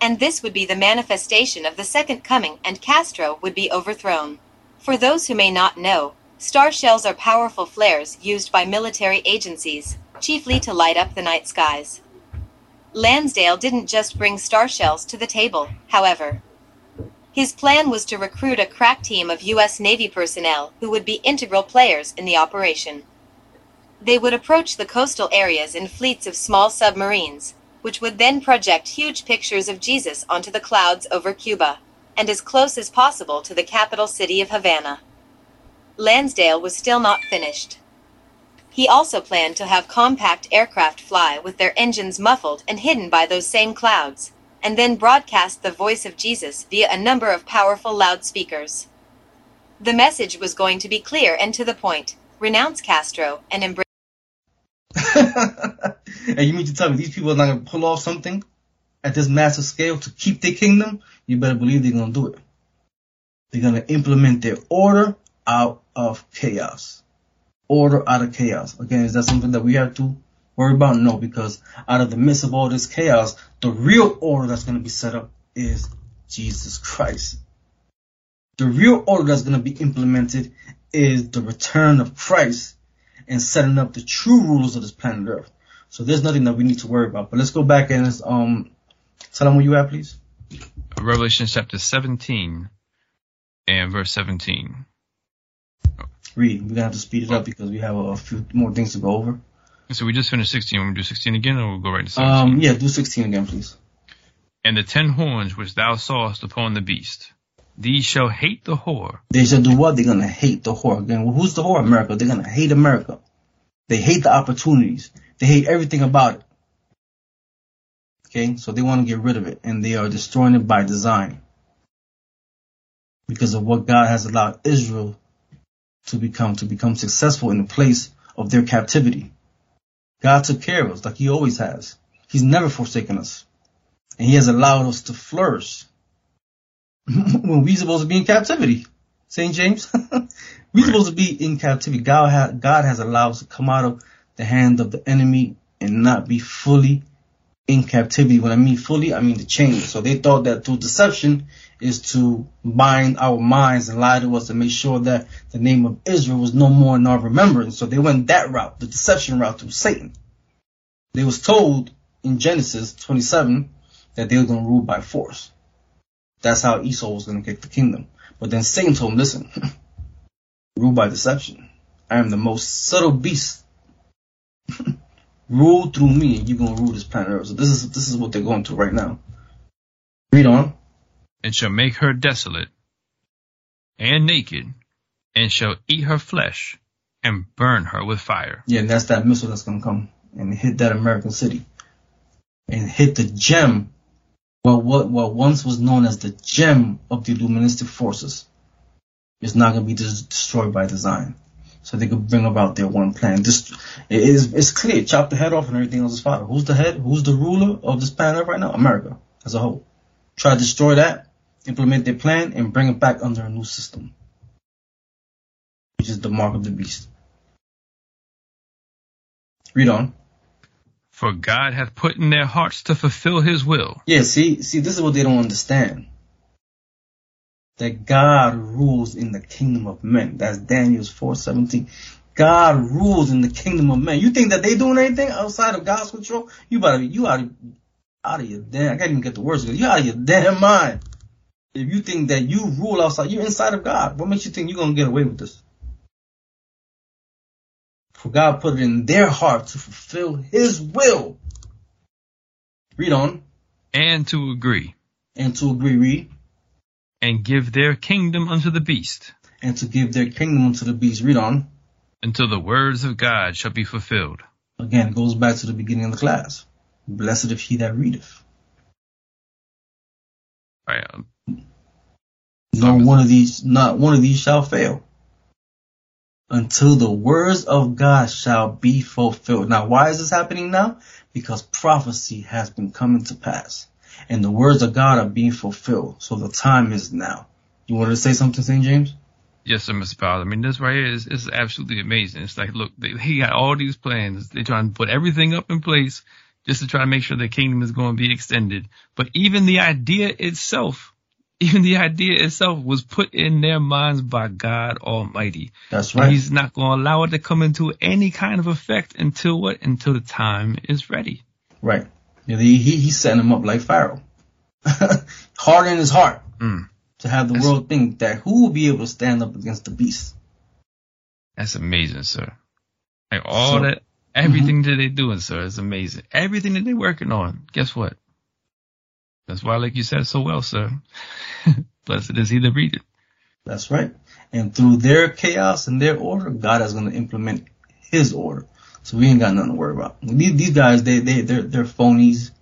And this would be the manifestation of the second coming, and Castro would be overthrown. For those who may not know, star shells are powerful flares used by military agencies, chiefly to light up the night skies. Lansdale didn't just bring star shells to the table, however. His plan was to recruit a crack team of U.S. Navy personnel who would be integral players in the operation. They would approach the coastal areas in fleets of small submarines, which would then project huge pictures of Jesus onto the clouds over Cuba, and as close as possible to the capital city of Havana. Lansdale was still not finished. He also planned to have compact aircraft fly with their engines muffled and hidden by those same clouds, and then broadcast the voice of Jesus via a number of powerful loudspeakers. The message was going to be clear and to the point renounce Castro and embrace. *laughs* And you mean to tell me these people are not gonna pull off something at this massive scale to keep their kingdom? You better believe they're gonna do it. They're gonna implement their order out of chaos. Order out of chaos. Again, is that something that we have to worry about? No, because out of the midst of all this chaos, the real order that's going to be set up is Jesus Christ. The real order that's going to be implemented is the return of Christ and setting up the true rulers of this planet Earth. So there's nothing that we need to worry about. But let's go back and um, tell them where you at, please. Revelation chapter 17 and verse 17. Read. We're gonna have to speed it up because we have a, few more things to go over. So we just finished 16. Want to do 16 again, or we'll go right to 17? Um, yeah, do 16 again, please. And the ten horns which thou sawest upon the beast, these shall hate the whore. They shall do what? They're gonna hate the whore. Again, well, who's the whore? America. They're gonna hate America. They hate the opportunities. They hate everything about it. Okay, so they want to get rid of it, and they are destroying it by design because of what God has allowed Israel to become to become successful in the place of their captivity. God took care of us like He always has. He's never forsaken us, and He has allowed us to flourish *laughs* when we supposed to be in captivity. St. James, *laughs* we're supposed to be in captivity. God, ha- God has allowed us to come out of the hand of the enemy and not be fully in captivity. When I mean fully, I mean the chains. So they thought that through deception is to bind our minds and lie to us and make sure that the name of Israel was no more in our remembrance. So they went that route, the deception route through Satan. They was told in Genesis 27 that they were going to rule by force. That's how Esau was going to get the kingdom. But then Satan told him, listen, *laughs* rule by deception. I am the most subtle beast. *laughs* rule through me and you're going to rule this planet Earth. So this is, this is what they're going through right now. Read on and shall make her desolate and naked, and shall eat her flesh and burn her with fire. Yeah, and that's that missile that's gonna come and hit that American city and hit the gem. Well, what what once was known as the gem of the Illuministic forces is not gonna be destroyed by design. So they could bring about their one plan. This it is it's clear. Chop the head off and everything else is fine. Who's the head? Who's the ruler of this planet right now? America as a whole. Try to destroy that implement their plan, and bring it back under a new system, which is the mark of the beast. Read on. For God hath put in their hearts to fulfill his will. Yeah, see, see, this is what they don't understand. That God rules in the kingdom of men. That's Daniel's 417. God rules in the kingdom of men. You think that they doing anything outside of God's control? You better, you out of, out of your damn, I can't even get the words. You out of your damn mind if you think that you rule outside, you're inside of God. What makes you think you're to get away with this? For God put it in their heart to fulfill His will. Read on. And to agree. And to agree, read. And give their kingdom unto the beast. And to give their kingdom unto the beast. Read on. Until the words of God shall be fulfilled. Again, it goes back to the beginning of the class. Blessed if he that readeth. Right. Um, no one of these, not one of these shall fail until the words of God shall be fulfilled. Now, why is this happening now? Because prophecy has been coming to pass and the words of God are being fulfilled. So the time is now. You wanted to say something, to St. James? Yes, sir, Mr. Powell. I mean, this right here is, is absolutely amazing. It's like, look, they, he got all these plans. They're trying to put everything up in place just to try to make sure the kingdom is going to be extended. But even the idea itself even the idea itself was put in their minds by God Almighty. That's right. He's not going to allow it to come into any kind of effect until what? Until the time is ready. Right. He, he he's setting them up like Pharaoh. *laughs* Hard in his heart mm. to have the That's, world think that who will be able to stand up against the beast. That's amazing, sir. Like all so, that, everything mm-hmm. that they're doing, sir, is amazing. Everything that they're working on, guess what? That's why, like you said so well, sir, *laughs* blessed is he that readeth. That's right. And through their chaos and their order, God is going to implement his order. So we ain't got nothing to worry about. These, these guys, they, they, they're, they're phonies.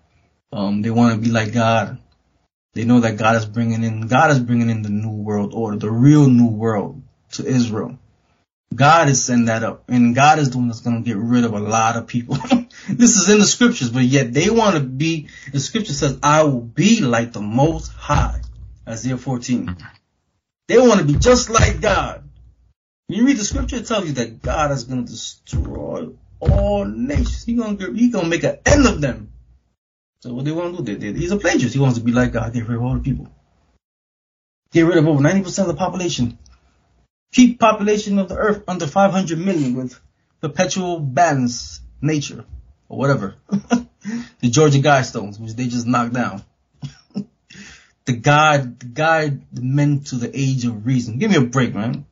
Um, they want to be like God. They know that God is bringing in, God is bringing in the new world order, the real new world to Israel. God is setting that up, and God is the one that's going to get rid of a lot of people. *laughs* this is in the scriptures, but yet they want to be. The scripture says, "I will be like the Most High." Isaiah 14. They want to be just like God. When you read the scripture, it tells you that God is going to destroy all nations. He gonna he gonna make an end of them. So what they want to do? They, they, he's a plagiarist. He wants to be like God. Get rid of all the people. Get rid of over ninety percent of the population. Keep population of the earth under five hundred million with perpetual balance nature or whatever. *laughs* the Georgia Guidestones, which they just knocked down. *laughs* the the guide the men to the age of reason. Give me a break, man.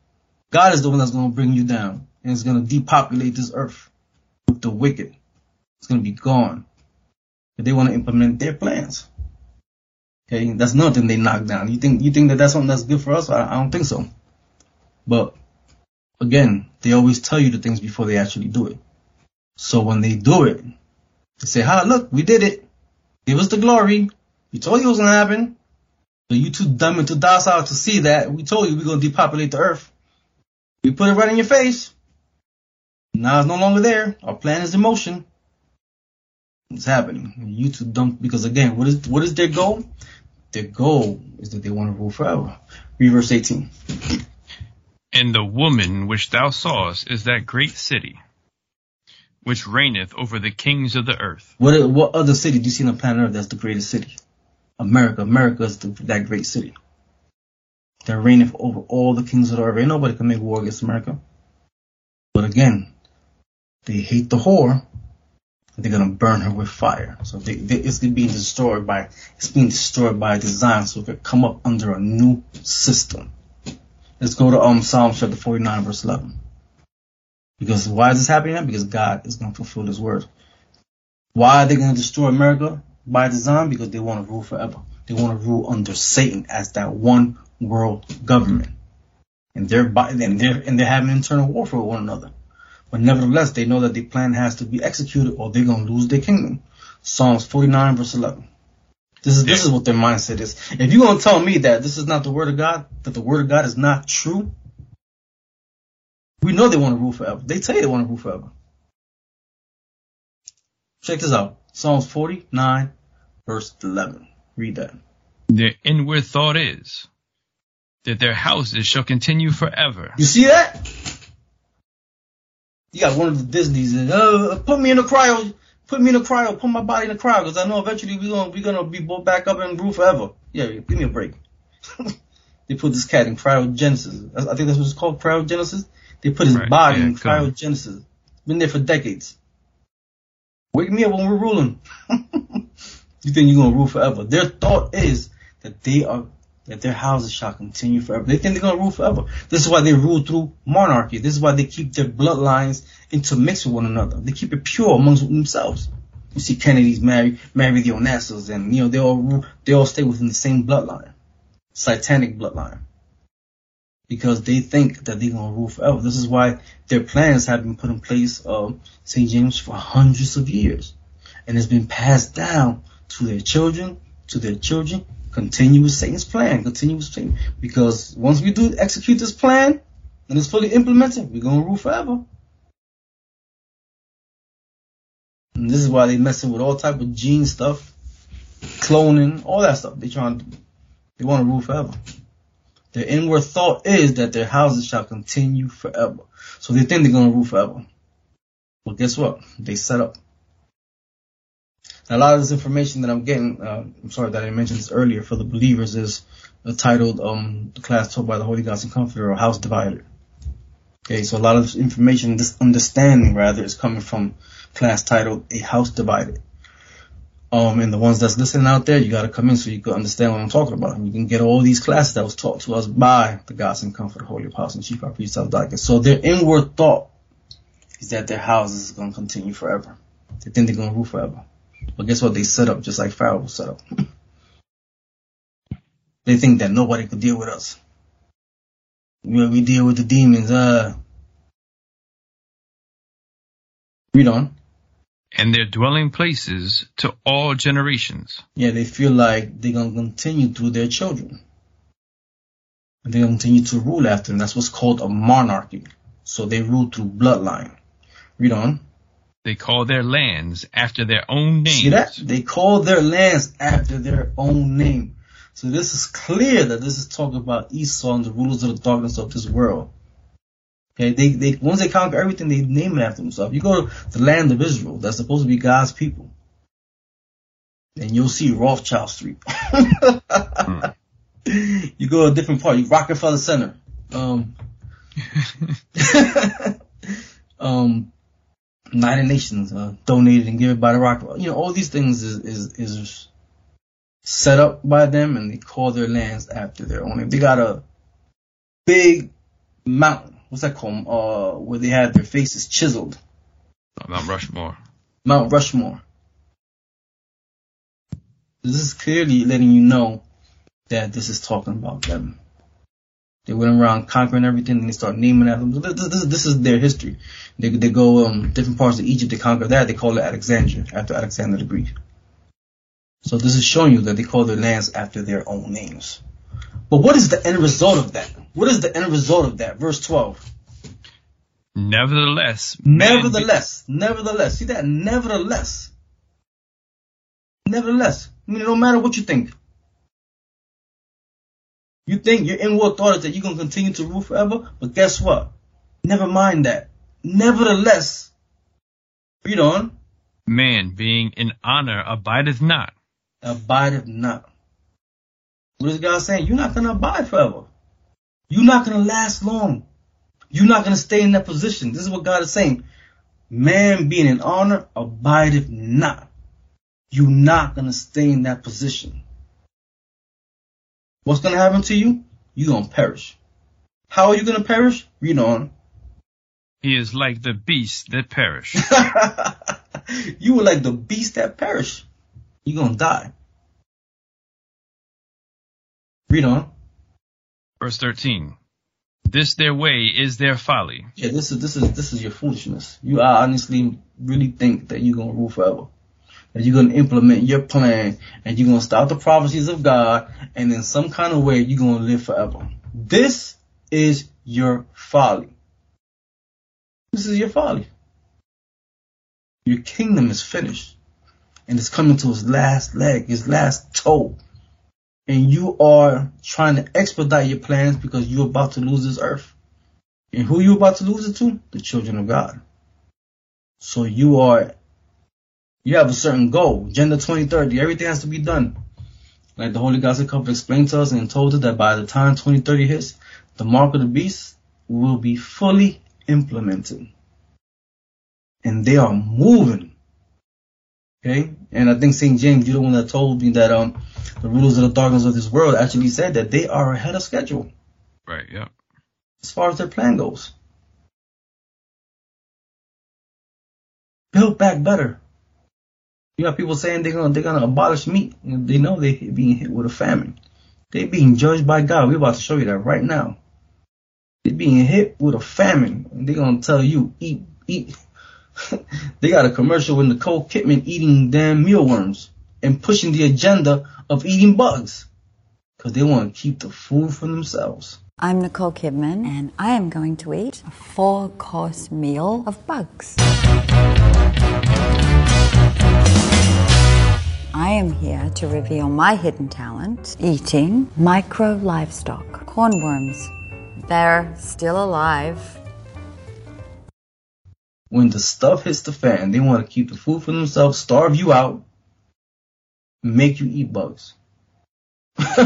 God is the one that's going to bring you down and is going to depopulate this earth with the wicked. It's going to be gone. But they want to implement their plans. Okay, that's nothing they knock down. You think you think that that's something that's good for us? I, I don't think so. But again, they always tell you the things before they actually do it. So when they do it, they say, "Ha, look, we did it. Give us the glory. We told you it was gonna happen. But you too dumb and too docile to see that. We told you we're gonna depopulate the earth. We put it right in your face. Now it's no longer there. Our plan is in motion. It's happening. You too dumb because again, what is what is their goal? Their goal is that they want to rule forever. Read verse 18. And the woman which thou sawest is that great city, which reigneth over the kings of the earth. What what other city do you see on the planet Earth that's the greatest city? America. America is the, that great city. That reigneth over all the kings of the earth. Ain't nobody can make war against America. But again, they hate the whore. They're gonna burn her with fire. So they, they, it's being destroyed by it's being destroyed by design, so it could come up under a new system. Let's go to um Psalm chapter 49 verse 11. Because why is this happening? Because God is going to fulfill His word. Why are they going to destroy America by design? Because they want to rule forever. They want to rule under Satan as that one world government, and they're and they're and they're having internal warfare with one another. But nevertheless, they know that the plan has to be executed, or they're going to lose their kingdom. Psalms 49 verse 11. This is this is what their mindset is. If you're going to tell me that this is not the word of God, that the word of God is not true, we know they want to rule forever. They tell you they want to rule forever. Check this out. Psalms 49, verse 11. Read that. Their inward thought is that their houses shall continue forever. You see that? You got one of the Disney's and uh, put me in a cryo, put me in a cryo, put my body in a cryo, because I know eventually we're gonna we're gonna be brought back up and rule forever. Yeah, give me a break. *laughs* they put this cat in cryogenesis. I think that's what it's called, cryogenesis. They put his Right, body yeah, in cryogenesis. Been there for decades. Wake me up when we're ruling. *laughs* you think you're gonna rule forever? Their thought is that they are that their houses shall continue forever. They think they're gonna rule forever. This is why they rule through monarchy. This is why they keep their bloodlines intermixed with one another. They keep it pure amongst themselves. You see Kennedy's marry marry the Onassis, and you know they all rule, they all stay within the same bloodline, satanic bloodline because they think that they're gonna rule forever. This is why their plans have been put in place um, of St. James for hundreds of years, and it's been passed down to their children, to their children. Continue with Satan's plan. Continue with Satan, because once we do execute this plan and it's fully implemented, we're gonna rule forever. And this is why they messing with all type of gene stuff, cloning, all that stuff. They trying, they want to rule forever. Their inward thought is that their houses shall continue forever. So they think they're to rule forever. But guess what? They set up. And a lot of this information that I'm getting, uh, I'm sorry that I mentioned this earlier for the believers is uh, titled, um, the class taught by the Holy Ghost and Comforter or House Divided. Okay, so a lot of this information, this understanding rather, is coming from class titled A House Divided. Um, and the ones that's listening out there, you gotta come in so you can understand what I'm talking about. And you can get all these classes that was taught to us by the Gods and Comfort, Holy Apostle, and Chief High Priest, Dr. So their inward thought is that their houses is gonna continue forever. They think they're gonna rule forever. But guess what? They set up just like Pharaoh set up. they think that nobody could deal with us. You know, we deal with the demons, uh. Read on. And their dwelling places to all generations. Yeah, they feel like they're gonna continue through their children. And they're continue to rule after them. That's what's called a monarchy. So they rule through bloodline. Read on. They call their lands after their own name. See that? They call their lands after their own name. So this is clear that this is talking about Esau and the rulers of the darkness of this world. Okay, they, they once they conquer everything, they name it after themselves. You go to the land of Israel, that's supposed to be God's people, and you'll see Rothschild Street. *laughs* You go to a different part, you Rockefeller Center. Um, *laughs* um, United Nations uh, donated and given by the Rock. You know, all these things is, is is set up by them, and they call their lands after their own. They got a big mountain. What's that called? Uh, where they had their faces chiseled. Mount Rushmore. Mount Rushmore. This is clearly letting you know that this is talking about them. They went around conquering everything and they start naming after them. This, this, this is their history. They, they go um, different parts of Egypt, to conquer that, they call it Alexandria, after Alexander the Greek. So this is showing you that they call their lands after their own names. But what is the end result of that? What is the end result of that? Verse 12. Nevertheless. Nevertheless. Nevertheless. See that? Nevertheless. Nevertheless. I mean, no matter what you think. You think your inward thought is that you're going to continue to rule forever, but guess what? Never mind that. Nevertheless, read on. Man being in honor abideth not. Abideth not. What is God saying? You're not going to abide forever. You're not going to last long. You're not going to stay in that position. This is what God is saying. Man being in honor abideth not. You're not going to stay in that position. What's going to happen to you? You're going to perish. How are you going to perish? Read on. He is like the beasts that perish. *laughs* you were like the beast that perish. You're going to die. Read on. Verse 13. This their way is their folly. Yeah, this is this is this is your foolishness. You honestly really think that you're gonna rule forever. That you're gonna implement your plan and you're gonna stop the prophecies of God and in some kind of way you're gonna live forever. This is your folly. This is your folly. Your kingdom is finished and it's coming to its last leg, its last toe and you are trying to expedite your plans because you're about to lose this earth. And who you about to lose it to? The children of God. So you are, you have a certain goal. Agenda 2030, everything has to be done. Like the Holy Gospel Cup explained to us and told us that by the time 2030 hits, the mark of the beast will be fully implemented. And they are moving. Okay? And I think St. James, you're the one that told me that, um, the rulers of the darkness of this world actually said that they are ahead of schedule. Right, yeah. As far as their plan goes. Build back better. You got people saying they're gonna they're gonna abolish meat. They know they're being hit with a famine. They're being judged by God. We're about to show you that right now. They're being hit with a famine. They're gonna tell you eat eat. *laughs* they got a commercial with Nicole Kidman eating damn mealworms and pushing the agenda of eating bugs because they want to keep the food for themselves. I'm Nicole Kidman, and I am going to eat a four course meal of bugs. I am here to reveal my hidden talent eating micro livestock, cornworms. They're still alive. When the stuff hits the fan, they want to keep the food for themselves, starve you out, make you eat bugs. *laughs*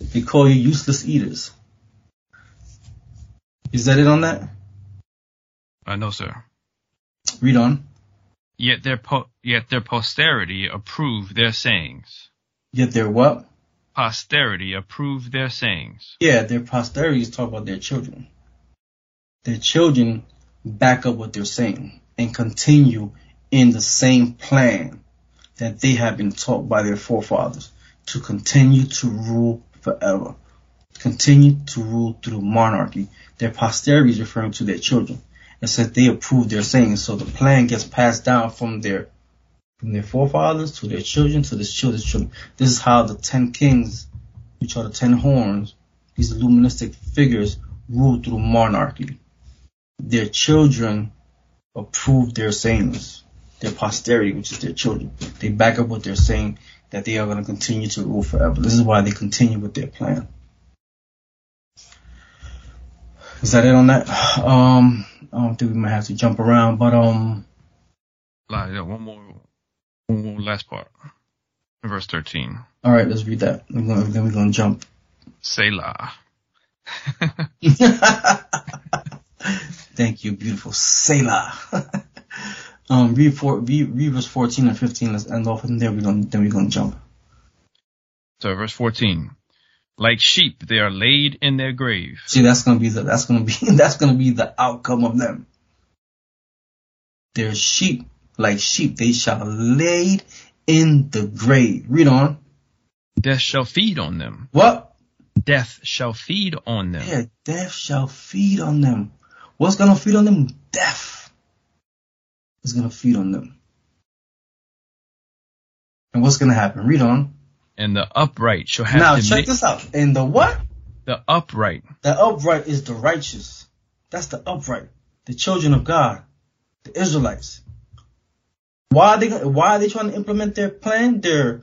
they call you useless eaters. Is that it on that? I uh, know, sir. Read on. Yet their po- yet their posterity approve their sayings. Yet their what? Posterity approve their sayings. Yeah, their posterity is talking about their children. Their children back up what they're saying and continue in the same plan that they have been taught by their forefathers to continue to rule forever. Continue to rule through monarchy. Their posterity is referring to their children. It says they approve their sayings. So the plan gets passed down from their from their forefathers to their children to their children's children. This is how the ten kings, which are the ten horns, these luministic figures rule through monarchy. Their children approve their sayings their posterity, which is their children. They back up what they're saying that they are going to continue to rule forever. This is why they continue with their plan. Is that it on that? *sighs* Um, I don't think we might have to jump around, but um, Like, yeah, one more, one more last part. Verse 13. all right, let's read that. We're gonna, then we're gonna jump. Selah. *laughs* Thank you, beautiful Selah. *laughs* um, read four, read, read verse fourteen and fifteen. Let's end off, and then we're gonna then we're gonna jump. So verse 14. Like sheep, they are laid in their grave. See, that's gonna be the that's gonna be *laughs* that's gonna be the outcome of them. They're sheep, like sheep, they shall laid in the grave. Read on. Death shall feed on them. What? Death shall feed on them. Yeah, death shall feed on them. What's gonna feed on them? Death is gonna feed on them. And what's gonna happen? Read on. And the upright shall have Now check this out. In the what? The upright. The upright is the righteous. That's the upright. The children of God. The Israelites. Why are they why are they trying to implement their plan? Their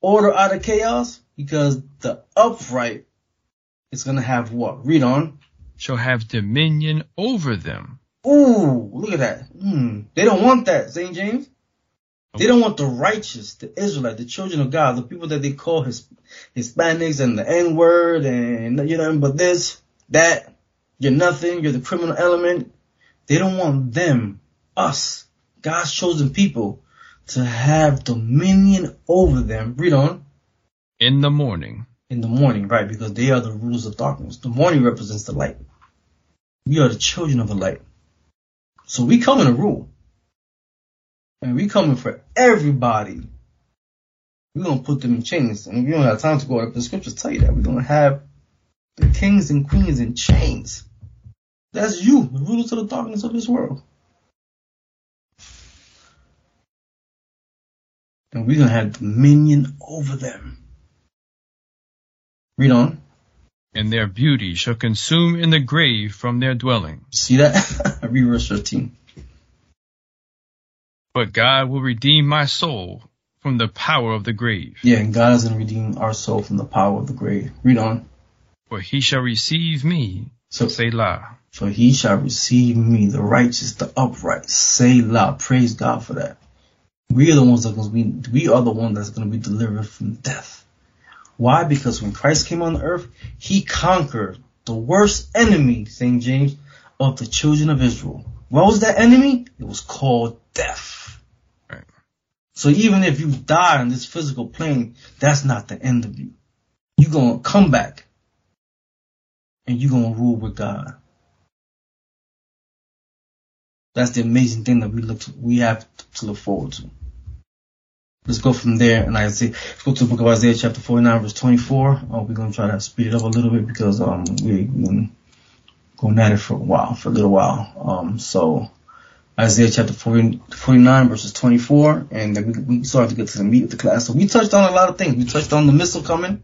order out of chaos? Because the upright is gonna have what? Read on. Shall have dominion over them. Ooh, look at that. Hmm. They don't want that, St. James. They don't want the righteous, the Israelite, the children of God, the people that they call his Hispanics and the N word and you know, but this, that, you're nothing, you're the criminal element. They don't want them, us, God's chosen people, to have dominion over them. Read on. In the morning. In the morning, right? Because they are the rulers of darkness. The morning represents the light. We are the children of the light. So we come in a rule. And we coming for everybody. We're gonna put them in chains. And we don't have time to go up. The scriptures tell you that. We're gonna have the kings and queens in chains. That's you, the rulers of the darkness of this world. And we're gonna have dominion over them. Read on. And their beauty shall consume in the grave from their dwelling. See that? *laughs* Read verse 15. But God will redeem my soul from the power of the grave. Yeah, and God is gonna redeem our soul from the power of the grave. Read on. For he shall receive me. So Selah. For he shall receive me, the righteous, the upright. Selah. Praise God for that. We are the ones that be, we are the one that's gonna be delivered from death. Why? Because when Christ came on the earth, he conquered the worst enemy, St. James, of the children of Israel. What was that enemy? It was called death. So even if you die on this physical plane, that's not the end of you. You're gonna come back and you're gonna rule with God. That's the amazing thing that we look to, we have to look forward to. Let's go from there, and I say, let's go to the book of Isaiah, chapter 49, verse 24. Oh, we're gonna try to speed it up a little bit because um we, we've been going at it for a while, for a little while. Um, so Isaiah chapter 40, 49, verses 24, and then we, we started to get to the meat of the class. So we touched on a lot of things. We touched on the missile coming,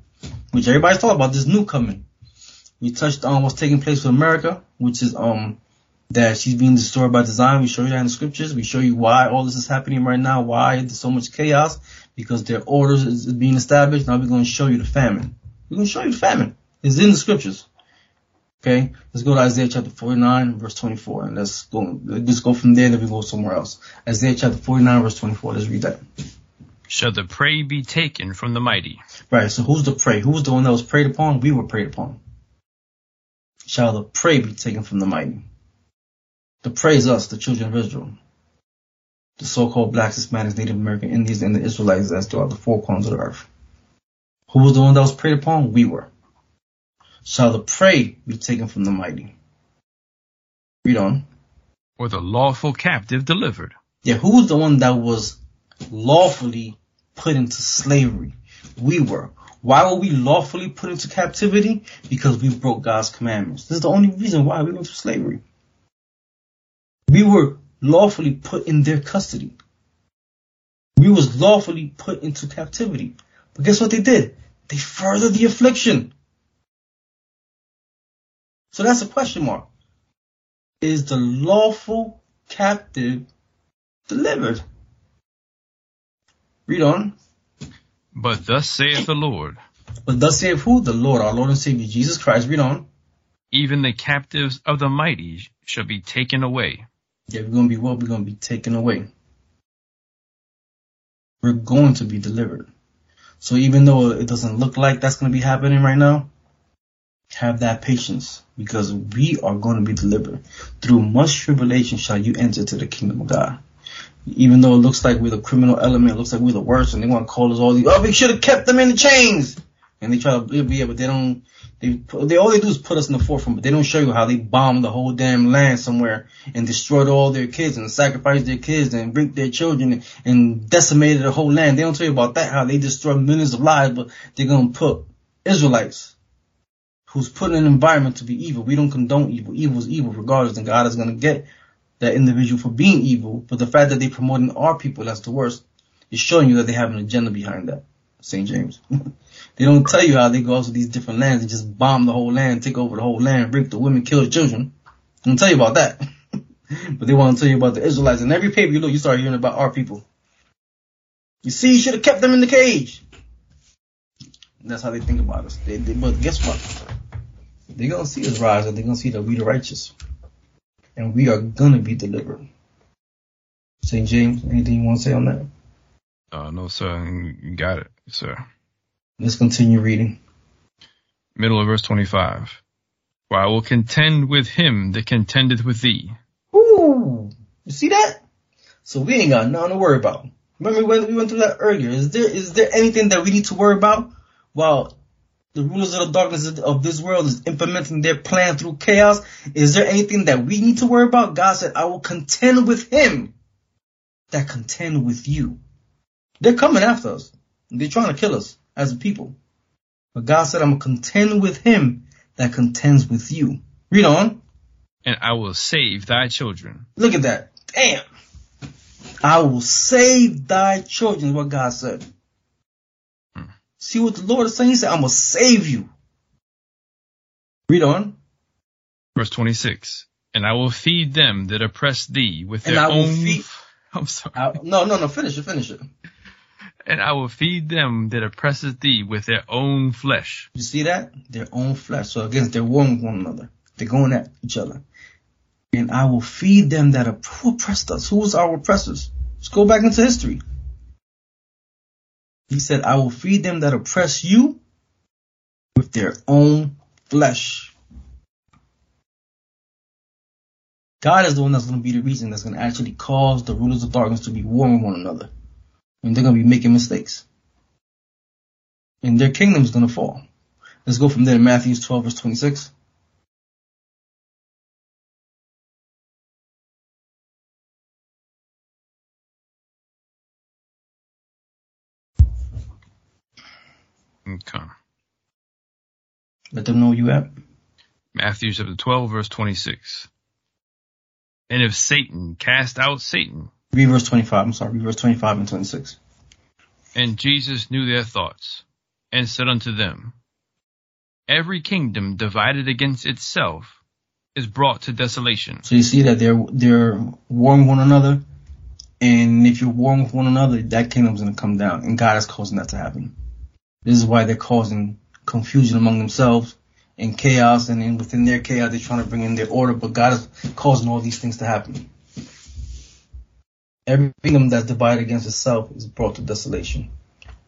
which everybody's talking about. This new coming. We touched on what's taking place with America, which is um that she's being destroyed by design. We show you that in the scriptures. We show you why all this is happening right now, why there's so much chaos, because their orders is being established. Now we're going to show you the famine. We're going to show you the famine. It's in the scriptures. Okay, let's go to Isaiah chapter 49, verse 24, and let's go, let's go from there, then we go somewhere else. Isaiah chapter 49, verse 24, let's read that. Shall the prey be taken from the mighty? Right, so who's the prey? Who's the one that was preyed upon? We were preyed upon. Shall the prey be taken from the mighty? The prey is us, the children of Israel. The so-called blacks, Hispanics, Native American Indians, and the Israelites that's throughout the four corners of the earth. Who was the one that was preyed upon? We were. Shall the prey be taken from the mighty? Read on. Or the lawful captive delivered? Yeah, who was the one that was lawfully put into slavery? We were. Why were we lawfully put into captivity? Because we broke God's commandments. This is the only reason why we went to slavery. We were lawfully put in their custody. We was lawfully put into captivity. But guess what they did? They furthered the affliction. So that's a question mark. Is the lawful captive delivered? Read on. But thus saith the Lord. But thus saith who? The Lord, our Lord and Savior Jesus Christ. Read on. even the captives of the mighty shall be taken away. Yeah, we're gonna be what? We're gonna be taken away. We're going to be delivered. So even though it doesn't look like that's gonna be happening right now, have that patience because we are going to be delivered. Through much tribulation shall you enter to the kingdom of God. Even though it looks like we're the criminal element, it looks like we're the worst, and they want to call us all these, oh, we should have kept them in the chains. And they try to, be, yeah, but they don't, they, they, all they do is put us in the forefront, but they don't show you how they bombed the whole damn land somewhere and destroyed all their kids and sacrificed their kids and raped their children and, decimated the whole land. They don't tell you about that, how they destroyed millions of lives, but they're going to put Israelites who's put in an environment to be evil. We don't condone evil. Evil is evil regardless, and God is going to get that individual for being evil. But the fact that they're promoting our people, that's the worst, is showing you that they have an agenda behind that. St. James. *laughs* they don't tell you how they go out to these different lands and just bomb the whole land, take over the whole land, rape the women, kill the children. They don't tell you about that. *laughs* but they want to tell you about the Israelites. And every paper you look, you start hearing about our people. You see, you should have kept them in the cage. That's how they think about us. They, they, but guess what? They're gonna see us rise, and they're gonna see that we the righteous, and we are gonna be delivered. St. James, anything you want to say on that? Uh, no, sir. You got it, sir. Let's continue reading. Middle of verse 25. For I will contend with him that contendeth with thee. Ooh, you see that? So we ain't got nothing to worry about. Remember when we went through that earlier? Is there is there anything that we need to worry about while the rulers of the darkness of this world is implementing their plan through chaos? Is there anything that we need to worry about? God said, I will contend with him that contend with you. They're coming after us. They're trying to kill us as a people. But God said, I'm going to contend with him that contends with you. Read on. And I will save thy children. Look at that. Damn. I will save thy children, is what God said. See what the Lord is saying? He said, I'm going to save you. Read on. Verse 26. And I will feed them that oppress thee with their own. Feed, *laughs* I'm sorry. I, no, no, no. Finish it. Finish it and I will feed them that oppresseth thee with their own flesh. You see that? Their own flesh. So again, they're warring with one another. They're going at each other. And I will feed them that who oppressed us. Who was our oppressors? Let's go back into history. He said, I will feed them that oppress you with their own flesh. God is the one that's going to be the reason that's going to actually cause the rulers of darkness to be warring one another and they're going to be making mistakes. And their kingdom is going to fall. Let's go from there to Matthew 12 verse 26. Okay. Let them know you at. Matthew chapter 12 verse 26. And if Satan cast out Satan, Read verse 25. I'm sorry. Read verse 25 and 26. And Jesus knew their thoughts and said unto them, Every kingdom divided against itself is brought to desolation. So you see that they're they're warring one another, and if you're warring with one another, that kingdom's gonna come down, and God is causing that to happen. This is why they're causing confusion among themselves and chaos, and then within their chaos, they're trying to bring in their order. But God is causing all these things to happen. Every kingdom that's divided against itself is brought to desolation.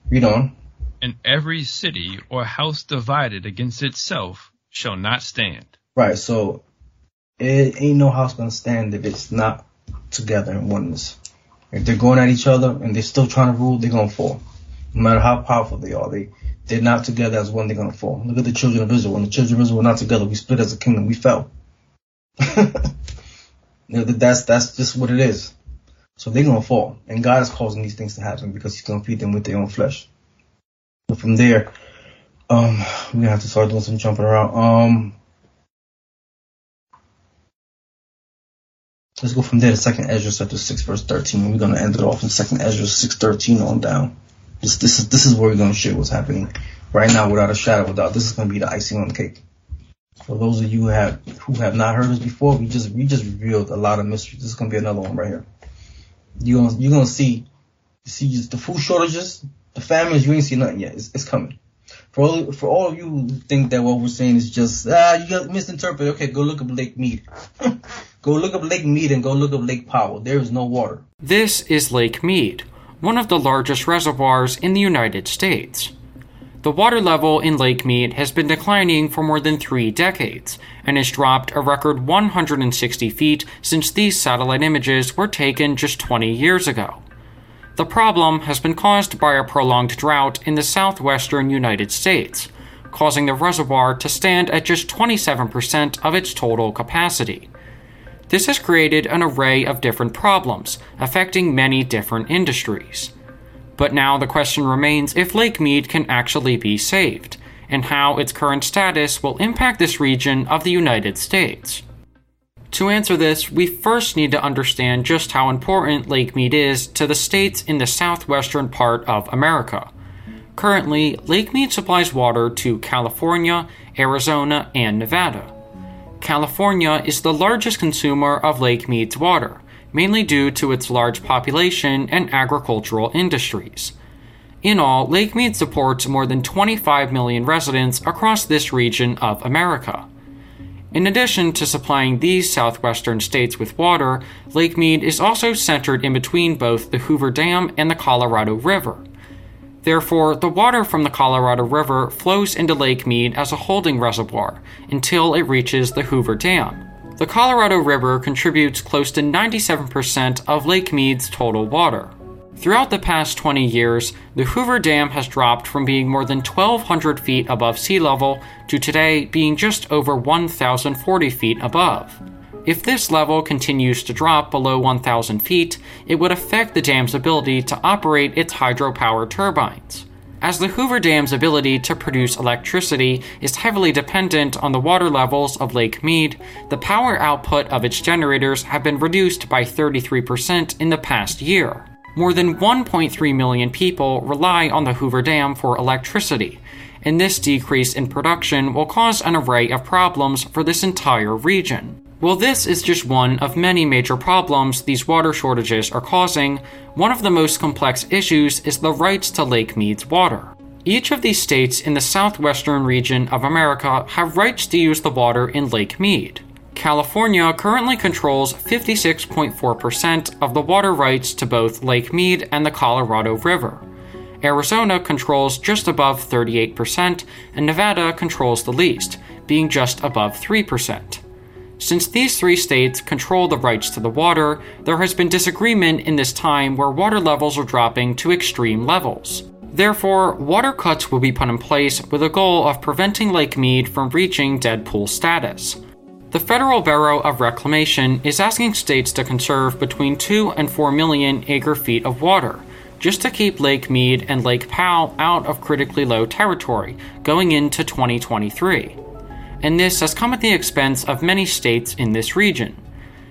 Read on. And every city or house divided against itself shall not stand. Right, so it ain't no house gonna stand if it's not together in oneness. If they're going at each other and they're still trying to rule, they're gonna fall. No matter how powerful they are, they they're not together as one, they're gonna fall. Look at the children of Israel. When the children of Israel were not together, we split as a kingdom, we fell. *laughs* that's that's just what it is. So they're gonna fall, and God is causing these things to happen because He's gonna feed them with their own flesh. So from there, um, we're gonna have to start doing some jumping around. Um, let's go from there to Second Ezra chapter six verse thirteen. We're gonna end it off in Second Ezra six thirteen on down. This this is this is where we're gonna share what's happening right now without a shadow of doubt. This is gonna be the icing on the cake. For those of you who have who have not heard us before, we just we just revealed a lot of mysteries. This is gonna be another one right here. You're gonna, you're gonna see, see the food shortages, the famines. You ain't see nothing yet. It's, it's coming. for all, for all of you who think that what we're saying is just ah you got misinterpreted. Okay, go look up Lake Mead. *laughs* go look up Lake Mead and go look up Lake Powell. There is no water. This is Lake Mead, one of the largest reservoirs in the United States. The water level in Lake Mead has been declining for more than three decades and has dropped a record 160 feet since these satellite images were taken just 20 years ago. The problem has been caused by a prolonged drought in the southwestern United States, causing the reservoir to stand at just 27% of its total capacity. This has created an array of different problems, affecting many different industries. But now the question remains if Lake Mead can actually be saved, and how its current status will impact this region of the United States. To answer this, we first need to understand just how important Lake Mead is to the states in the southwestern part of America. Currently, Lake Mead supplies water to California, Arizona, and Nevada. California is the largest consumer of Lake Mead's water, mainly due to its large population and agricultural industries. In all, Lake Mead supports more than 25 million residents across this region of America. In addition to supplying these southwestern states with water, Lake Mead is also centered in between both the Hoover Dam and the Colorado River. Therefore, the water from the Colorado River flows into Lake Mead as a holding reservoir until it reaches the Hoover Dam. The Colorado River contributes close to 97% of Lake Mead's total water. Throughout the past 20 years, the Hoover Dam has dropped from being more than 1,200 feet above sea level to today being just over 1,040 feet above. If this level continues to drop below 1,000 feet, it would affect the dam's ability to operate its hydropower turbines. As the Hoover Dam's ability to produce electricity is heavily dependent on the water levels of Lake Mead, the power output of its generators have been reduced by 33% in the past year. More than 1.3 million people rely on the Hoover Dam for electricity, and this decrease in production will cause an array of problems for this entire region. While this is just one of many major problems these water shortages are causing, one of the most complex issues is the rights to Lake Mead's water. Each of these states in the southwestern region of America have rights to use the water in Lake Mead. California currently controls 56.4% of the water rights to both Lake Mead and the Colorado River. Arizona controls just above 38%, and Nevada controls the least, being just above 3%. Since these three states control the rights to the water, there has been disagreement in this time where water levels are dropping to extreme levels. Therefore, water cuts will be put in place with a goal of preventing Lake Mead from reaching dead pool status. The Federal Bureau of Reclamation is asking states to conserve between 2 and 4 million acre feet of water, just to keep Lake Mead and Lake Powell out of critically low territory going into 2023 and this has come at the expense of many states in this region.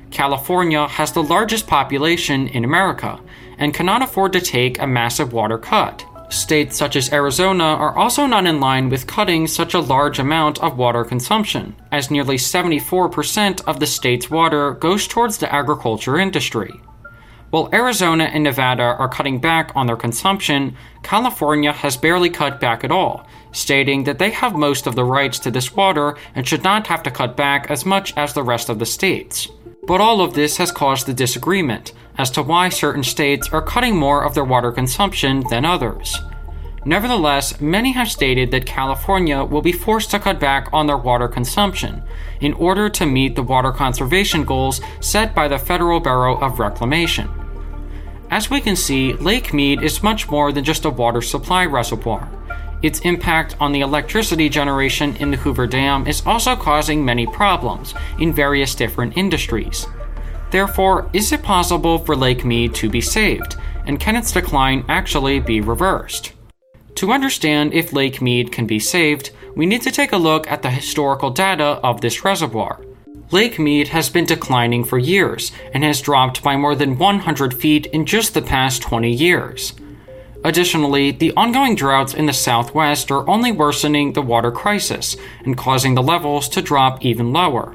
California has the largest population in America and cannot afford to take a massive water cut. States such as Arizona are also not in line with cutting such a large amount of water consumption, as nearly 74% of the state's water goes towards the agriculture industry. While Arizona and Nevada are cutting back on their consumption, California has barely cut back at all, stating that they have most of the rights to this water and should not have to cut back as much as the rest of the states. But all of this has caused the disagreement as to why certain states are cutting more of their water consumption than others. Nevertheless, many have stated that California will be forced to cut back on their water consumption in order to meet the water conservation goals set by the Federal Bureau of Reclamation. As we can see, Lake Mead is much more than just a water supply reservoir. Its impact on the electricity generation in the Hoover Dam is also causing many problems in various different industries. Therefore, is it possible for Lake Mead to be saved, and can its decline actually be reversed? To understand if Lake Mead can be saved, we need to take a look at the historical data of this reservoir. Lake Mead has been declining for years and has dropped by more than 100 feet in just the past 20 years. Additionally, the ongoing droughts in the southwest are only worsening the water crisis and causing the levels to drop even lower.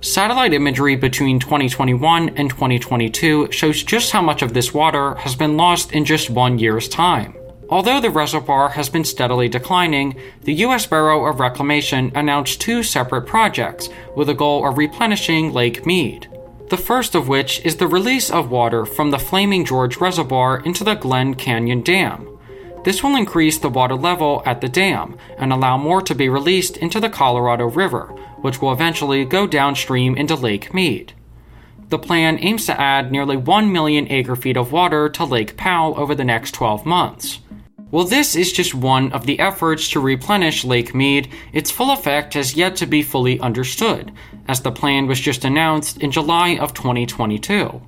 Satellite imagery between 2021 and 2022 shows just how much of this water has been lost in just one year's time. Although the reservoir has been steadily declining, the U.S. Bureau of Reclamation announced two separate projects with a goal of replenishing Lake Mead. The first of which is the release of water from the Flaming Gorge Reservoir into the Glen Canyon Dam. This will increase the water level at the dam and allow more to be released into the Colorado River, which will eventually go downstream into Lake Mead. The plan aims to add nearly 1 million acre feet of water to Lake Powell over the next 12 months. While this is just one of the efforts to replenish Lake Mead, its full effect has yet to be fully understood, as the plan was just announced in July of 2022.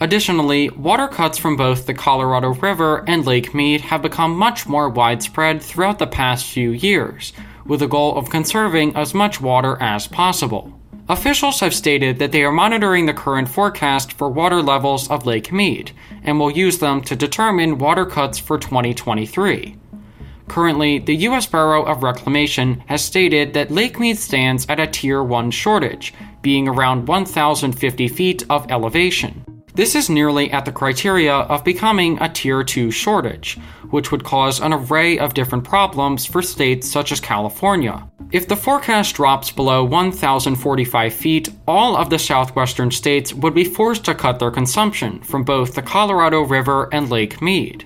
Additionally, water cuts from both the Colorado River and Lake Mead have become much more widespread throughout the past few years, with the goal of conserving as much water as possible. Officials have stated that they are monitoring the current forecast for water levels of Lake Mead and will use them to determine water cuts for 2023. Currently, the U.S. Bureau of Reclamation has stated that Lake Mead stands at a Tier 1 shortage, being around 1,050 feet of elevation. This is nearly at the criteria of becoming a Tier 2 shortage, which would cause an array of different problems for states such as California. If the forecast drops below 1,045 feet, all of the southwestern states would be forced to cut their consumption from both the Colorado River and Lake Mead.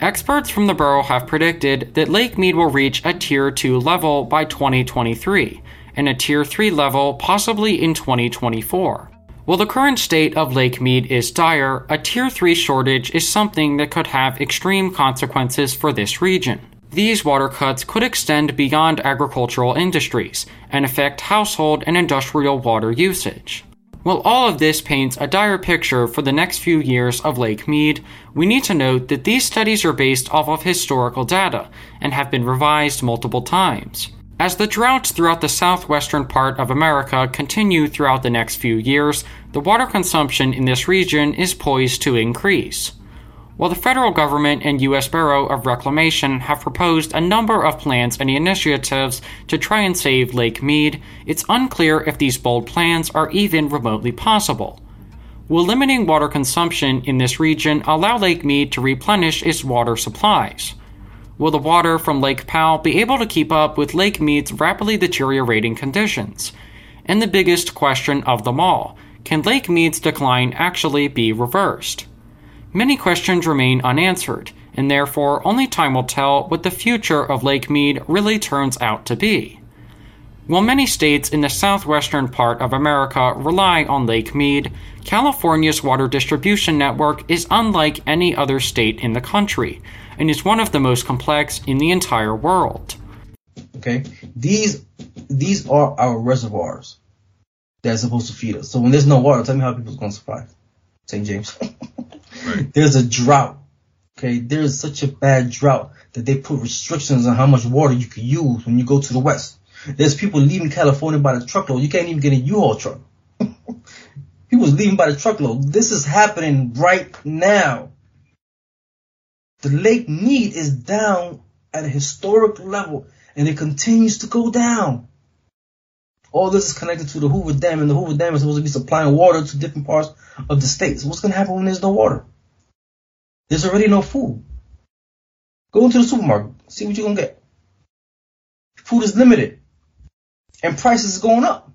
Experts from the Bureau have predicted that Lake Mead will reach a Tier 2 level by 2023, and a Tier 3 level possibly in 2024. While the current state of Lake Mead is dire, a Tier 3 shortage is something that could have extreme consequences for this region. These water cuts could extend beyond agricultural industries and affect household and industrial water usage. While all of this paints a dire picture for the next few years of Lake Mead, we need to note that these studies are based off of historical data and have been revised multiple times. As the droughts throughout the southwestern part of America continue throughout the next few years, the water consumption in this region is poised to increase. While the federal government and U.S. Bureau of Reclamation have proposed a number of plans and initiatives to try and save Lake Mead, it's unclear if these bold plans are even remotely possible. Will limiting water consumption in this region allow Lake Mead to replenish its water supplies? Will the water from Lake Powell be able to keep up with Lake Mead's rapidly deteriorating conditions? And the biggest question of them all can Lake Mead's decline actually be reversed? Many questions remain unanswered, and therefore only time will tell what the future of Lake Mead really turns out to be. While many states in the southwestern part of America rely on Lake Mead, California's water distribution network is unlike any other state in the country and is one of the most complex in the entire world. Okay, these these are our reservoirs that's supposed to feed us. So when there's no water, tell me how people's going to survive. St. James. *laughs* right. There's a drought. Okay, there's such a bad drought that they put restrictions on how much water you can use when you go to the west. There's people leaving California by the truckload. You can't even get a U-Haul truck. *laughs* People's leaving by the truckload. This is happening right now. The Lake Mead is down at a historic level and it continues to go down. All this is connected to the Hoover Dam and the Hoover Dam is supposed to be supplying water to different parts of the states. What's going to happen when there's no water? There's already no food. Go into the supermarket, see what you're going to get. Food is limited and prices are going up.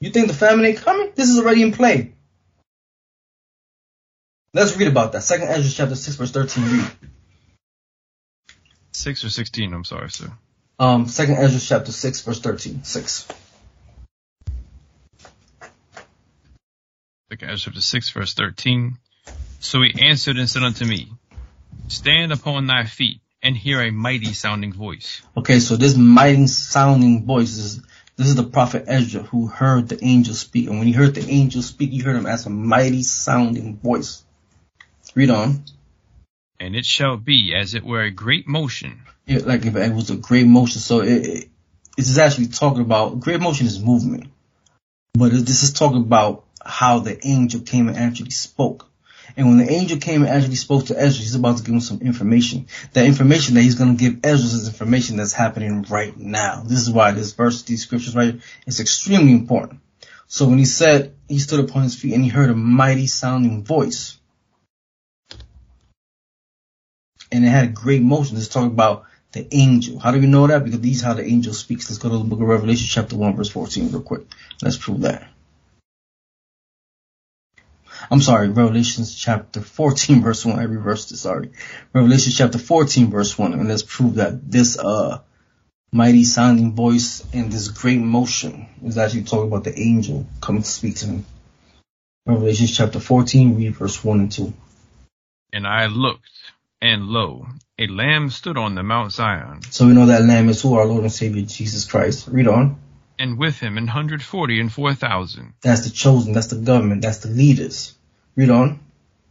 You think the famine ain't coming? This is already in play. Let's read about that. Second Ezra chapter 6 verse 13 read. 6 or 16, I'm sorry, sir. Um, Second Ezra chapter 6 verse 13. 6. Second Ezra chapter 6 verse 13. So he answered and said unto me, Stand upon thy feet and hear a mighty sounding voice. Okay, so this mighty sounding voice is this is the prophet Ezra who heard the angel speak. And when he heard the angel speak, he heard him as a mighty sounding voice. Read on. And it shall be as it were a great motion. Yeah, like if it was a great motion. So it, it it's actually talking about great motion is movement, but this is talking about how the angel came and actually spoke. And when the angel came and actually spoke to Ezra, he's about to give him some information. That information that he's going to give Ezra is information that's happening right now. This is why this verse, these scriptures right here, is extremely important. So when he said he stood upon his feet and he heard a mighty sounding voice, and it had great motion. It's talking about the angel. How do we know that? Because these how the angel speaks. Let's go to the book of Revelation, chapter 1, verse 14, real quick. Let's prove that. I'm sorry, Revelation chapter 14, *laughs* verse 1. I reversed it, sorry. Revelation chapter 14, verse 1. And let's prove that this uh mighty sounding voice and this great motion is actually talking about the angel coming to speak to him. Revelation chapter 14, read verse 1 and 2. And I looked, and lo, a lamb stood on the Mount Zion. So we know that lamb is who? Our Lord and Savior Jesus Christ. Read on. And with him an hundred forty and four thousand. That's the chosen, that's the government, that's the leaders. Read on.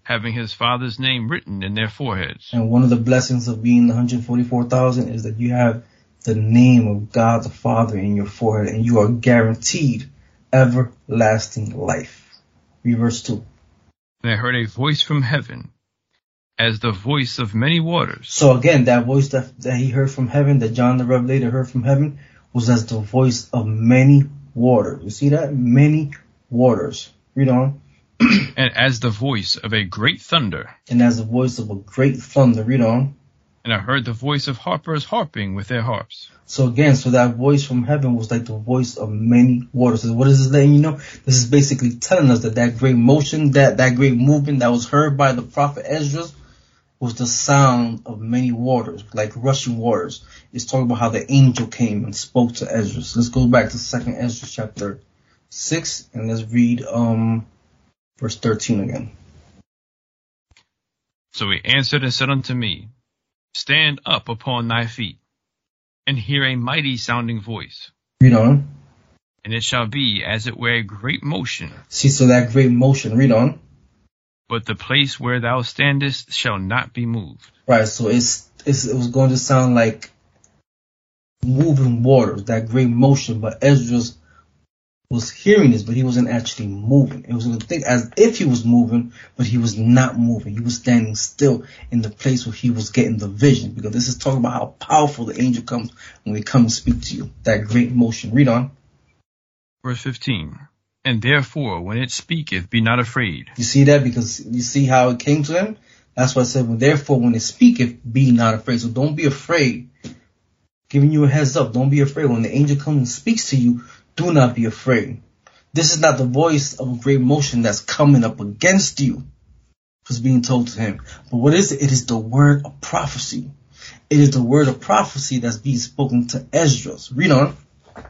Having his father's name written in their foreheads. And one of the blessings of being the 144,000 is that you have the name of God the Father in your forehead and you are guaranteed everlasting life. Read verse 2. And I heard a voice from heaven as the voice of many waters. So again, that voice that, that he heard from heaven, that John the Revelator heard from heaven, was as the voice of many waters. You see that? Many waters. Read on. *clears throat* and as the voice of a great thunder. And as the voice of a great thunder. Read on. And I heard the voice of harpers harping with their harps. So again, so that voice from heaven was like the voice of many waters. So what is this letting you know? This is basically telling us that that great motion, that, that great movement that was heard by the prophet Esdras was the sound of many waters, like rushing waters. It's talking about how the angel came and spoke to Esdras. Let's go back to second Esdras chapter six and let's read, um, verse 13 again. So he answered and said unto me, Stand up upon thy feet, and hear a mighty sounding voice. Read on. And it shall be as it were a great motion. See, so that great motion, read on. But the place where thou standest shall not be moved. Right, so it's, it's it was going to sound like moving waters, that great motion, but Esdras was hearing this, but he wasn't actually moving. It was going to think as if he was moving, but he was not moving. He was standing still in the place where he was getting the vision, because this is talking about how powerful the angel comes when he comes to speak to you. That great motion. Read on. Verse 15. And therefore, when it speaketh, be not afraid. You see that? Because you see how it came to him? That's why I said, well, therefore, when it speaketh, be not afraid. So don't be afraid. Giving you a heads up. Don't be afraid. When the angel comes and speaks to you, do not be afraid. This is not the voice of a great motion that's coming up against you. Was being told to him. But what is it? It is the word of prophecy. It is the word of prophecy that's being spoken to Esdras. Read on.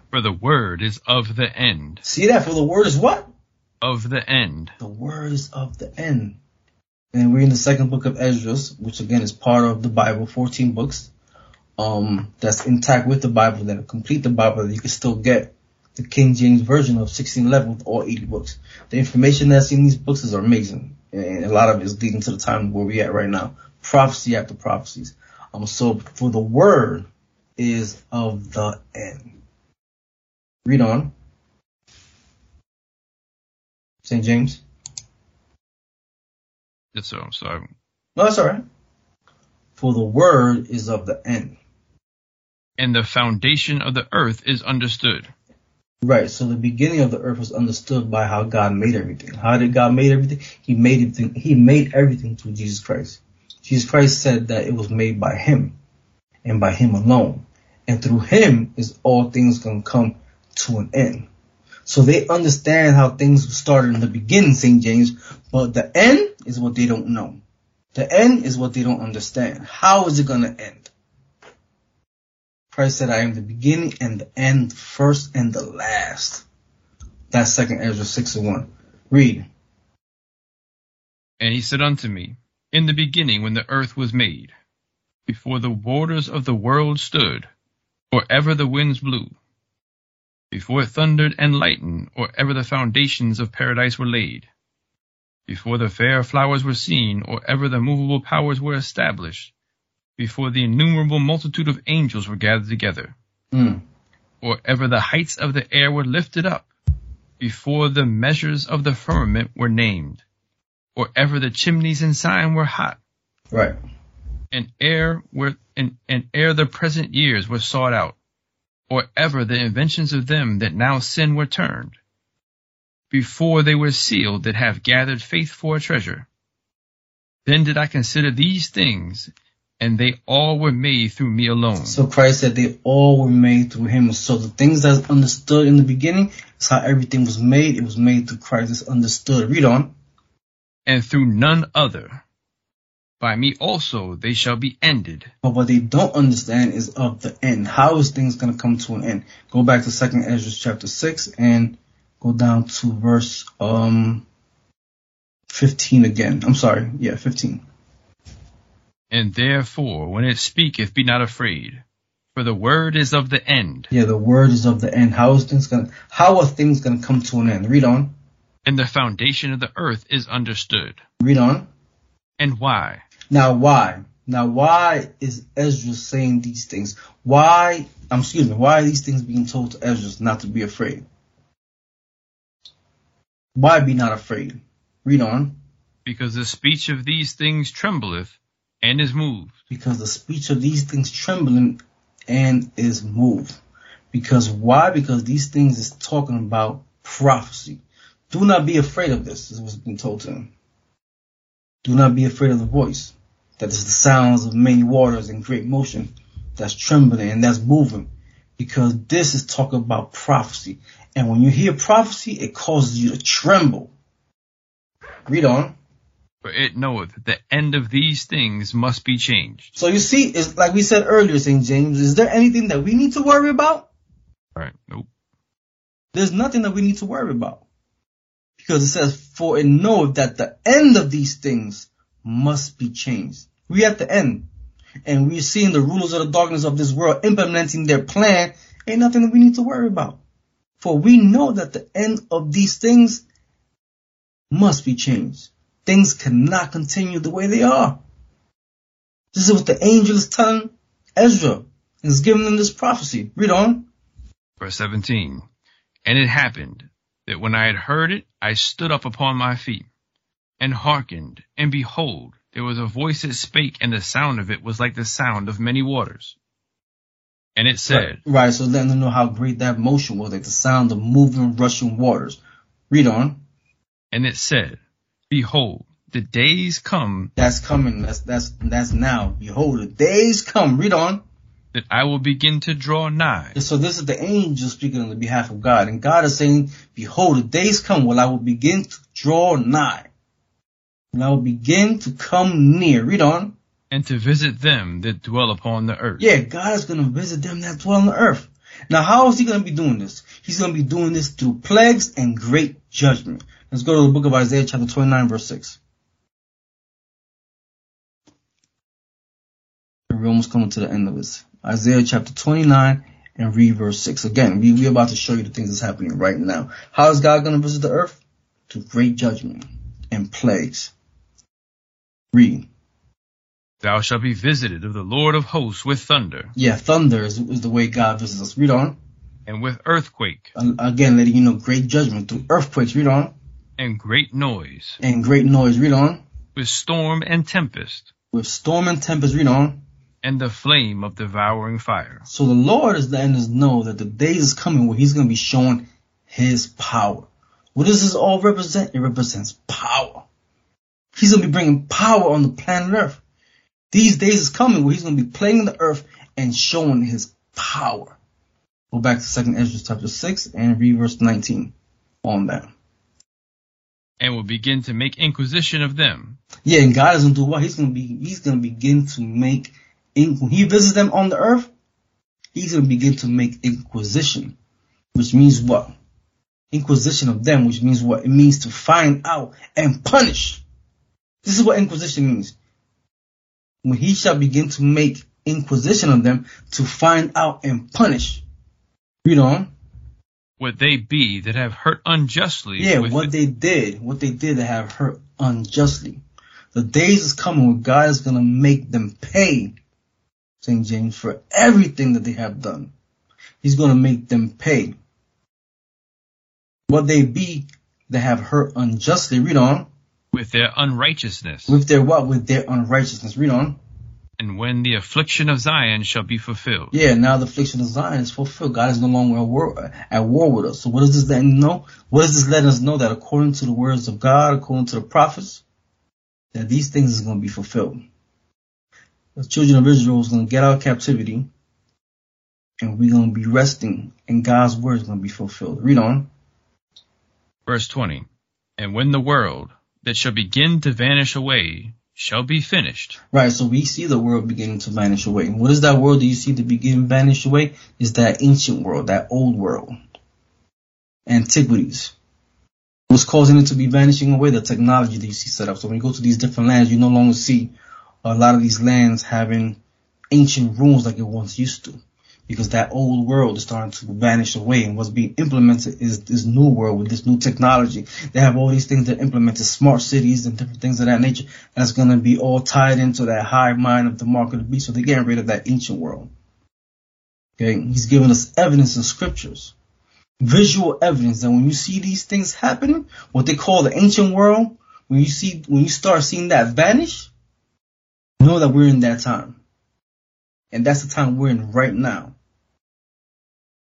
For the word is of the end. See that? For the word is what? Of the end. The word is of the end. And we're in the second book of Esdras, which again is part of the Bible, 14 books, um, that's intact with the Bible, that complete the Bible that you can still get the King James version of 1611 with all 80 books. The information that's in these books is amazing. And a lot of it is leading to the time where we're at right now. Prophecy after prophecies. Um, so for the word is of the end. Read on. St. James. Yes, sir. I'm sorry. No, that's all right. For the word is of the end. And the foundation of the earth is understood. Right. So the beginning of the earth was understood by how God made everything. How did God made everything? He made everything. He made everything through Jesus Christ. Jesus Christ said that it was made by Him and by Him alone. And through Him is all things going to come to an end. So they understand how things started in the beginning, St. James, but the end is what they don't know. The end is what they don't understand. How is it going to end? Christ said, I am the beginning and the end, the first and the last. That's second Ezra 6 and 1. Read. And he said unto me, In the beginning when the earth was made, before the waters of the world stood, or ever the winds blew, before it thundered and lightened, or ever the foundations of paradise were laid, before the fair flowers were seen, or ever the movable powers were established, before the innumerable multitude of angels were gathered together, mm. or ever the heights of the air were lifted up, before the measures of the firmament were named, or ever the chimneys in Zion were hot, right, and ere were and, and ere the present years were sought out, or ever the inventions of them that now sin were turned, before they were sealed that have gathered faith for a treasure. Then did I consider these things, and they all were made through me alone. So Christ said they all were made through him. So the things that's understood in the beginning is how everything was made. It was made through Christ. It's understood. Read on. And through none other. By me also they shall be ended. But what they don't understand is of the end. How is things going to come to an end? Go back to Second Ezra chapter six and go down to verse um fifteen again. I'm sorry, yeah, fifteen. And therefore, when it speaketh, be not afraid, for the word is of the end. Yeah, the word is of the end. How is things gonna? How are things gonna come to an end? Read on. And the foundation of the earth is understood. Read on. And why? Now why? Now why is Ezra saying these things? Why? Um, excuse me. Why are these things being told to Ezra not to be afraid? Why be not afraid? Read on. Because the speech of these things trembleth and is moved. Because the speech of these things trembling and is moved. Because why? Because these things is talking about prophecy. Do not be afraid of this, is what's been told to him. Do not be afraid of the voice. That is the sounds of many waters and great motion that's trembling and that's moving. Because this is talking about prophecy. And when you hear prophecy, it causes you to tremble. Read on. For it knoweth the end of these things must be changed. So you see, it's like we said earlier, St. James, is there anything that we need to worry about? All right, Nope. There's nothing that we need to worry about. Because it says, for it knoweth that the end of these things must be changed. We at the end. And we're seeing the rulers of the darkness of this world implementing their plan. Ain't nothing that we need to worry about. For we know that the end of these things must be changed. Things cannot continue the way they are. This is what the angel is telling Ezra. And is giving them this prophecy. Read on. Verse 17. And it happened that when I had heard it, I stood up upon my feet and hearkened, and behold, there was a voice that spake, and the sound of it was like the sound of many waters. And it said, Right, right so letting them know how great that motion was, like the sound of moving, rushing waters. Read on. And it said, Behold, the days come. That's coming. That's that's that's now. Behold, the days come. Read on. That I will begin to draw nigh. And So this is the angel speaking on the behalf of God, and God is saying, "Behold, the days come when I will begin to draw nigh, And I will begin to come near." Read on. And to visit them that dwell upon the earth. Yeah, God is going to visit them that dwell on the earth. Now, how is He going to be doing this? He's going to be doing this through plagues and great judgment. Let's go to the book of Isaiah chapter 29 verse 6. We're almost coming to the end of this. Isaiah chapter 29 and read verse 6. Again, we, we're about to show you the things that's happening right now. How is God going to visit the earth? To great judgment and plagues. Read. Thou shalt be visited of the Lord of hosts with thunder. Yeah, thunder is, is the way God visits us. Read on. And with earthquake. Again, letting you know great judgment through earthquakes. Read on. And great noise. And great noise. Read on. With storm and tempest. With storm and tempest. Read on. And the flame of devouring fire. So the Lord is letting us know that the days is coming where He's going to be showing His power. What does this all represent? It represents power. He's going to be bringing power on the planet Earth. These days is coming where He's going to be playing the earth and showing His power. Go back to Second Ezra chapter six and read verse nineteen on that. And will begin to make inquisition of them. Yeah, and God is gonna do what? He's gonna be He's gonna begin to make when He visits them on the earth. He's gonna begin to make inquisition, which means what? Inquisition of them, which means what? It means to find out and punish. This is what inquisition means. When He shall begin to make inquisition of them to find out and punish. Read on. What they be that have hurt unjustly. Yeah, what the- they did, what they did that have hurt unjustly. The days is coming when God is gonna make them pay, St. James, for everything that they have done. He's gonna make them pay. What they be that have hurt unjustly. Read on. With their unrighteousness. With their what? With their unrighteousness. Read on. And when the affliction of Zion shall be fulfilled. Yeah, now the affliction of Zion is fulfilled. God is no longer at war, at war with us. So what does this letting know? What does this letting us know that according to the words of God, according to the prophets, that these things is going to be fulfilled. The children of Israel is going to get out of captivity and we're going to be resting and God's word is going to be fulfilled. Read on. Verse 20. And when the world that shall begin to vanish away shall be finished. Right, so we see the world beginning to vanish away. what is that world that you see to begin vanish away? Is that ancient world, that old world. Antiquities. What's causing it to be vanishing away? The technology that you see set up. So when you go to these different lands, you no longer see a lot of these lands having ancient ruins like it once used to because that old world is starting to vanish away and what's being implemented is this new world with this new technology. They have all these things that implemented smart cities and different things of that nature. That's to be all tied into that high mind of the mark of the beast. So they're getting rid of that ancient world. Okay. He's giving us evidence in scriptures, visual evidence that when you see these things happening, what they call the ancient world, when you see, when you start seeing that vanish, know that we're in that time. And that's the time we're in right now.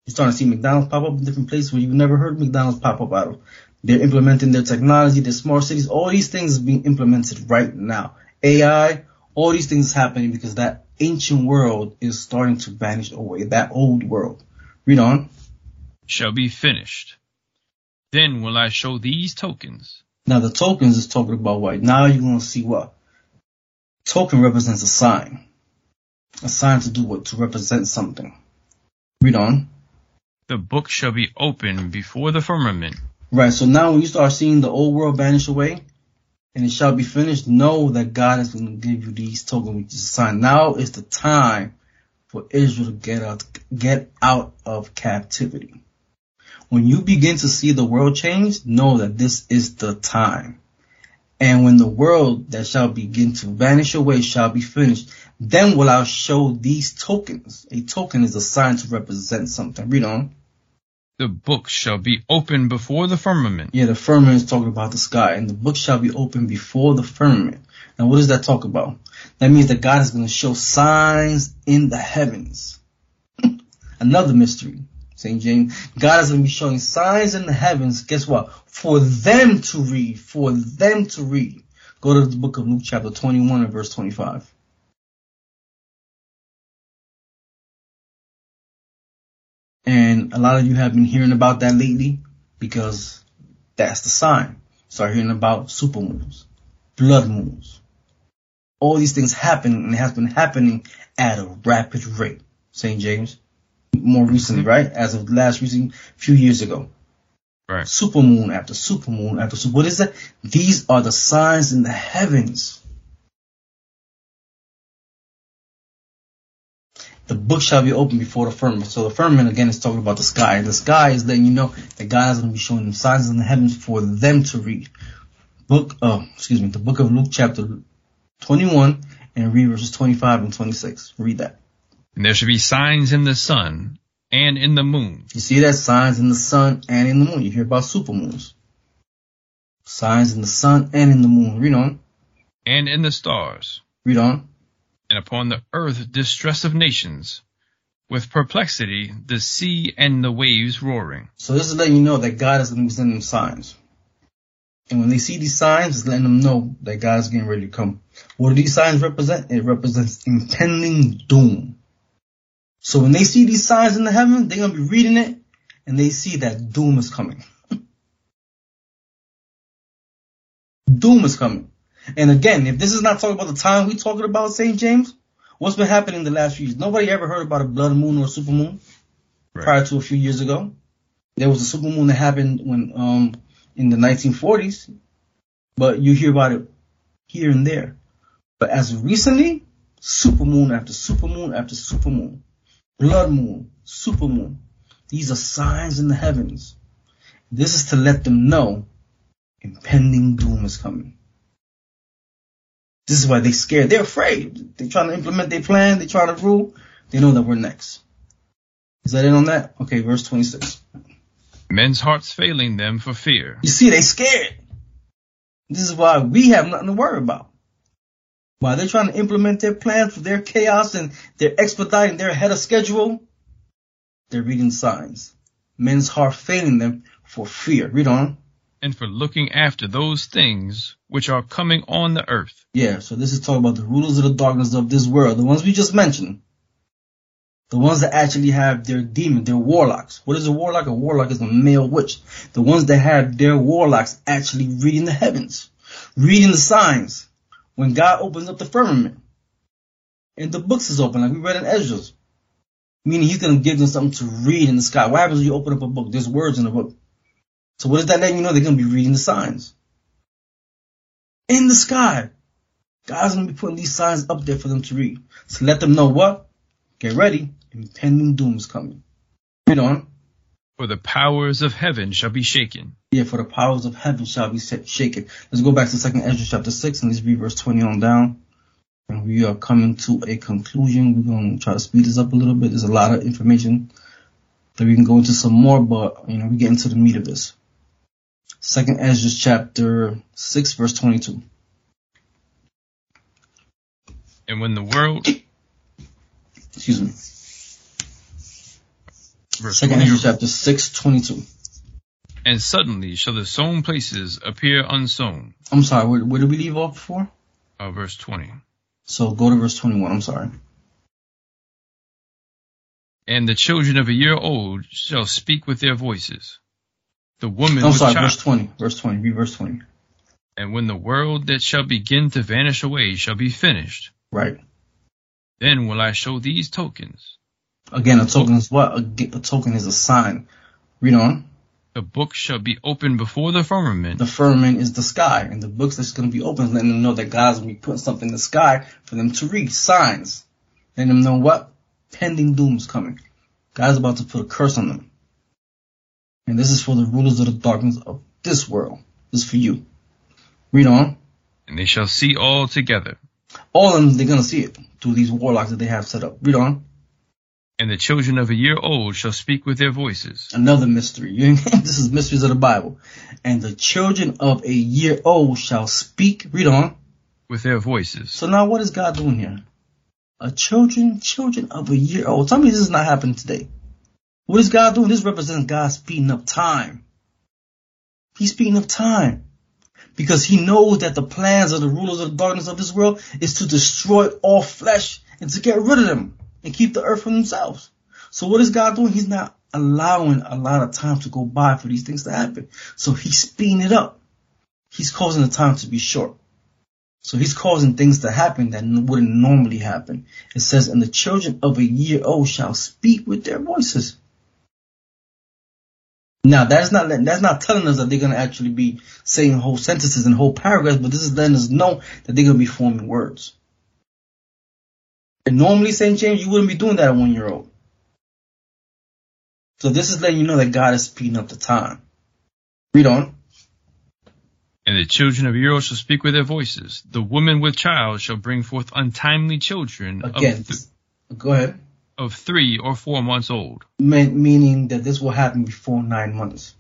You're starting to see McDonald's pop up in different places where you've never heard McDonald's pop up out of. They're implementing their technology, their smart cities, all these things are being implemented right now. AI, all these things happening because that ancient world is starting to vanish away, that old world. Read on. Shall be finished. Then will I show these tokens. Now the tokens is talking about what? Now you're going to see what? Token represents a sign. A sign to do what? To represent something. Read on the book shall be open before the firmament. Right. So now when you start seeing the old world vanish away and it shall be finished, know that God is going to give you these tokens, which is a sign. Now is the time for Israel to get out, get out of captivity. When you begin to see the world change, know that this is the time. And when the world that shall begin to vanish away shall be finished, then will I show these tokens. A token is a sign to represent something. Read on the book shall be open before the firmament. Yeah, the firmament is talking about the sky, and the book shall be open before the firmament. Now, what does that talk about? That means that God is going to show signs in the heavens. *clears throat* Another mystery, St. James. God is going to be showing signs in the heavens. Guess what? For them to read. For them to read. Go to the book of Luke, chapter 21 and verse 25. And a lot of you have been hearing about that lately because that's the sign. Start hearing about supermoons, blood moons. All these things happen and has been happening at a rapid rate. St. James, more recently, mm-hmm. right? As of last recent few years ago. Right. Supermoon after supermoon after super. What is that? These are the signs in the heavens the book shall be open before the firmament. So the firmament again is talking about the sky. The sky is letting you know that God is going to be showing them signs in the heavens for them to read. Book, oh, excuse me, the book of Luke chapter 21 and read verses 25 and 26. Read that. And there should be signs in the sun and in the moon. You see that? Signs in the sun and in the moon. You hear about supermoons. Signs in the sun and in the moon. Read on. And in the stars. Read on and upon the earth distress of nations, with perplexity the sea and the waves roaring. So this is letting you know that God is going to send them signs. And when they see these signs, it's letting them know that God's getting ready to come. What do these signs represent? It represents impending doom. So when they see these signs in the heaven, they're going to be reading it and they see that doom is coming. *laughs* doom is coming. And again, if this is not talking about the time we talking about St. James, what's been happening in the last few years? Nobody ever heard about a blood moon or a super moon right. prior to a few years ago. There was a super moon that happened when um in the 1940s, but you hear about it here and there. But as recently, super moon after super moon after super moon, blood moon, super moon. These are signs in the heavens. This is to let them know impending doom is coming. This is why they're scared. They're afraid. They're trying to implement their plan. They're trying to rule. They know that we're next. Is that it on that? Okay, verse 26. Men's hearts failing them for fear. You see, they're scared. This is why we have nothing to worry about. While they're trying to implement their plans for their chaos and they're expediting their ahead of schedule, they're reading signs. Men's heart failing them for fear. Read on. and for looking after those things which are coming on the earth. Yeah, so this is talking about the rulers of the darkness of this world, the ones we just mentioned. The ones that actually have their demon, their warlocks. What is a warlock? A warlock is a male witch. The ones that have their warlocks actually reading the heavens, reading the signs. When God opens up the firmament, and the books is open, like we read in Ezra's, meaning He's going to give them something to read in the sky. What happens when you open up a book? There's words in the book. So what does that let you know? They're going to be reading the signs in the sky. God's going to be putting these signs up there for them to read. So let them know what? Get ready. Impending doom is coming. Read on. For the powers of heaven shall be shaken. Yeah, for the powers of heaven shall be shaken. Let's go back to second Ezra chapter 6 and let's read verse 20 on down. And we are coming to a conclusion. We're going to try to speed this up a little bit. There's a lot of information that we can go into some more, but, you know, we get into the meat of this. Second Ezra chapter 6 verse 22. And when the world excuse me. Verse Second Ezra chapter 6 22. And suddenly shall the sown places appear unsown. I'm sorry, where, where did we leave off before? Uh, verse 20. So go to verse 21, I'm sorry. And the children of a year old shall speak with their voices. The woman I'm sorry, child. verse 20. Verse 20. Read verse 20. And when the world that shall begin to vanish away shall be finished. Right. Then will I show these tokens. Again, a token is what? A, a token is a sign. Read on. The book shall be opened before the firmament. The firmament is the sky, and the books that's going to be open, letting them know that God's going to be putting something in the sky for them to read. Signs. Letting them know what? Pending doom is coming. God's about to put a curse on them. And this is for the rulers of the darkness of this world. This is for you. Read on. And they shall see all together. All of them, they're going to see it through these warlocks that they have set up. Read on. And the children of a year old shall speak with their voices. Another mystery. *laughs* this is mysteries of the Bible. And the children of a year old shall speak. Read on. With their voices. So now what is God doing here? A children, children of a year old. Tell me this is not happening today. What is God doing? This represents God speeding up time. He's speeding up time. Because he knows that the plans of the rulers of the darkness of this world is to destroy all flesh and to get rid of them and keep the earth for themselves. So what is God doing? He's not allowing a lot of time to go by for these things to happen. So he's speeding it up. He's causing the time to be short. So he's causing things to happen that wouldn't normally happen. It says, and the children of a year old shall speak with their voices. Now that's not that's not telling us that they're gonna actually be saying whole sentences and whole paragraphs, but this is letting us know that they're gonna be forming words. And normally, St. James, you wouldn't be doing that at one year old. So this is letting you know that God is speeding up the time. Read on. And the children of Israel shall speak with their voices. The woman with child shall bring forth untimely children. Again, th- go ahead of three or four months old. meaning that this will happen before nine months.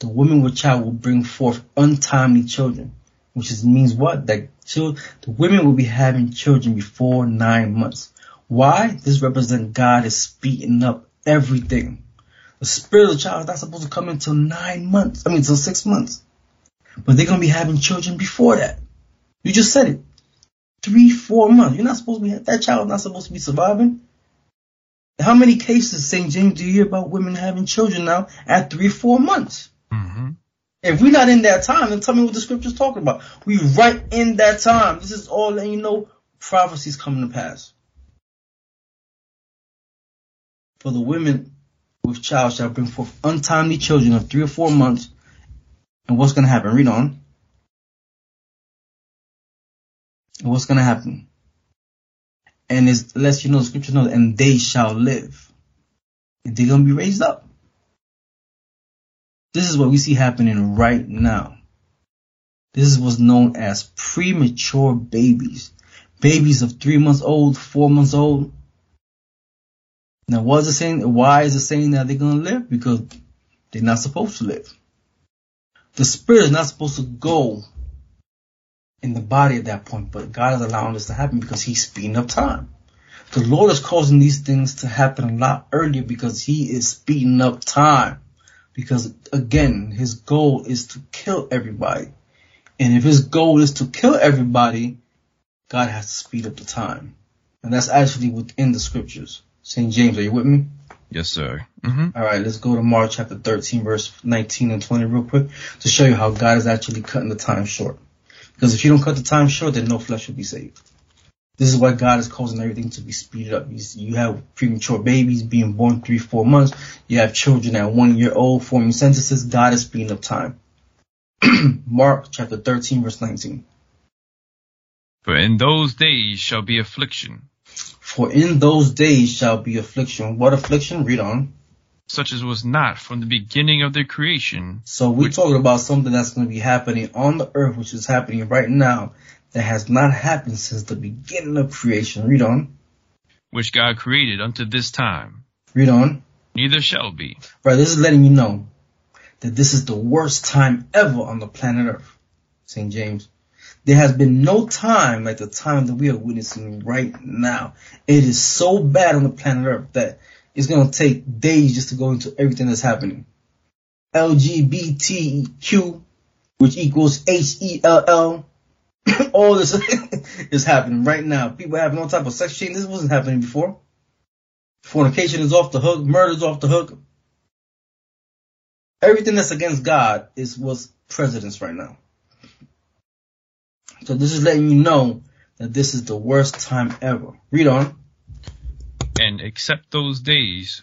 The woman with child will bring forth untimely children, which is, means what? That the women will be having children before nine months. Why? This represents God is speeding up everything. The spirit of the child is not supposed to come until nine months. I mean, until six months. But they're going to be having children before that. You just said it. Three, four months. You're not supposed to be, that child is not supposed to be surviving. How many cases, St. James, do you hear about women having children now at three, four months? Mm-hmm. If we're not in that time, then tell me what the scripture's talking about. We right in that time. This is all letting you know prophecies coming to pass. For the women with child shall bring forth untimely children of three or four months. And what's going to happen? Read on. And what's going to happen? And it lets you know the scripture knows, and they shall live. And they're going to be raised up. This is what we see happening right now. This is what's known as premature babies. Babies of three months old, four months old. Now, what's it saying? Why is it saying that they're going to live? Because they're not supposed to live. The spirit is not supposed to go in the body at that point, but God is allowing this to happen because He's speeding up time. The Lord is causing these things to happen a lot earlier because He is speeding up time. Because again, his goal is to kill everybody. And if his goal is to kill everybody, God has to speed up the time. And that's actually within the scriptures. St. James, are you with me? Yes, sir. Mm-hmm. All right, let's go to Mark chapter 13, verse 19 and 20 real quick to show you how God is actually cutting the time short. Because if you don't cut the time short, then no flesh will be saved. This is why God is causing everything to be speeded up. You, you have premature babies being born three, four months. You have children at one year old forming sentences. God is speeding up time. *clears throat* Mark chapter 13, verse 19. For in those days shall be affliction. For in those days shall be affliction. What affliction? Read on. Such as was not from the beginning of their creation. So we're talking about something that's going to be happening on the earth, which is happening right now, that has not happened since the beginning of creation. Read on. Which God created unto this time. Read on. Neither shall be. Right, this is letting you know that this is the worst time ever on the planet Earth. St. James. There has been no time like the time that we are witnessing right now. It is so bad on the planet Earth that it's going to take days just to go into everything that's happening. LGBTQ, which equals H-E-L-L, *coughs* all this *laughs* is happening right now. People having all type of sex change. This wasn't happening before. Fornication is off the hook. Murder is off the hook. Everything that's against God is what's presidents right now. So this is letting you know that this is the worst time ever. Read on. And except those days,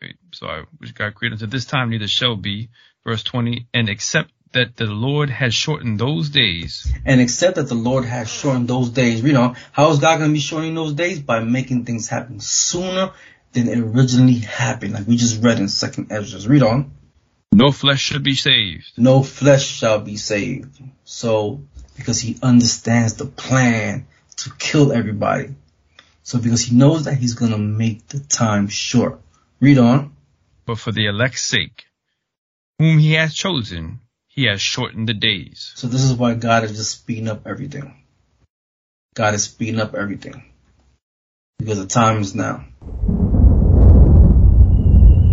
wait, sorry, which God created unto this time neither shall be. Verse 20, and except that the Lord has shortened those days. And except that the Lord has shortened those days. Read on. How is God going to be shortening those days? By making things happen sooner than it originally happened. Like we just read in Second Ezra. Read on. No flesh should be saved. No flesh shall be saved. So, because he understands the plan to kill everybody. So because he knows that he's going to make the time short. Read on. But for the elect's sake, whom he has chosen, he has shortened the days. So this is why God is just speeding up everything. God is speeding up everything. Because the time is now.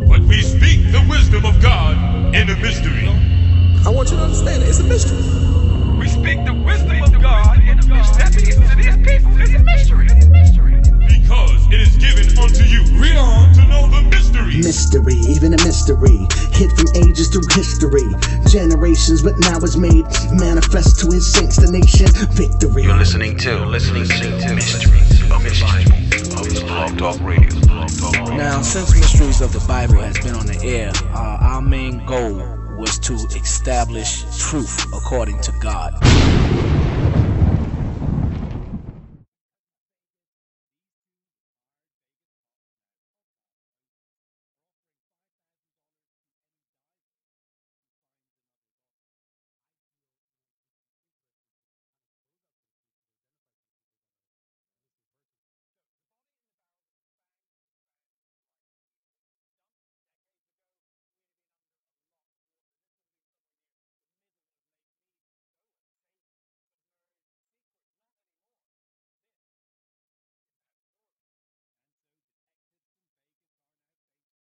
But we speak the wisdom of God in a mystery. I want you to understand it. It's a mystery. We speak the wisdom of God in a mystery. That means to these people it's a mystery. Because it is given unto you. Read on to know the mystery. Mystery, even a mystery. Hid from ages through history. Generations, but now is made manifest to his saints, the nation. Victory. You're listening to, listening to Mysteries of the Bible of Blog Talk Radio. Now, since Mysteries of the Bible has been on the air, uh, our main goal was to establish truth according to God.